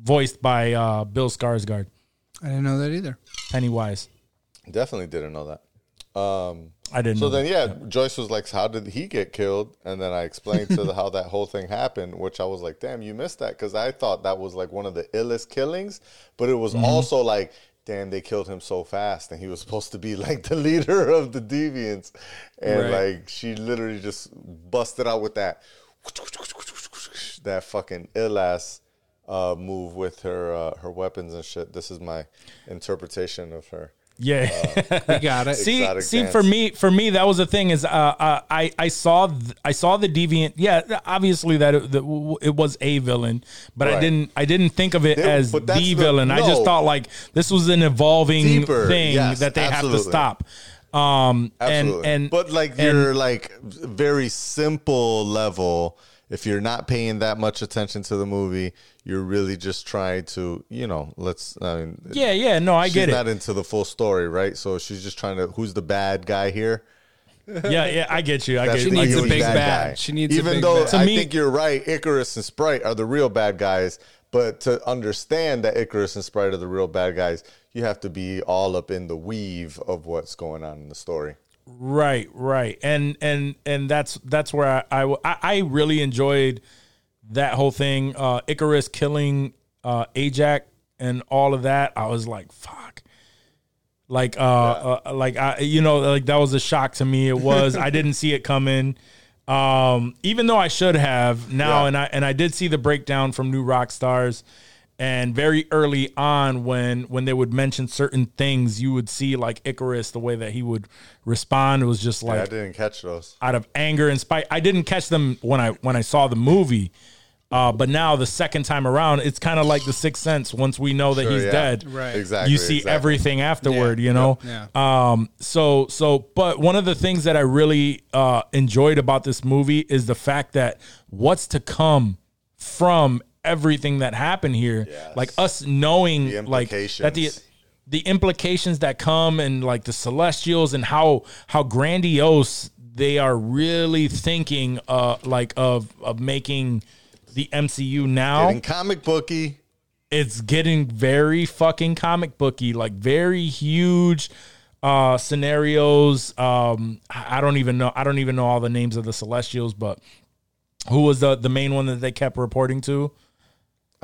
voiced by uh Bill Skarsgård, I didn't know that either. Pennywise. definitely didn't know that. Um, I didn't. So then, that. yeah, Joyce was like, "How did he get killed?" And then I explained to the, how that whole thing happened, which I was like, "Damn, you missed that," because I thought that was like one of the illest killings, but it was Mm-hmm. also like, "Damn, they killed him so fast," and he was supposed to be like the leader of the deviants, and Right. like she literally just busted out with that, that fucking ill ass. Uh, move with her uh, her weapons and shit. This is my interpretation of her. Yeah. We got it. see, Exotic see, dance. for me, for me, that was the thing is, uh, uh, I, I saw, th- I saw the deviant. Yeah, obviously that it, that w- it was a villain, but I didn't, I didn't think of it There- as the, that's the- villain. I just thought like this was an evolving Deeper, thing yes, that they have to stop. Um, Absolutely. and and but like and- your like very simple level, if you're not paying that much attention to the movie, you're really just trying to, you know, let's. I mean, yeah, yeah, no, I she's get it. not into the full story, right? So she's just trying to. Who's the bad guy here? yeah, yeah, I get you. I That's get the you. Needs a big you're saying. bad. She needs a Even big though bad. To I me- think you're right, Ikaris and Sprite are the real bad guys. But to understand that Ikaris and Sprite are the real bad guys, you have to be all up in the weave of what's going on in the story. Right, right, and and and that's that's where I I, I- really enjoyed that whole thing. Uh, Ikaris killing uh, Ajak and all of that. I was like, fuck. Like, uh, uh, like I, you know, like that was a shock to me. It was. I didn't see it coming. Um, even though I should have now, Yeah. and I and I did see the breakdown from New Rockstars, And very early on, when when they would mention certain things, you would see like Ikaris, the way that he would respond was just Yeah, I didn't catch those. out of anger and spite. I didn't catch them when I when I saw the movie, uh, but now the second time around, it's kind of like the Sixth Sense. Once we know that Sure, he's yeah. dead, Right. Exactly. you see exactly. everything afterward. Yeah. You know, Yeah. um, so so, but one of the things that I really uh, enjoyed about this movie is the fact that what's to come from everything that happened here, Yes. like us knowing The like that the the implications that come and like the celestials and how how grandiose they are really thinking uh like of of making the MCU now Getting comic booky. it's getting very fucking comic booky, like very huge uh scenarios. Um I don't even know I don't even know all the names of the celestials, but who was the the main one that they kept reporting to?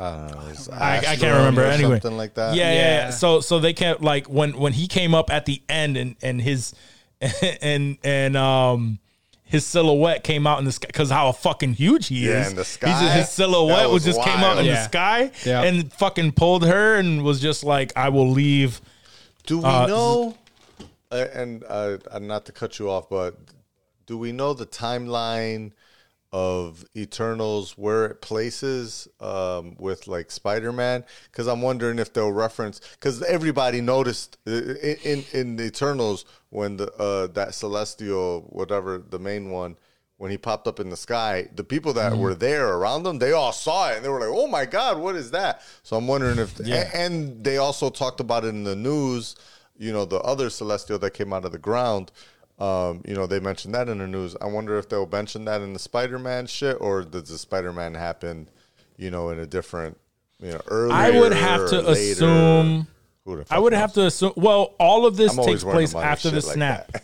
I, I can't remember or anyway. Something like that. Yeah, yeah, yeah. Yeah. So so they can't like when when he came up at the end and and his and and um his silhouette came out in the sky because how fucking huge he is. Yeah, is. in the He's- sky? his silhouette was was just came out in wild. the sky Yeah. and fucking pulled her and was just like, I will leave. Do we Uh, know? uh, and uh, uh, not to cut you off, but do we know the timeline of Eternals where it places um, with like Spider Man? Because I'm wondering if they'll reference because everybody noticed uh, in in, in the Eternals when the uh, that Celestial whatever the main one. When he popped up in the sky, the people that were there around them, they all saw it and they were like, "Oh my god, what is that?" So I'm wondering if, Yeah. a- and they also talked about it in the news. You know, the other celestial that came out of the ground. Um, you know, they mentioned that in the news. I wonder if they'll mention that in the Spider-Man shit, or does the Spider-Man happen? You know, in a different, you know, earlier. I would have to later? assume. I would knows? have to assume. Well, all of this takes place after the like snap.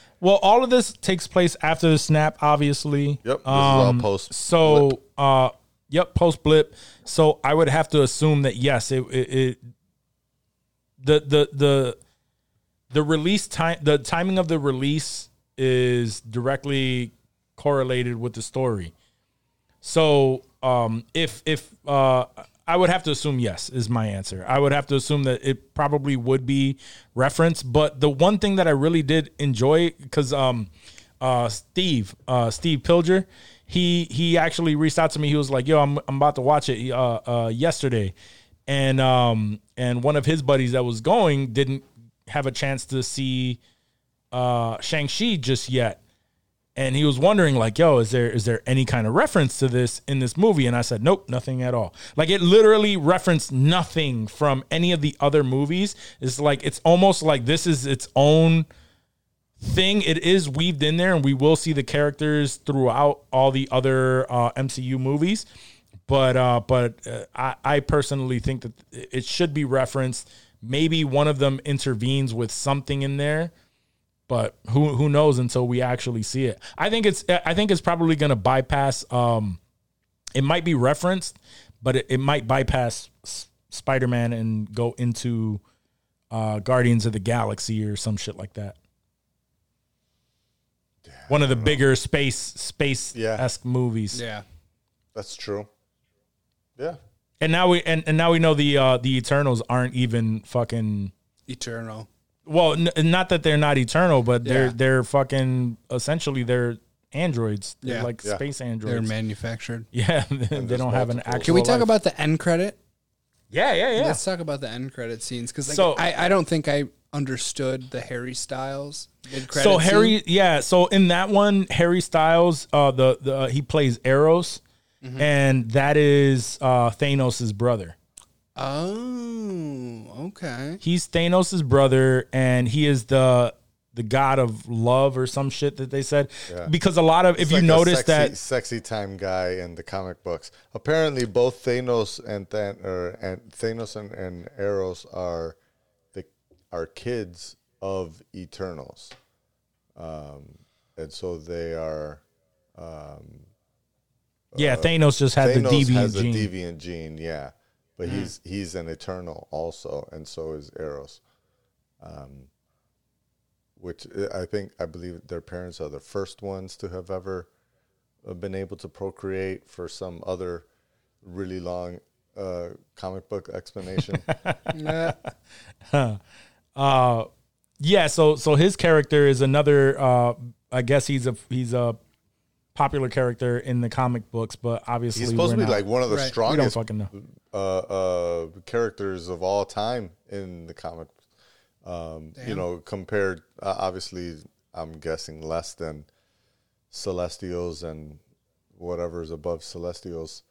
well, all of this takes place after the snap, obviously. Yep, this is all Um, post So, uh, yep, post blip. So I would have to assume that yes, it, it, it the the the the release time, the timing of the release is directly correlated with the story. So, um, if if uh, I would have to assume yes is my answer. I would have to assume that it probably would be referenced. But the one thing that I really did enjoy because um, uh, Steve uh, Steve Pilger, he he actually reached out to me. He was like, "Yo, I'm I'm about to watch it uh, uh, yesterday," and um and one of his buddies that was going didn't have a chance to see uh Shang-Chi just yet. And he was wondering like yo is there is there any kind of reference to this in this movie? And i said nope nothing at all. Like it literally referenced nothing from any of the other movies. It's like it's almost like this is its own thing. It is weaved in there and we will see the characters throughout all the other uh, mcu movies. But uh but uh, I, I personally think that it should be referenced maybe one of them intervenes with something in there but who who knows until we actually see it. I think it's I think it's probably going to bypass. Um, it might be referenced, but it, it might bypass Spider Man and go into uh, Guardians of the Galaxy or some shit like that. One of the bigger space space esque movies. Yeah. That's true. Yeah. And now we and, and now we know the uh, the Eternals aren't even fucking. Eternal. Well, n- not that they're not eternal, but they're Yeah. they're fucking essentially they're androids. They're Yeah. like Yeah. space They're androids. manufactured. yeah, they there's don't have an multiple. actual. Can we talk life. about the end credit? Yeah, yeah, yeah. Let's talk about the end credit scenes because like, So- I, I don't think I understood the Harry Styles mid credit. so Harry, yeah. So in that one, Harry Styles, uh, the the he plays Eros, Mm-hmm. and that is uh, Thanos' brother. Oh, okay. He's Thanos' brother, and he is the the god of love or some shit that they said. Yeah. Because a lot of if It's you like a notice sexy, that sexy time guy in the comic books. Apparently, both Thanos and Than- or, and Thanos and, and Eros are the are kids of Eternals, um, and so they are. Um, yeah, Thanos just had Thanos the deviant has gene. a deviant gene, yeah, but he's he's an Eternal also, and so is Eros. Um, which I think I believe their parents are the first ones to have ever uh, been able to procreate for some other really long uh, comic book explanation. Yeah, so so his character is another. Uh, I guess he's a he's a popular character in the comic books, but obviously He's supposed we're to be not- like one of the Right. We we don't strongest fucking know. uh, uh, characters of all time in the comic. Um, you know, compared uh, obviously, I'm guessing less than Celestials and whatever's above Celestials.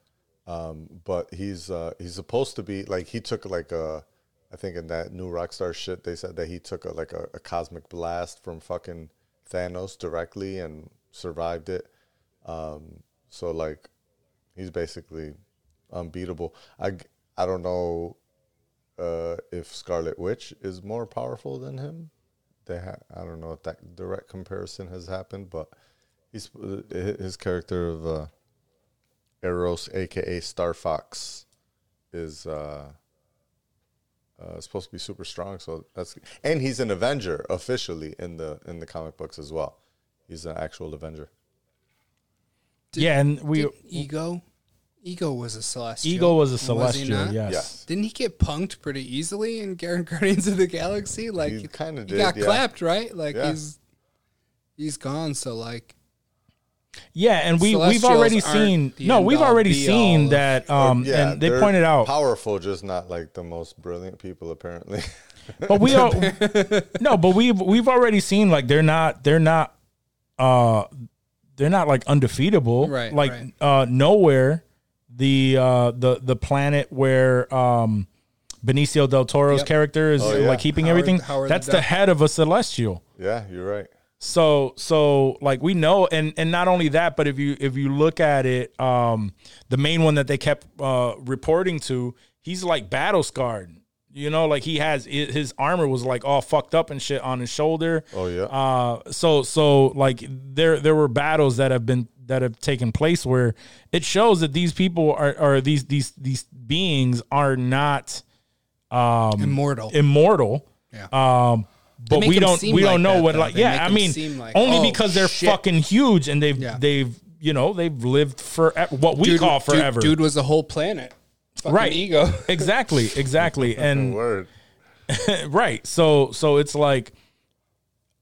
Um, but he's uh, he's supposed to be like he took like a, I think in that new Rockstar shit they said that he took a, like a, a cosmic blast from fucking Thanos directly and survived it. Um, so like he's basically unbeatable. I I don't know uh, if Scarlet Witch is more powerful than him. They ha- I don't know if that direct comparison has happened, but he's uh, his character of uh, Eros, aka Star Fox, is uh, uh, supposed to be super strong. So that's and he's an Avenger officially in the in the comic books as well. He's an actual Avenger. Yeah, and we Did Ego, Ego was a celestial. Ego was a celestial. not? yes. Yes. Didn't he get punked pretty easily in Guardians of the Galaxy? Like He kinda he got yeah. clapped, right? Like Yeah. he's he's gone. So like Yeah, and we we've already seen no, we've already seen that um Yeah, and they pointed out powerful, just not like the most brilliant people apparently. but we all no, but we've we've already seen like they're not they're not uh they're not like undefeatable. Right, Like right. uh nowhere the uh the the planet where um Benicio del Toro's Yep. character is Oh, yeah. like keeping Howard- everything. Howard That's the Duck. head of a celestial. yeah, you're right. So so like we know and and not only that but if you if you look at it um the main one that they kept uh reporting to he's like battle scarred. You know like he has his armor was like all fucked up and shit on his shoulder. Oh yeah. Uh so so like there there were battles that have been that have taken place where it shows that these people are are these these these beings are not immortal. immortal. Yeah. Um, but we don't seem we don't know that, what though. like They yeah I mean like, only oh, because they're shit. fucking huge and they've Yeah. they've you know they've lived for what we call forever Dude, was a whole planet. Fucking right Ego. exactly exactly and Word. right so so it's like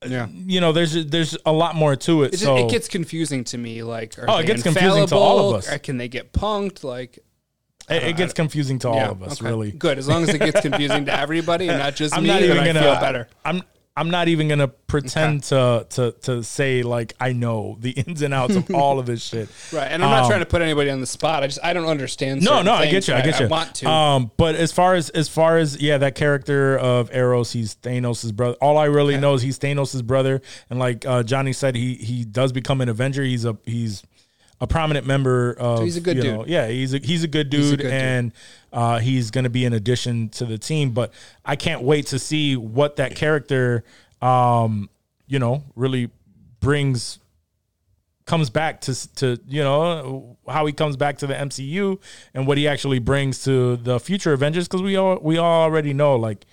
Yeah. you know there's there's a lot more to it It, just- so it gets confusing to me. Like, are Oh, it gets confusing to all of us. Or can they get punked? Like, it, it gets confusing to all yeah, of us okay. really Good, as long as it gets confusing to everybody and not just I'm me. not even I gonna feel better. I'm I'm not even gonna pretend to to to say like I know the ins and outs of all of this shit. Right, and I'm not Um, trying to put anybody on the spot. I just I don't understand. No, no, I get you. I get you. I want to. Um, but as far as as far as yeah, that character of Eros, he's Thanos' brother. All I really know is he's Thanos' brother, and like uh, Johnny said, he he does become an Avenger. He's a he's a prominent member of. he's a good you dude. know, yeah, he's a he's a good dude, He's a good dude. and uh, he's going to be an addition to the team. But I can't wait to see what that character, um, you know, really brings comes back to to you know how he comes back to the MCU and what he actually brings to the future Avengers because we all we all already know like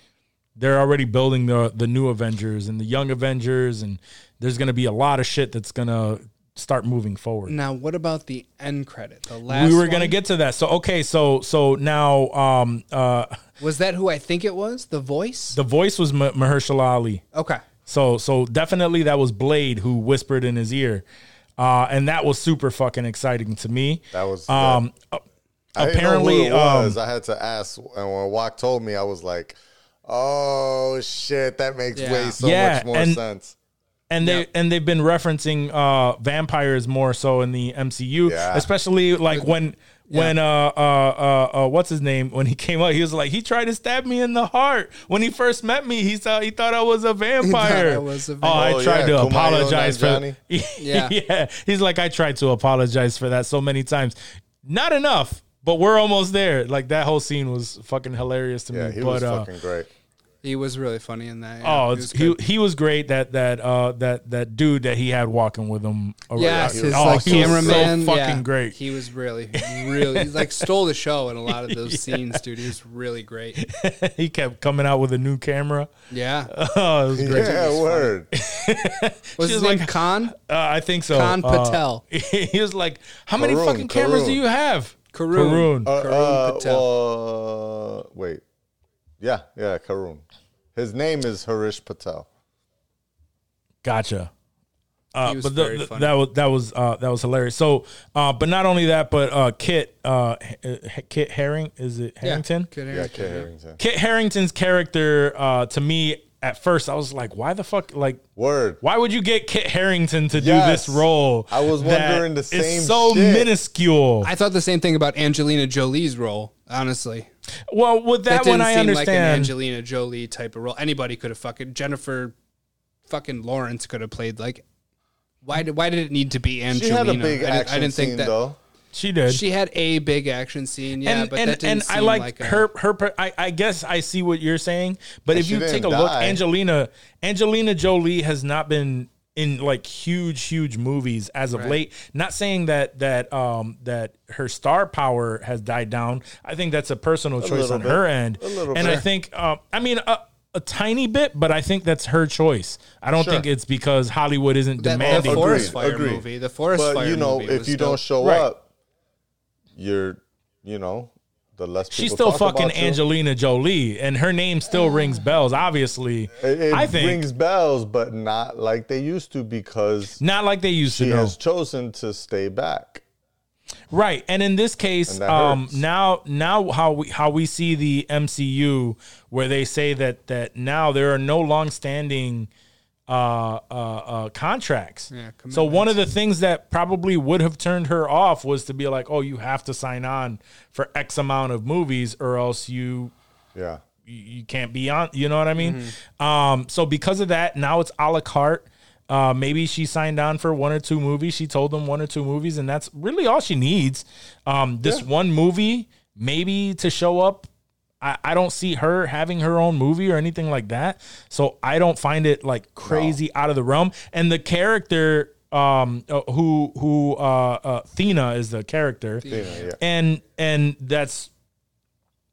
they're already building the the new Avengers and the young Avengers and there's gonna be a lot of shit that's gonna start moving forward. now, what about the end credit? The last. we were gonna get to that. So okay, so so now um uh Was that who I think it was? The voice. the voice was Ma- Mahershala Ali. okay. So so definitely that was Blade who whispered in his ear. Uh, and that was super fucking exciting to me. That was um I didn't apparently know who it was. um, I had to ask, and when Walk told me, I was like, "Oh shit, that makes Yeah. way so Yeah, much more and- sense." And they and they've been referencing uh vampires more so in the MCU, Yeah. especially like when when uh, uh uh uh what's his name when he came out he was like he tried to stab me in the heart when he first met me he thought he thought I was a vampire. I was a Oh, I Oh, tried yeah, to Kumail apologize for Nanjiani. yeah. Yeah. yeah. He's like I tried to apologize for that so many times. Not enough, but we're almost there. Like that whole scene was fucking hilarious to Yeah, me. he but was uh, fucking great. He was really funny in that. yeah. Oh, He it's, was he, good. he was great. That that uh that that dude that he had walking with him. around. Yes, his was oh, like he was cameraman. so fucking yeah. great. He was really, really, he like stole the show in a lot of those scenes, dude. He was really great. he kept coming out with a new camera. Yeah. Oh, it was great. Yeah, word. Was She his was name like- Khan? Uh, I think so. Khan Uh, Patel. he was like, "How many Karun, fucking cameras do Karun. you have?" Karun. Karun. Uh, Karun uh, Patel. uh, wait. Yeah, yeah, Karun. His name is Harish Patel. Gotcha. Uh, but the- the- that was that was uh, that was hilarious. So, uh, but not only that, but uh, Kit uh, H- Kit Herring is it Harrington? Kid Yeah, Kit Harington. Kit Harington's character uh, to me at first I was like, why the fuck like Word. why would you get Kit Harington to do this role? I was wondering the same. same so shit. minuscule. I thought the same thing about Angelina Jolie's role. Honestly, well, with that, that, one I seem like an understand. Angelina Jolie type of role. Anybody could have fucking Jennifer, fucking Lawrence could have played like. Why did Why did it need to be She Angelina? had a big I, didn't- I didn't think scene that though. she did. she had a big action scene. Yeah, and but and, that didn't and seem I like, like a- her her per- I, I guess I see what you're saying, but if you take a didn't look. Angelina Angelina Jolie has not been in like huge huge movies as of Right. late. Not saying that that um that her star power has died down. I think that's a personal choice on bit. her end, A little and I think um I mean. Uh, a tiny bit, but I think that's her choice. I don't Sure. think it's because Hollywood isn't that, demanding. the Forest Agreed, Fire agreed. movie. The Forest But Fire you know, movie if you dope. don't show Right. up, you're, you know, the less people She's still fucking about you. Angelina Jolie, and her name still rings bells. Obviously, It, it I think rings bells, but not like they used to because not like they used she to. know. has chosen to stay back. Right, and in this case, um, now now how we how we see the MCU, where they say that that now there are no long-standing uh, uh, uh, contracts. Yeah, so one of the things that probably would have turned her off was to be like, oh, you have to sign on for X amount of movies, or else you Yeah. you you can't be on. You know what I mean? Um, so because of that, now it's a la carte. Uh, maybe she signed on for one or two movies. She told them one or two movies, and that's really all she needs. Um, this one movie, maybe to show up. I, I don't see her having her own movie or anything like that. So I don't find it like crazy out of the realm. And the character, um, uh, who who uh, uh, Thena is the character, yeah. and and that's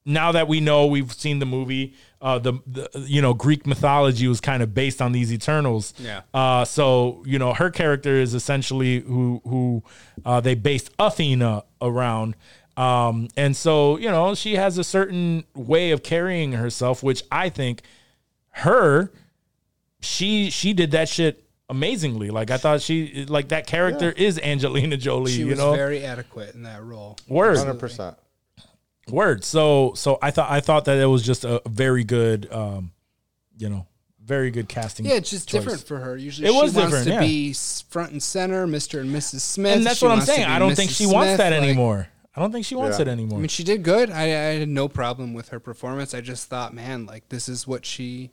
now that we know we've seen the movie uh the, the you know greek mythology was kind of based on these eternals Yeah. uh so you know her character is essentially who who uh they based athena around um and so you know she has a certain way of carrying herself which i think her she she did that shit amazingly like i thought she like that character is angelina jolie she you was know very adequate in that role. word 100%. Word. So so I thought I thought that it was just a very good um you know, very good casting. Yeah, it's just choice. different for her. Usually, It she was wants different, to yeah. be front and center, Mister and Mrs. Smith. And that's She what I'm saying. I don't think Mrs. she wants that like- anymore. I don't think she wants Yeah. it anymore. I mean, she did good. I, I had no problem with her performance. I just thought, man, like this is what she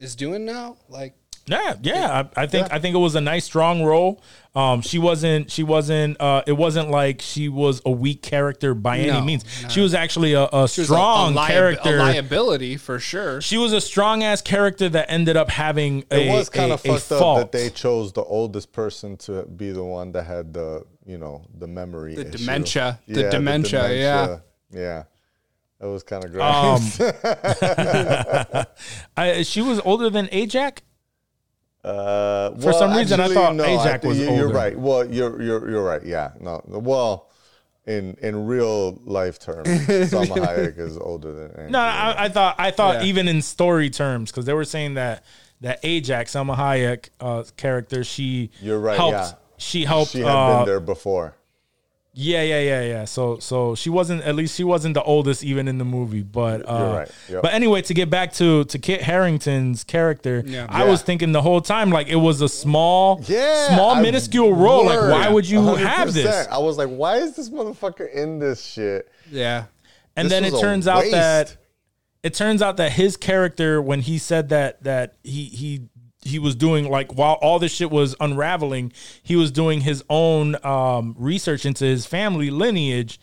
is doing now. Like, Yeah, yeah. I, I think I think it was a nice strong role. Um, she wasn't she wasn't uh, it wasn't like she was a weak character by any means. no. She was actually a, a she was a- strong a, liab- character. a liability for sure. she was a strong ass character that ended up having a, It was kind a- of a fucked up fault. that they chose the oldest person to be the one that had the, you know, the memory. The issue. dementia. The dementia, yeah. Yeah. That was kind of Um, gross. I, she was older than Ajak. Uh, For some reason, I thought Ajak think was you- You're older. right. Well, you're you're you're right. Yeah. No. Well, in in real life terms, Salma Hayek is older than. No, I, I thought I thought Yeah. even in story terms because they were saying that that Ajak, Salma Hayek uh, character, she You're right, Helped, yeah. She helped. she had uh, been there before. Yeah, yeah, yeah, yeah. So so she wasn't at least she wasn't the oldest even in the movie. But uh, You're right. Yep. But anyway, to get back to to Kit Harington's character, Yeah. I Yeah. was thinking the whole time like it was a small, Yeah, small I- minuscule role. Like why would you have this? I was like, why is this motherfucker in this shit? Yeah. and This then it was a turns out that it turns out that his character when he said that that he he he was doing like while all this shit was unraveling he was doing his own um research into his family lineage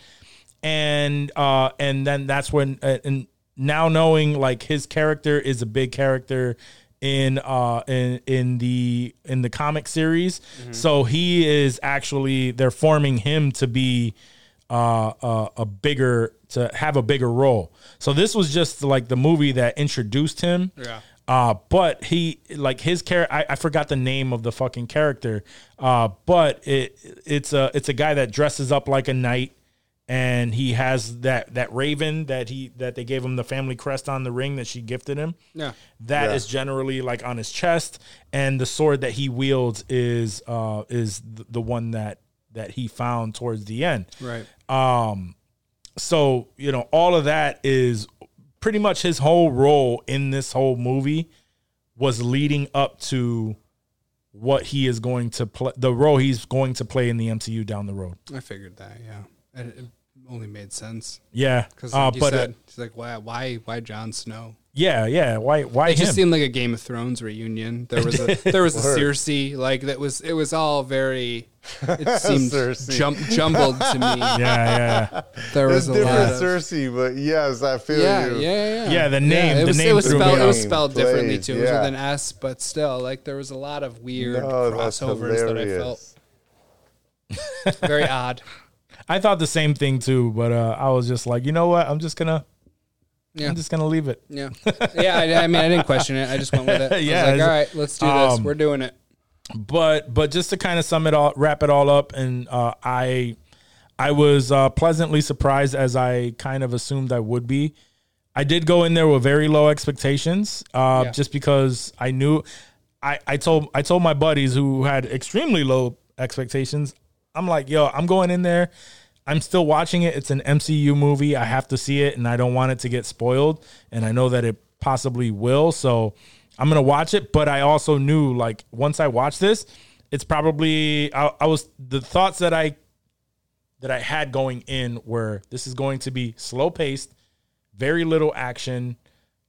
and uh and then that's when uh, and now knowing like his character is a big character in uh in in the in the comic series so he is actually they're forming him to be uh, uh, a bigger to have a bigger role. So this was just like the movie that introduced him. Yeah. Uh, but he like his character. I, I forgot the name of the fucking character. Uh, but it it's a it's a guy that dresses up like a knight and he has that that raven that he that they gave him the family crest on the ring that she gifted him. Yeah. That is Yeah. generally like on his chest, and the sword that he wields is uh is the, the one that that he found towards the end. Right. Um. So you know all of that is pretty much his whole role in this whole movie was leading up to what he is going to play the role he's going to play in the MCU down the road. I figured that. Yeah. It, it only made sense Yeah, because, uh, like you but uh, said, it's like why, why, why Jon Snow? Yeah, yeah. Why? Why It him? just seemed like a Game of Thrones reunion. There was a there was a Cersei like that was it was all very it seemed Cersei. jum, jumbled to me. yeah, yeah, There It's was a lot different of Cersei, but yes, I feel yeah, you. yeah, yeah, Yeah, the name- it the was, name it was threw me spelled it was off. spelled differently too. It was yeah. with an S, but still, like there was a lot of weird No, crossovers that I felt very odd. I thought the same thing too, but uh, I was just like, you know what? I'm just gonna, Yeah, I'm just gonna leave it. yeah, yeah. I, I mean, I didn't question it. I just went with it. I was Yeah, like, all right, let's do this. um, We're doing it. but but just to kind of sum it all wrap it all up and uh, i i was uh, pleasantly surprised as i kind of assumed i would be i did go in there with very low expectations uh, Yeah. just because i knew i i told i told my buddies who had extremely low expectations i'm like yo i'm going in there i'm still watching it. It's an mcu movie. I have to see it and i don't want it to get spoiled and i know that it possibly will so i'm gonna watch it. But i also knew like once i watch this it's probably I, I was the thoughts that i that i had going in were this is going to be slow paced very little action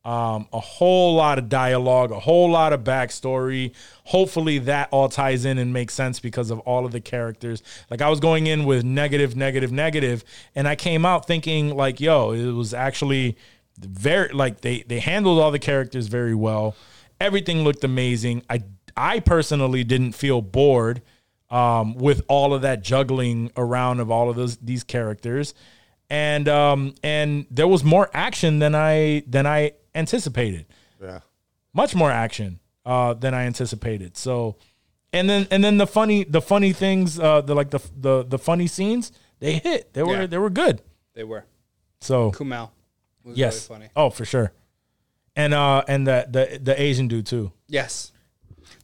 um, a whole lot of dialogue, a whole lot of backstory. Hopefully, that all ties in and makes sense because of all of the characters. Like I was going in with negative, negative, negative, and I came out thinking like, "Yo, it was actually very like they they handled all the characters very well. Everything looked amazing. I I personally didn't feel bored um, with all of that juggling around of all of those these characters." and um and there was more action than I than I anticipated. Yeah. Much more action uh than I anticipated. So and then and then the funny the funny things uh the like the the the funny scenes they hit. They were Yeah. they were good. They were So Kumail. Was yes. really funny. Oh, for sure. And uh and the the the Asian dude too. Yes,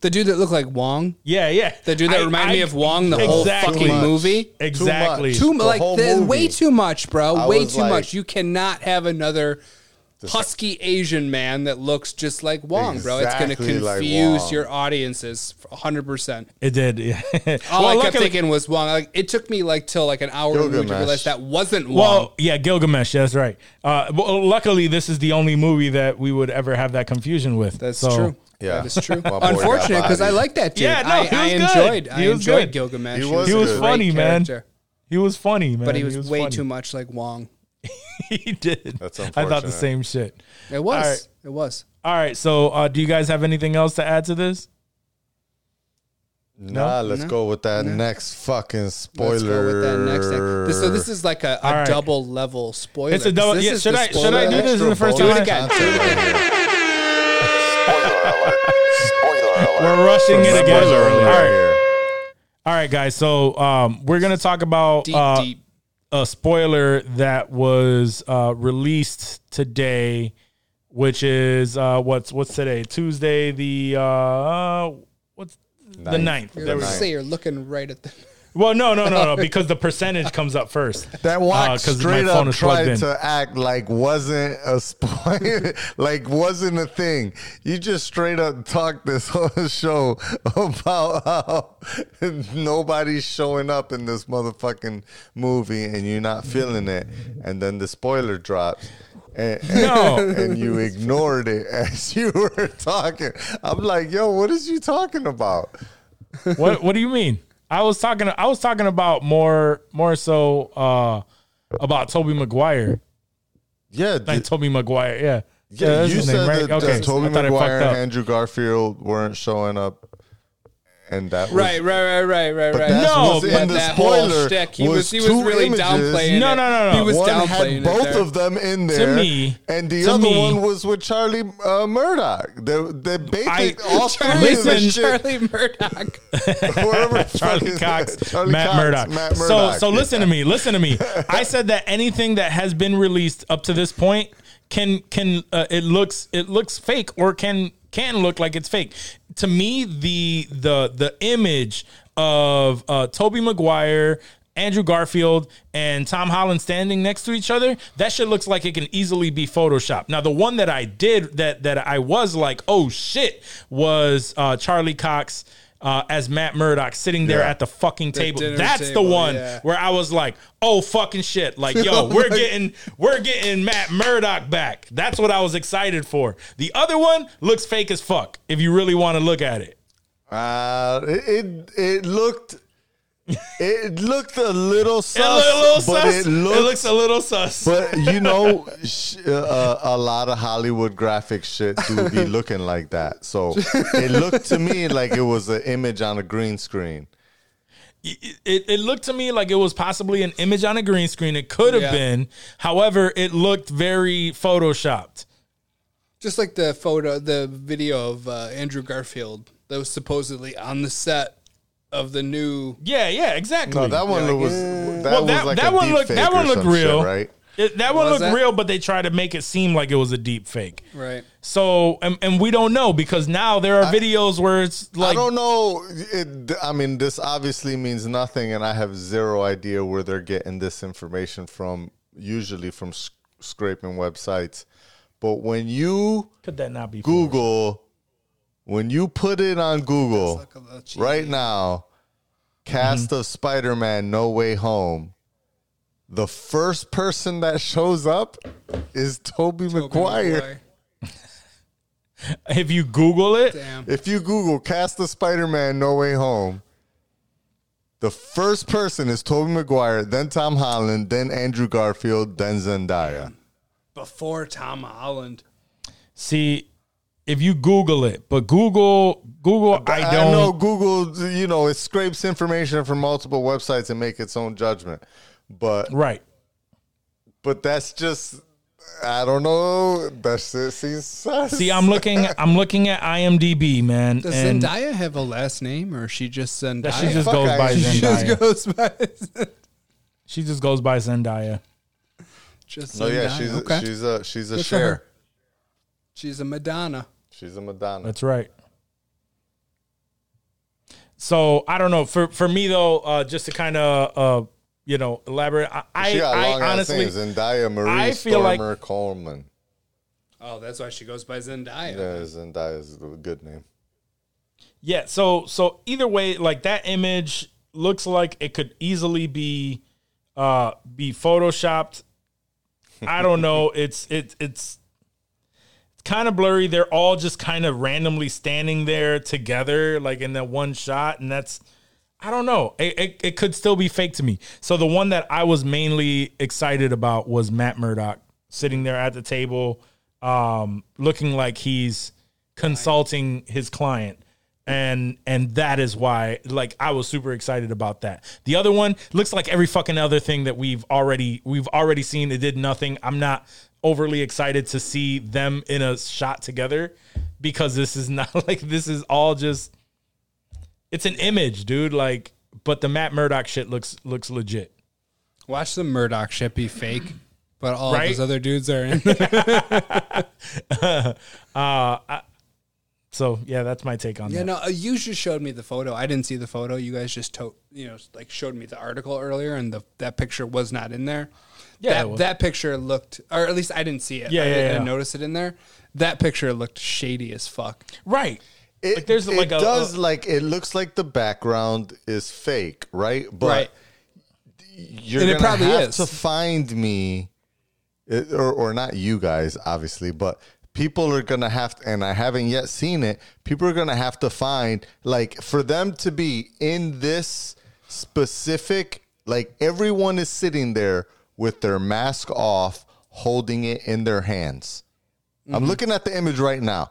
the dude that looked like Wong. Yeah, yeah. The dude that I- reminded me of Wong the whole fucking much. movie. Exactly. much. Too The like the, way too much, bro. I way too like- much. You cannot have another husky Asian man that looks just like Wong, bro. It's going to Exactly like confuse Wong. your audiences 100%. It did. Yeah. All Well, I kept luckily- thinking was Wong. Like it took me like till like an hour in the movie to Gilgamesh. realize that wasn't Wong. Well, yeah, Gilgamesh. That's right. Uh, well, luckily, this is the only movie that we would ever have that confusion with. That's So- true. Yeah. That is true. My boy got Unfortunate because I bodied. like that dude. Yeah, no, I, he was I good. enjoyed. I He was enjoyed good. Gilgamesh. He He was was, He was good. great funny, man. He was funny, man. But he was, way funny. too much like Wong. he did. That's unfortunate. I thought the same shit. It was. All right. It was. All right. So, uh, do you guys have anything else to add to this? Nah, let's No. go with that next fucking spoiler. Let's go with that next thing. This- so this is like a, a All right. double level spoiler. It's a double- This yeah, is should the I- should I spoiler. do this in the first time? Do it again. Spoiler alert. Spoiler alert. We're rushing it again. Spoiler All alert right. here. All right, guys. So, um, we're gonna talk about Deep, uh, deep. A spoiler that was uh, released today, which is uh, what's what's today? Tuesday, the uh, what's the Ninth. ninth. The There we go. ninth. Say you're looking right at the. Well, no, no, no, no, because the percentage comes up first. That Uh, watch 'cause straight my phone up is tried in. to act like wasn't a spoiler, like wasn't a thing. You just straight up talked this whole show about how nobody's showing up in this motherfucking movie, and you're not feeling it. And then the spoiler drops. And, and, No. and you ignored it as you were talking. I'm like, yo, what is you talking about? what What do you mean? I was talking. I was talking about more, more so uh, about Tobey Maguire. Yeah, Like did- Tobey Maguire. Yeah, yeah, that's you said name, that, that Tobey I thought I Maguire and. Andrew Garfield weren't showing up and that was, Right, right, right, right, right, But right. that No, was in but the that whole spoiler. shtick, he was, he was two really images. downplaying. No, it. no, no, no. He was one downplaying had both there. of them in there. me- and the other me- one was with Charlie uh, Murdock. They, they basically I- all three Charlie, of the Listen, shit. Charlie Murdock. whoever Charlie Cox, Charlie Matt Cox, Murdock. Matt So, Murdock. so listen to me. Listen to me. I said that anything that has been released up to this point can can uh, it looks it looks fake or can can look like it's fake. To me, the the the image of uh, Tobey Maguire. Andrew Garfield and Tom Holland standing next to each other, that shit looks like it can easily be photoshopped. Now, the one that I did that that I was like, oh shit, was uh, Charlie Cox uh, as Matt Murdock sitting there Yeah. at the fucking table. dinner That's table, the one yeah. where I was like, "Oh fucking shit!" Like, yo, we're getting we're getting Matt Murdock back. That's what I was excited for. The other one looks fake as fuck. If you really want to look at it, Uh, it, it it looked it looked a little sus, it, look a little but sus. it It, looks a little sus. but you know, sh- uh, a lot of Hollywood graphic shit do be looking like that. So it looked to me like it was an image on a green screen. it, it, it looked to me like it was possibly an image on a green screen. It could have Yeah. been. However, it looked very photoshopped. Just like the photo, the video of uh, Andrew Garfield that was supposedly on the set of the new. Yeah, yeah, exactly. No, that one Yeah, was that well, was that, like that a one deep looked that one or looked some shit, real, right? It, that one Was looked that? real, but they tried to make it seem like it was a deep fake. Right. So, and, and we don't know because now there are videos where it's like. I don't know. It, I mean, this obviously means nothing, and I have zero idea where they're getting this information from. Usually from s- scraping websites, but when you could that not be Google, when you put it on Google Look a little cheesy. right now, cast mm-hmm. of Spider-Man: No Way Home. The first person that shows up is Toby Tobey Maguire. Maguire. If you Google it, Damn. If you Google cast of Spider-Man No Way Home, the first person is Tobey Maguire, then Tom Holland, then Andrew Garfield, then Zendaya. Before Tom Holland. see, if you Google it, but Google, Google, I I, don't. know Google, you know, it scrapes information from multiple websites and make its own judgment. But Right. but that's just I don't know. That's it seems sus. See, I'm looking, I'm looking at IMDb, man. Does and Zendaya have a last name, or she just Zendaya? she just Fuck goes by IMDb. She just goes by. She just goes by Zendaya. just No, yeah, she's okay. a, she's a she's a Good share. She's a Madonna. She's a Madonna. That's right. So I don't know. For for me though, uh, just to kind of uh, you know elaborate, I I, she got I long ass honestly names. Zendaya Marie I feel like- Coleman. Oh, that's why she goes by Zendaya. Yeah, Zendaya is a good name. Yeah, so so either way, like that image looks like it could easily be uh be photoshopped. I don't know. It's it's it's kind of blurry. They're all just kind of randomly standing there together, like in that one shot, and that's I don't know. It, it, it could still be fake to me. So the one that I was mainly excited about was Matt Murdock sitting there at the table, um, looking like he's consulting his client. And and that is why like I was super excited about that. The other one looks like every fucking other thing that we've already we've already seen. It did nothing. I'm not overly excited to see them in a shot together because this is not like this is all just it's an image, dude. Like, but the Matt Murdock shit looks looks legit. Watch the Murdock shit be fake, but all Right? of those other dudes are in. So yeah, that's my take on yeah, that. no, uh, you just showed me the photo. I didn't see the photo. You guys just to- you know, like showed me the article earlier, and the that picture was not in there. Yeah, that, that picture looked, or at least I didn't see it. Yeah, I yeah, didn't yeah. notice it in there. That picture looked shady as fuck. Right. It, Like, there's, it like, a- does a- like it looks like the background is fake, right? But Right. you're And it gonna probably have is. to find me, it- or or not you guys, obviously, but people are gonna have to, and I haven't yet seen it. People are gonna have to find like for them to be in this specific, like everyone is sitting there with their mask off, holding it in their hands. I'm mm-hmm. looking at the image right now.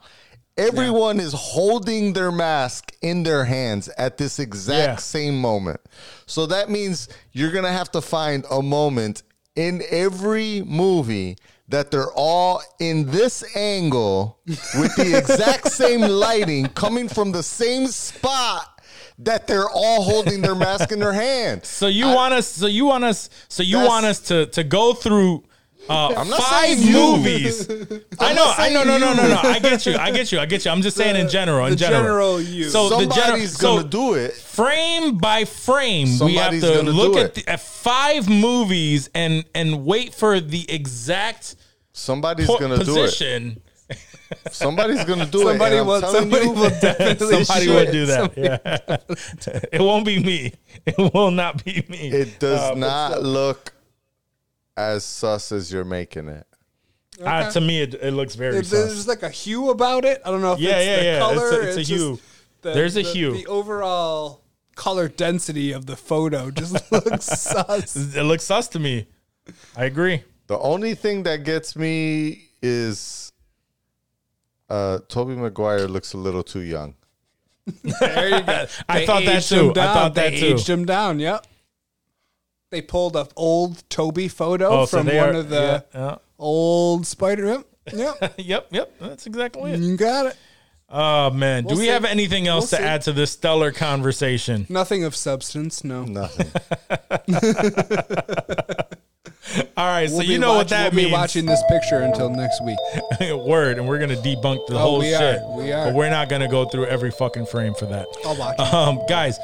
Everyone is holding their mask in their hands at this exact Yeah. same moment. So that means you're going to have to find a moment in every movie that they're all in this angle with the exact same lighting coming from the same spot that they're all holding their mask in their hand. So you want us? So you want us? So you want us to to go through uh, five movies? I know, I know, no, no, no, no. I get you, I get you, I get you. I'm just saying in general, in the general. general you. So the general, Somebody's so going to do it. frame by frame, we have Somebody's to gonna look at, the, at five movies and and wait for the exact Somebody's po- going to do it. Position. Somebody's going to do Somebody it. will. Somebody you, will definitely. Somebody shoot would it. do that. Yeah. it won't be me. It will not be me. It does Uh, not still. look as sus as you're making it. Uh, to me, it, it looks very There's, sus. there's like a hue about it. I don't know if Yeah, it's yeah, the yeah. It's a- color. it's a hue. the- There's a the- hue. The overall color density of the photo just looks sus. It looks sus to me. I agree. The only thing that gets me is uh Tobey Maguire looks a little too young. There you go. I thought that aged too. I down. thought that they too. aged him down. Yep. They pulled a old Tobey photo Oh, so from they one are- of the yeah, old Spider. Yep. Yep. yep, yep. That's exactly it. you got it. Oh man, do We'll we see. have anything else We'll to see. add to this stellar conversation? Nothing of substance. No. Nothing. All right, so We'll you be know what that we'll means. Be watching this picture until next week. Word, and we're gonna debunk the Oh, whole we are. shit. We are. But we're not gonna go through every fucking frame for that. I'll watch. Um, guys,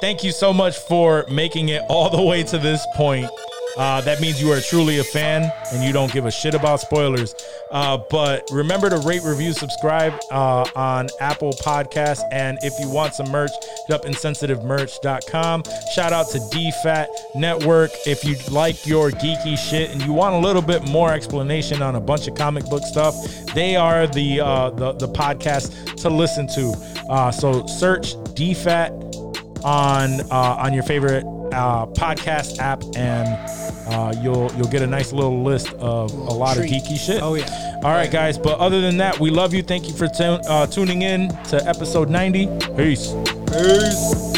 thank you so much for making it all the way to this point. Uh, that means you are truly a fan and you don't give a shit about spoilers. Uh, but remember to rate, review, subscribe uh, on Apple Podcasts. And if you want some merch, hit up insensitivemerch.com. Shout out to DFAT Network. If you like your geeky shit and you want a little bit more explanation on a bunch of comic book stuff, they are the uh, the, the podcast to listen to. Uh, so search DFAT on uh, on your favorite uh, podcast app, and uh, you'll you'll get a nice little list of a lot treat. of geeky shit. Oh, yeah. All right, guys. But other than that, we love you. Thank you for tun- uh, tuning in to episode ninety. Peace. Peace.